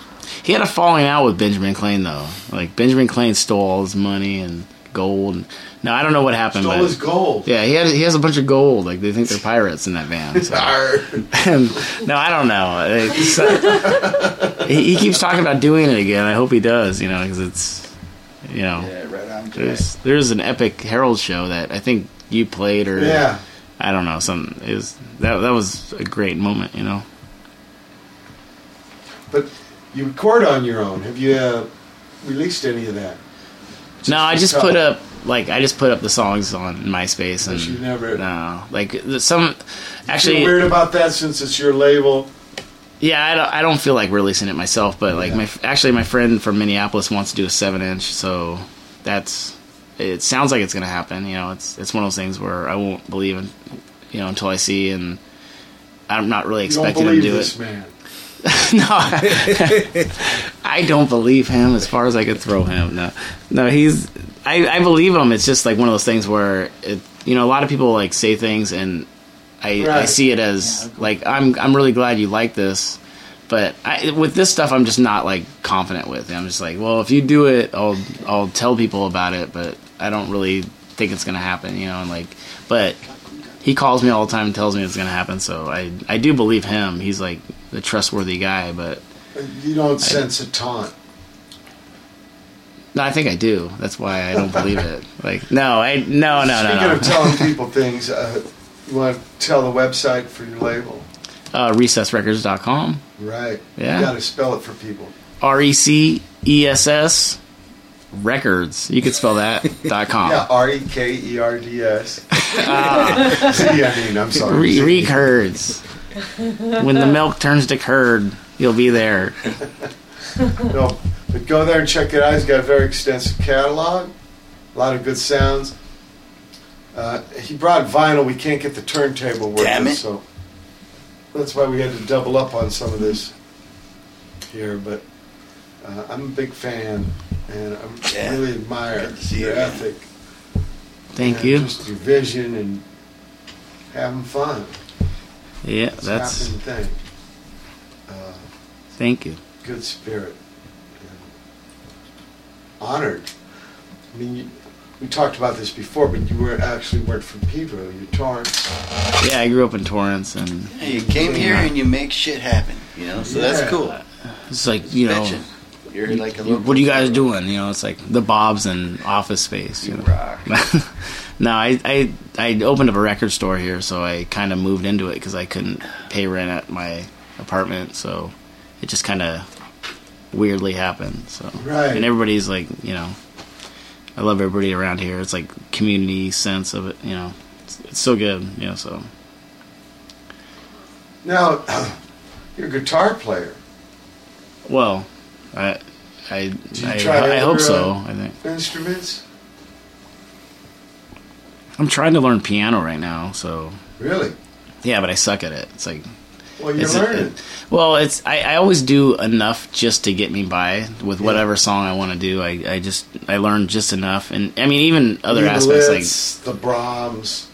Speaker 3: he had a falling out with Benjamin Clay though. Like Benjamin Clay stole all his money and gold. No, I don't know what happened.
Speaker 1: Stole
Speaker 3: but
Speaker 1: his gold.
Speaker 3: Yeah, he had he has a bunch of gold. Like they think they're pirates in that van. So. [LAUGHS] And- no, I don't know. Uh, he, he keeps talking about doing it again. I hope he does. You know, because it's you know
Speaker 2: Yeah, right
Speaker 3: there's there's an epic Herald show that I think you played or
Speaker 1: Yeah.
Speaker 3: I don't know some is that that was a great moment. You know.
Speaker 1: But you record on your own. Have you uh, released any of that?
Speaker 3: No, I just put up like I just put up the songs on MySpace and
Speaker 1: you never-
Speaker 3: no like some actually
Speaker 1: weird about that since it's your label.
Speaker 3: yeah I don't, I don't feel like releasing it myself but like my actually my friend from Minneapolis wants to do a seven inch so that's it sounds like it's gonna happen you know it's it's one of those things where I won't believe in you know until I see and I'm not really expecting him to do
Speaker 1: this
Speaker 3: it
Speaker 1: man. [LAUGHS]
Speaker 3: no, I don't believe him as far as I could throw him. No, no, he's. I, I believe him. It's just like one of those things where it, you know, a lot of people like say things, and I, I see it as like I'm. I'm really glad you like this, but I, with this stuff, I'm just not like confident with. I'm just like, well, if you do it, I'll I'll tell people about it, but I don't really think it's gonna happen, you know. And like, but he calls me all the time and tells me it's gonna happen, so I I do believe him. He's like the trustworthy guy, but
Speaker 1: You don't sense a taunt.
Speaker 3: No, I think I do. That's why I don't believe it. [LAUGHS] Like, no, I no, no, no,
Speaker 1: Speaking
Speaker 3: no.
Speaker 1: of telling people things, uh, you want to tell the website for your label?
Speaker 3: uh, recessrecords.com.
Speaker 1: Right.
Speaker 3: Yeah.
Speaker 1: You got to spell it for people.
Speaker 3: R E C E S S records. You could spell that [LAUGHS] dot com.
Speaker 1: Yeah, R E K E R D S. [LAUGHS]
Speaker 3: Ah.
Speaker 1: See, I mean, I'm sorry.
Speaker 3: Re- recurds. When the milk turns to curd, you'll be there. [LAUGHS]
Speaker 1: no, but go there and check it out. He's got a very extensive catalog, a lot of good sounds. Uh, he brought vinyl. We can't get the turntable working,
Speaker 2: Damn it.
Speaker 1: so that's why we had to double up on some of this here. But uh, I'm a big fan, and I
Speaker 2: Yeah.
Speaker 1: really admire
Speaker 2: Good to see
Speaker 1: your
Speaker 2: you, man.
Speaker 1: ethic.
Speaker 3: Thank
Speaker 1: and
Speaker 3: you.
Speaker 1: Just your vision and having fun.
Speaker 3: Yeah,
Speaker 1: It's
Speaker 3: that's.
Speaker 1: thing. Uh,
Speaker 3: Thank you.
Speaker 1: good spirit. and honored. I mean, you, we talked about this before, but you were actually weren't from Pedro. You're Torrance.
Speaker 3: Yeah, I grew up in Torrance, and
Speaker 2: Hey, you came here and you make shit happen. You know, so that's cool.
Speaker 3: it's like you know,
Speaker 2: Betcha. You're like a
Speaker 3: you- what are you guys doing? You know, it's like the Bobs and Office Space. You know?
Speaker 2: rock. [LAUGHS]
Speaker 3: no, I, I I opened up a record store here, so I kind of moved into it because I couldn't pay rent at my apartment, so it just kind of weirdly happened. So
Speaker 1: Right.
Speaker 3: and everybody's like, you know, I love everybody around here. It's like community sense of it. You know, it's, it's so good. You know, so
Speaker 1: Now, [CLEARS THROAT] you're a guitar player.
Speaker 3: well, I I I, I hope so. I think
Speaker 1: Instruments?
Speaker 3: I'm trying to learn piano right now. So
Speaker 1: Really?
Speaker 3: yeah, but I suck at it. It's like
Speaker 1: Well, you're
Speaker 3: It's-
Speaker 1: learning.
Speaker 3: well, it's I, I always do enough just to get me by with whatever song I want to do. I, I just I learn just enough, and I mean even other
Speaker 1: the
Speaker 3: aspects
Speaker 1: Liszt, the Brahms.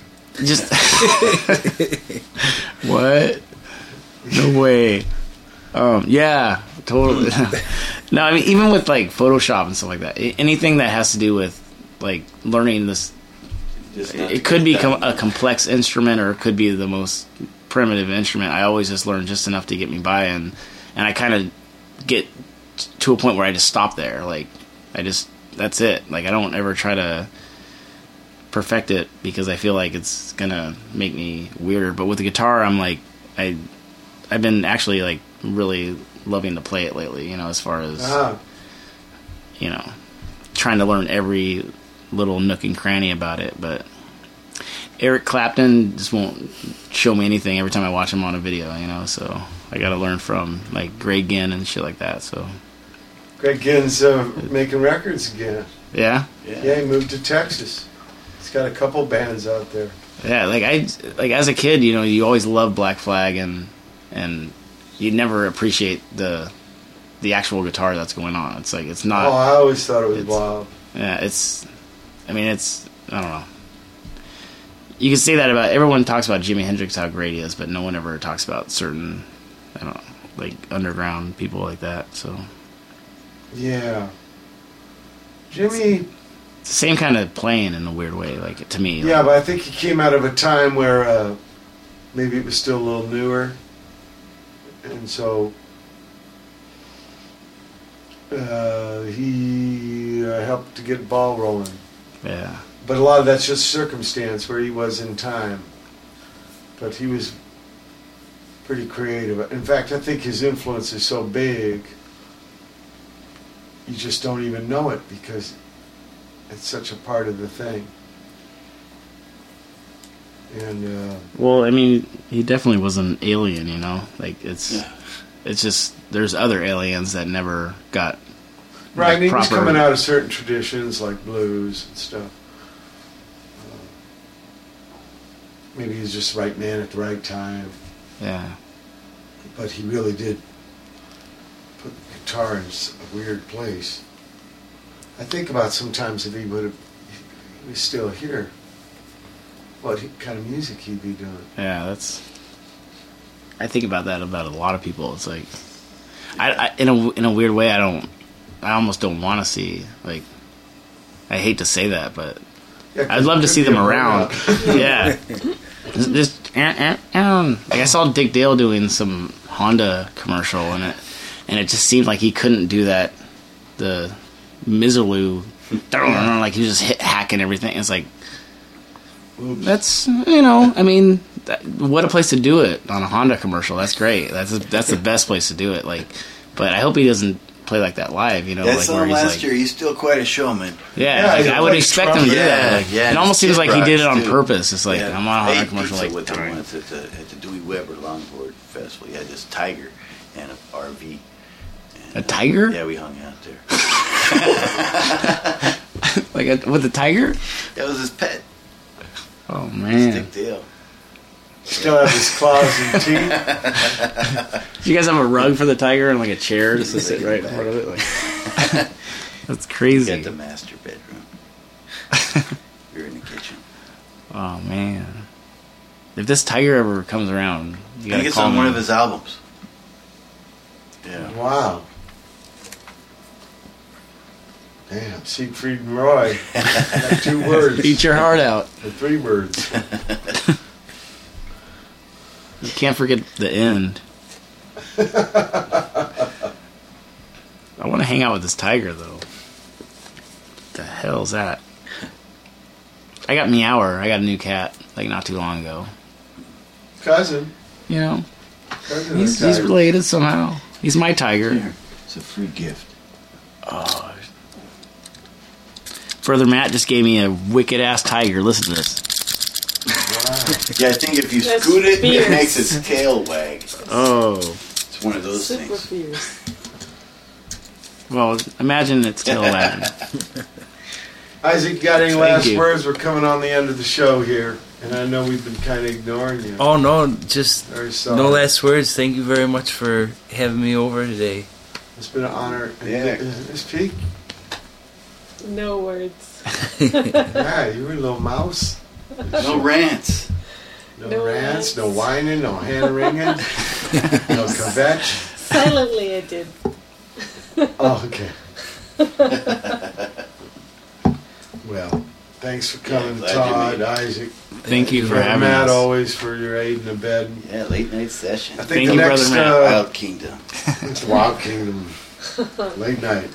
Speaker 3: just [LAUGHS] [LAUGHS] what? No way. Um, yeah, totally. [LAUGHS] no, I mean even with like Photoshop and stuff like that. Anything that has to do with like learning this it could be com- a complex instrument or it could be the most primitive instrument. I always just learn just enough to get me by, and and I kind of get t- to a point where I just stop there. Like I just that's it. Like I don't ever try to perfect it because I feel like it's gonna make me weirder. But with the guitar, I'm like I I've been actually like really loving to play it lately. You know, as far as
Speaker 1: Ah,
Speaker 3: you know, trying to learn every little nook and cranny about it. But Eric Clapton just won't show me anything every time I watch him on a video, you know. So I got to learn from like Greg Ginn and shit like that. So
Speaker 1: Greg Ginn's uh, making records again.
Speaker 3: yeah,
Speaker 1: Yeah, he moved to Texas. He's got a couple bands out there.
Speaker 3: yeah. Like I like as a kid, you know, you always love Black Flag and and you never appreciate the the actual guitar that's going on. It's like it's not. oh.
Speaker 1: I always thought it was Bob.
Speaker 3: Yeah, it's. I mean, it's. I don't know. You can say that about everyone talks about Jimi Hendrix how great he is, but no one ever talks about certain, I don't know, like underground people like that. So
Speaker 1: Yeah. Jimmy,
Speaker 3: it's the same kind of playing in a weird way, like to me.
Speaker 1: yeah,
Speaker 3: like,
Speaker 1: but I think he came out of a time where uh, maybe it was still a little newer. And so uh, he uh, helped to get ball rolling.
Speaker 3: Yeah,
Speaker 1: But a lot of that's just circumstance where he was in time. But he was pretty creative. In fact, I think his influence is so big, you just don't even know it because it's such a part of the thing. And uh,
Speaker 3: Well, I mean, he definitely was an alien, you know. Like it's, it's just there's other aliens that never got
Speaker 1: right, and he was
Speaker 3: proper-
Speaker 1: coming out of certain traditions like blues and stuff. Uh, maybe he's just the right man at the right time.
Speaker 3: Yeah,
Speaker 1: but he really did put the guitar in a weird place. I think about sometimes if he would have, he was still here, what kind of music he'd be doing.
Speaker 3: yeah. That's. I think about that about a lot of people. It's like, I, I in a in a weird way, I don't. I almost don't want to see like. I hate to say that, but
Speaker 1: Yeah,
Speaker 3: I'd love to see them around. [LAUGHS] yeah, just, just eh, eh, eh. like I saw Dick Dale doing some Honda commercial and it, and it just seemed like he couldn't do that. The Misirlou, like he was just hit, hacking everything. It's like that's you know, I mean, that, what a place to do it on a Honda commercial. That's great. That's that's the best place to do it. Like, but I hope he doesn't play like that live. You know,
Speaker 2: that
Speaker 3: like
Speaker 2: song
Speaker 3: where he's
Speaker 2: last
Speaker 3: like.
Speaker 2: year, he's still quite a showman.
Speaker 3: Yeah, like, I would expect him to do that. Like,
Speaker 2: yeah,
Speaker 3: it almost seems like he did it on
Speaker 2: too.
Speaker 3: purpose. It's like
Speaker 2: Yeah.
Speaker 3: I'm on a
Speaker 2: I
Speaker 3: Honda
Speaker 2: ate
Speaker 3: commercial. Like,
Speaker 2: with him
Speaker 3: darn.
Speaker 2: once at the, at the Dewey Weber Longboard Festival. He had this tiger and an RV.
Speaker 3: a tiger,
Speaker 2: Yeah, we hung out there. [LAUGHS] [LAUGHS]
Speaker 3: like a, with a tiger.
Speaker 2: That was his pet.
Speaker 3: Oh man,
Speaker 2: Stick deal.
Speaker 1: Still have his claws and teeth.
Speaker 3: Do [LAUGHS] you guys have a rug for the tiger and like a chair just to sit right in front of it? Like, [LAUGHS] that's crazy.
Speaker 2: Got the master bedroom. [LAUGHS] You're in the kitchen.
Speaker 3: Oh man, if this tiger ever comes around, you
Speaker 2: I
Speaker 3: gotta
Speaker 2: think it's
Speaker 3: call
Speaker 2: on
Speaker 3: me.
Speaker 2: one of his albums. Yeah.
Speaker 1: Wow. Damn, Siegfried and Roy. Two words.
Speaker 3: Eat your heart out.
Speaker 1: Or three words.
Speaker 3: You can't forget the end. I want to hang out with this tiger though. the hell's that? I got Meower. I got a new cat like not too long ago.
Speaker 1: Cousin.
Speaker 3: You know,
Speaker 1: Cousin
Speaker 3: he's, he's related somehow. He's my tiger.
Speaker 2: It's a free gift.
Speaker 3: Oh. Brother Matt just gave me a wicked ass tiger. Listen to this.
Speaker 2: Yeah, I think if you
Speaker 15: That's
Speaker 2: scoot it,
Speaker 15: fierce.
Speaker 2: it makes its tail wag.
Speaker 3: Oh.
Speaker 2: It's one of those
Speaker 15: Super
Speaker 2: things.
Speaker 15: fierce.
Speaker 3: Well, imagine it's tail [LAUGHS] wagging.
Speaker 1: Isaac, got any
Speaker 3: Thank
Speaker 1: last
Speaker 3: you.
Speaker 1: words? We're coming on the end of the show here, and I know we've been kind of ignoring you.
Speaker 9: Oh no, just no last words. Thank you very much for having me over today.
Speaker 1: It's been an honor.
Speaker 2: Yeah.
Speaker 1: This peak.
Speaker 15: No words. [LAUGHS]
Speaker 1: yeah, you were a little mouse.
Speaker 2: No rants.
Speaker 1: No,
Speaker 15: No
Speaker 1: rants, no whining, no hand wringing, [LAUGHS] no kvetch.
Speaker 15: Silently, I did.
Speaker 1: Oh, okay. well, thanks for coming,
Speaker 2: glad you
Speaker 1: Todd. Isaac.
Speaker 3: Thank you for
Speaker 1: Brother
Speaker 3: having
Speaker 1: Matt,
Speaker 3: us.
Speaker 1: always for your aid in the bed.
Speaker 2: Yeah, late night session.
Speaker 1: I think
Speaker 3: Thank
Speaker 1: the
Speaker 3: you,
Speaker 1: next
Speaker 3: Brother Matt.
Speaker 1: uh,
Speaker 2: Wild Kingdom.
Speaker 1: It's Wild Kingdom. Late night.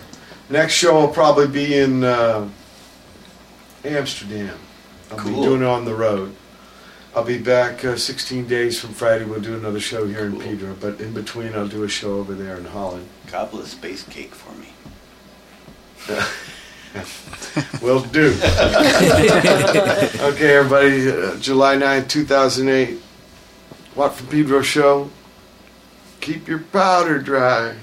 Speaker 1: Next show will probably be in uh, Amsterdam. I'll be doing it on the road. I'll be back uh, 16 days from Friday. We'll do another show here in
Speaker 2: Cool.
Speaker 1: Pedro, but in between, I'll do a show over there in Holland.
Speaker 2: Couple of space cake for me. [LAUGHS]
Speaker 1: Will do. [LAUGHS] okay, everybody. Uh, July 9, 2008. Watt from Pedro show. Keep your powder dry.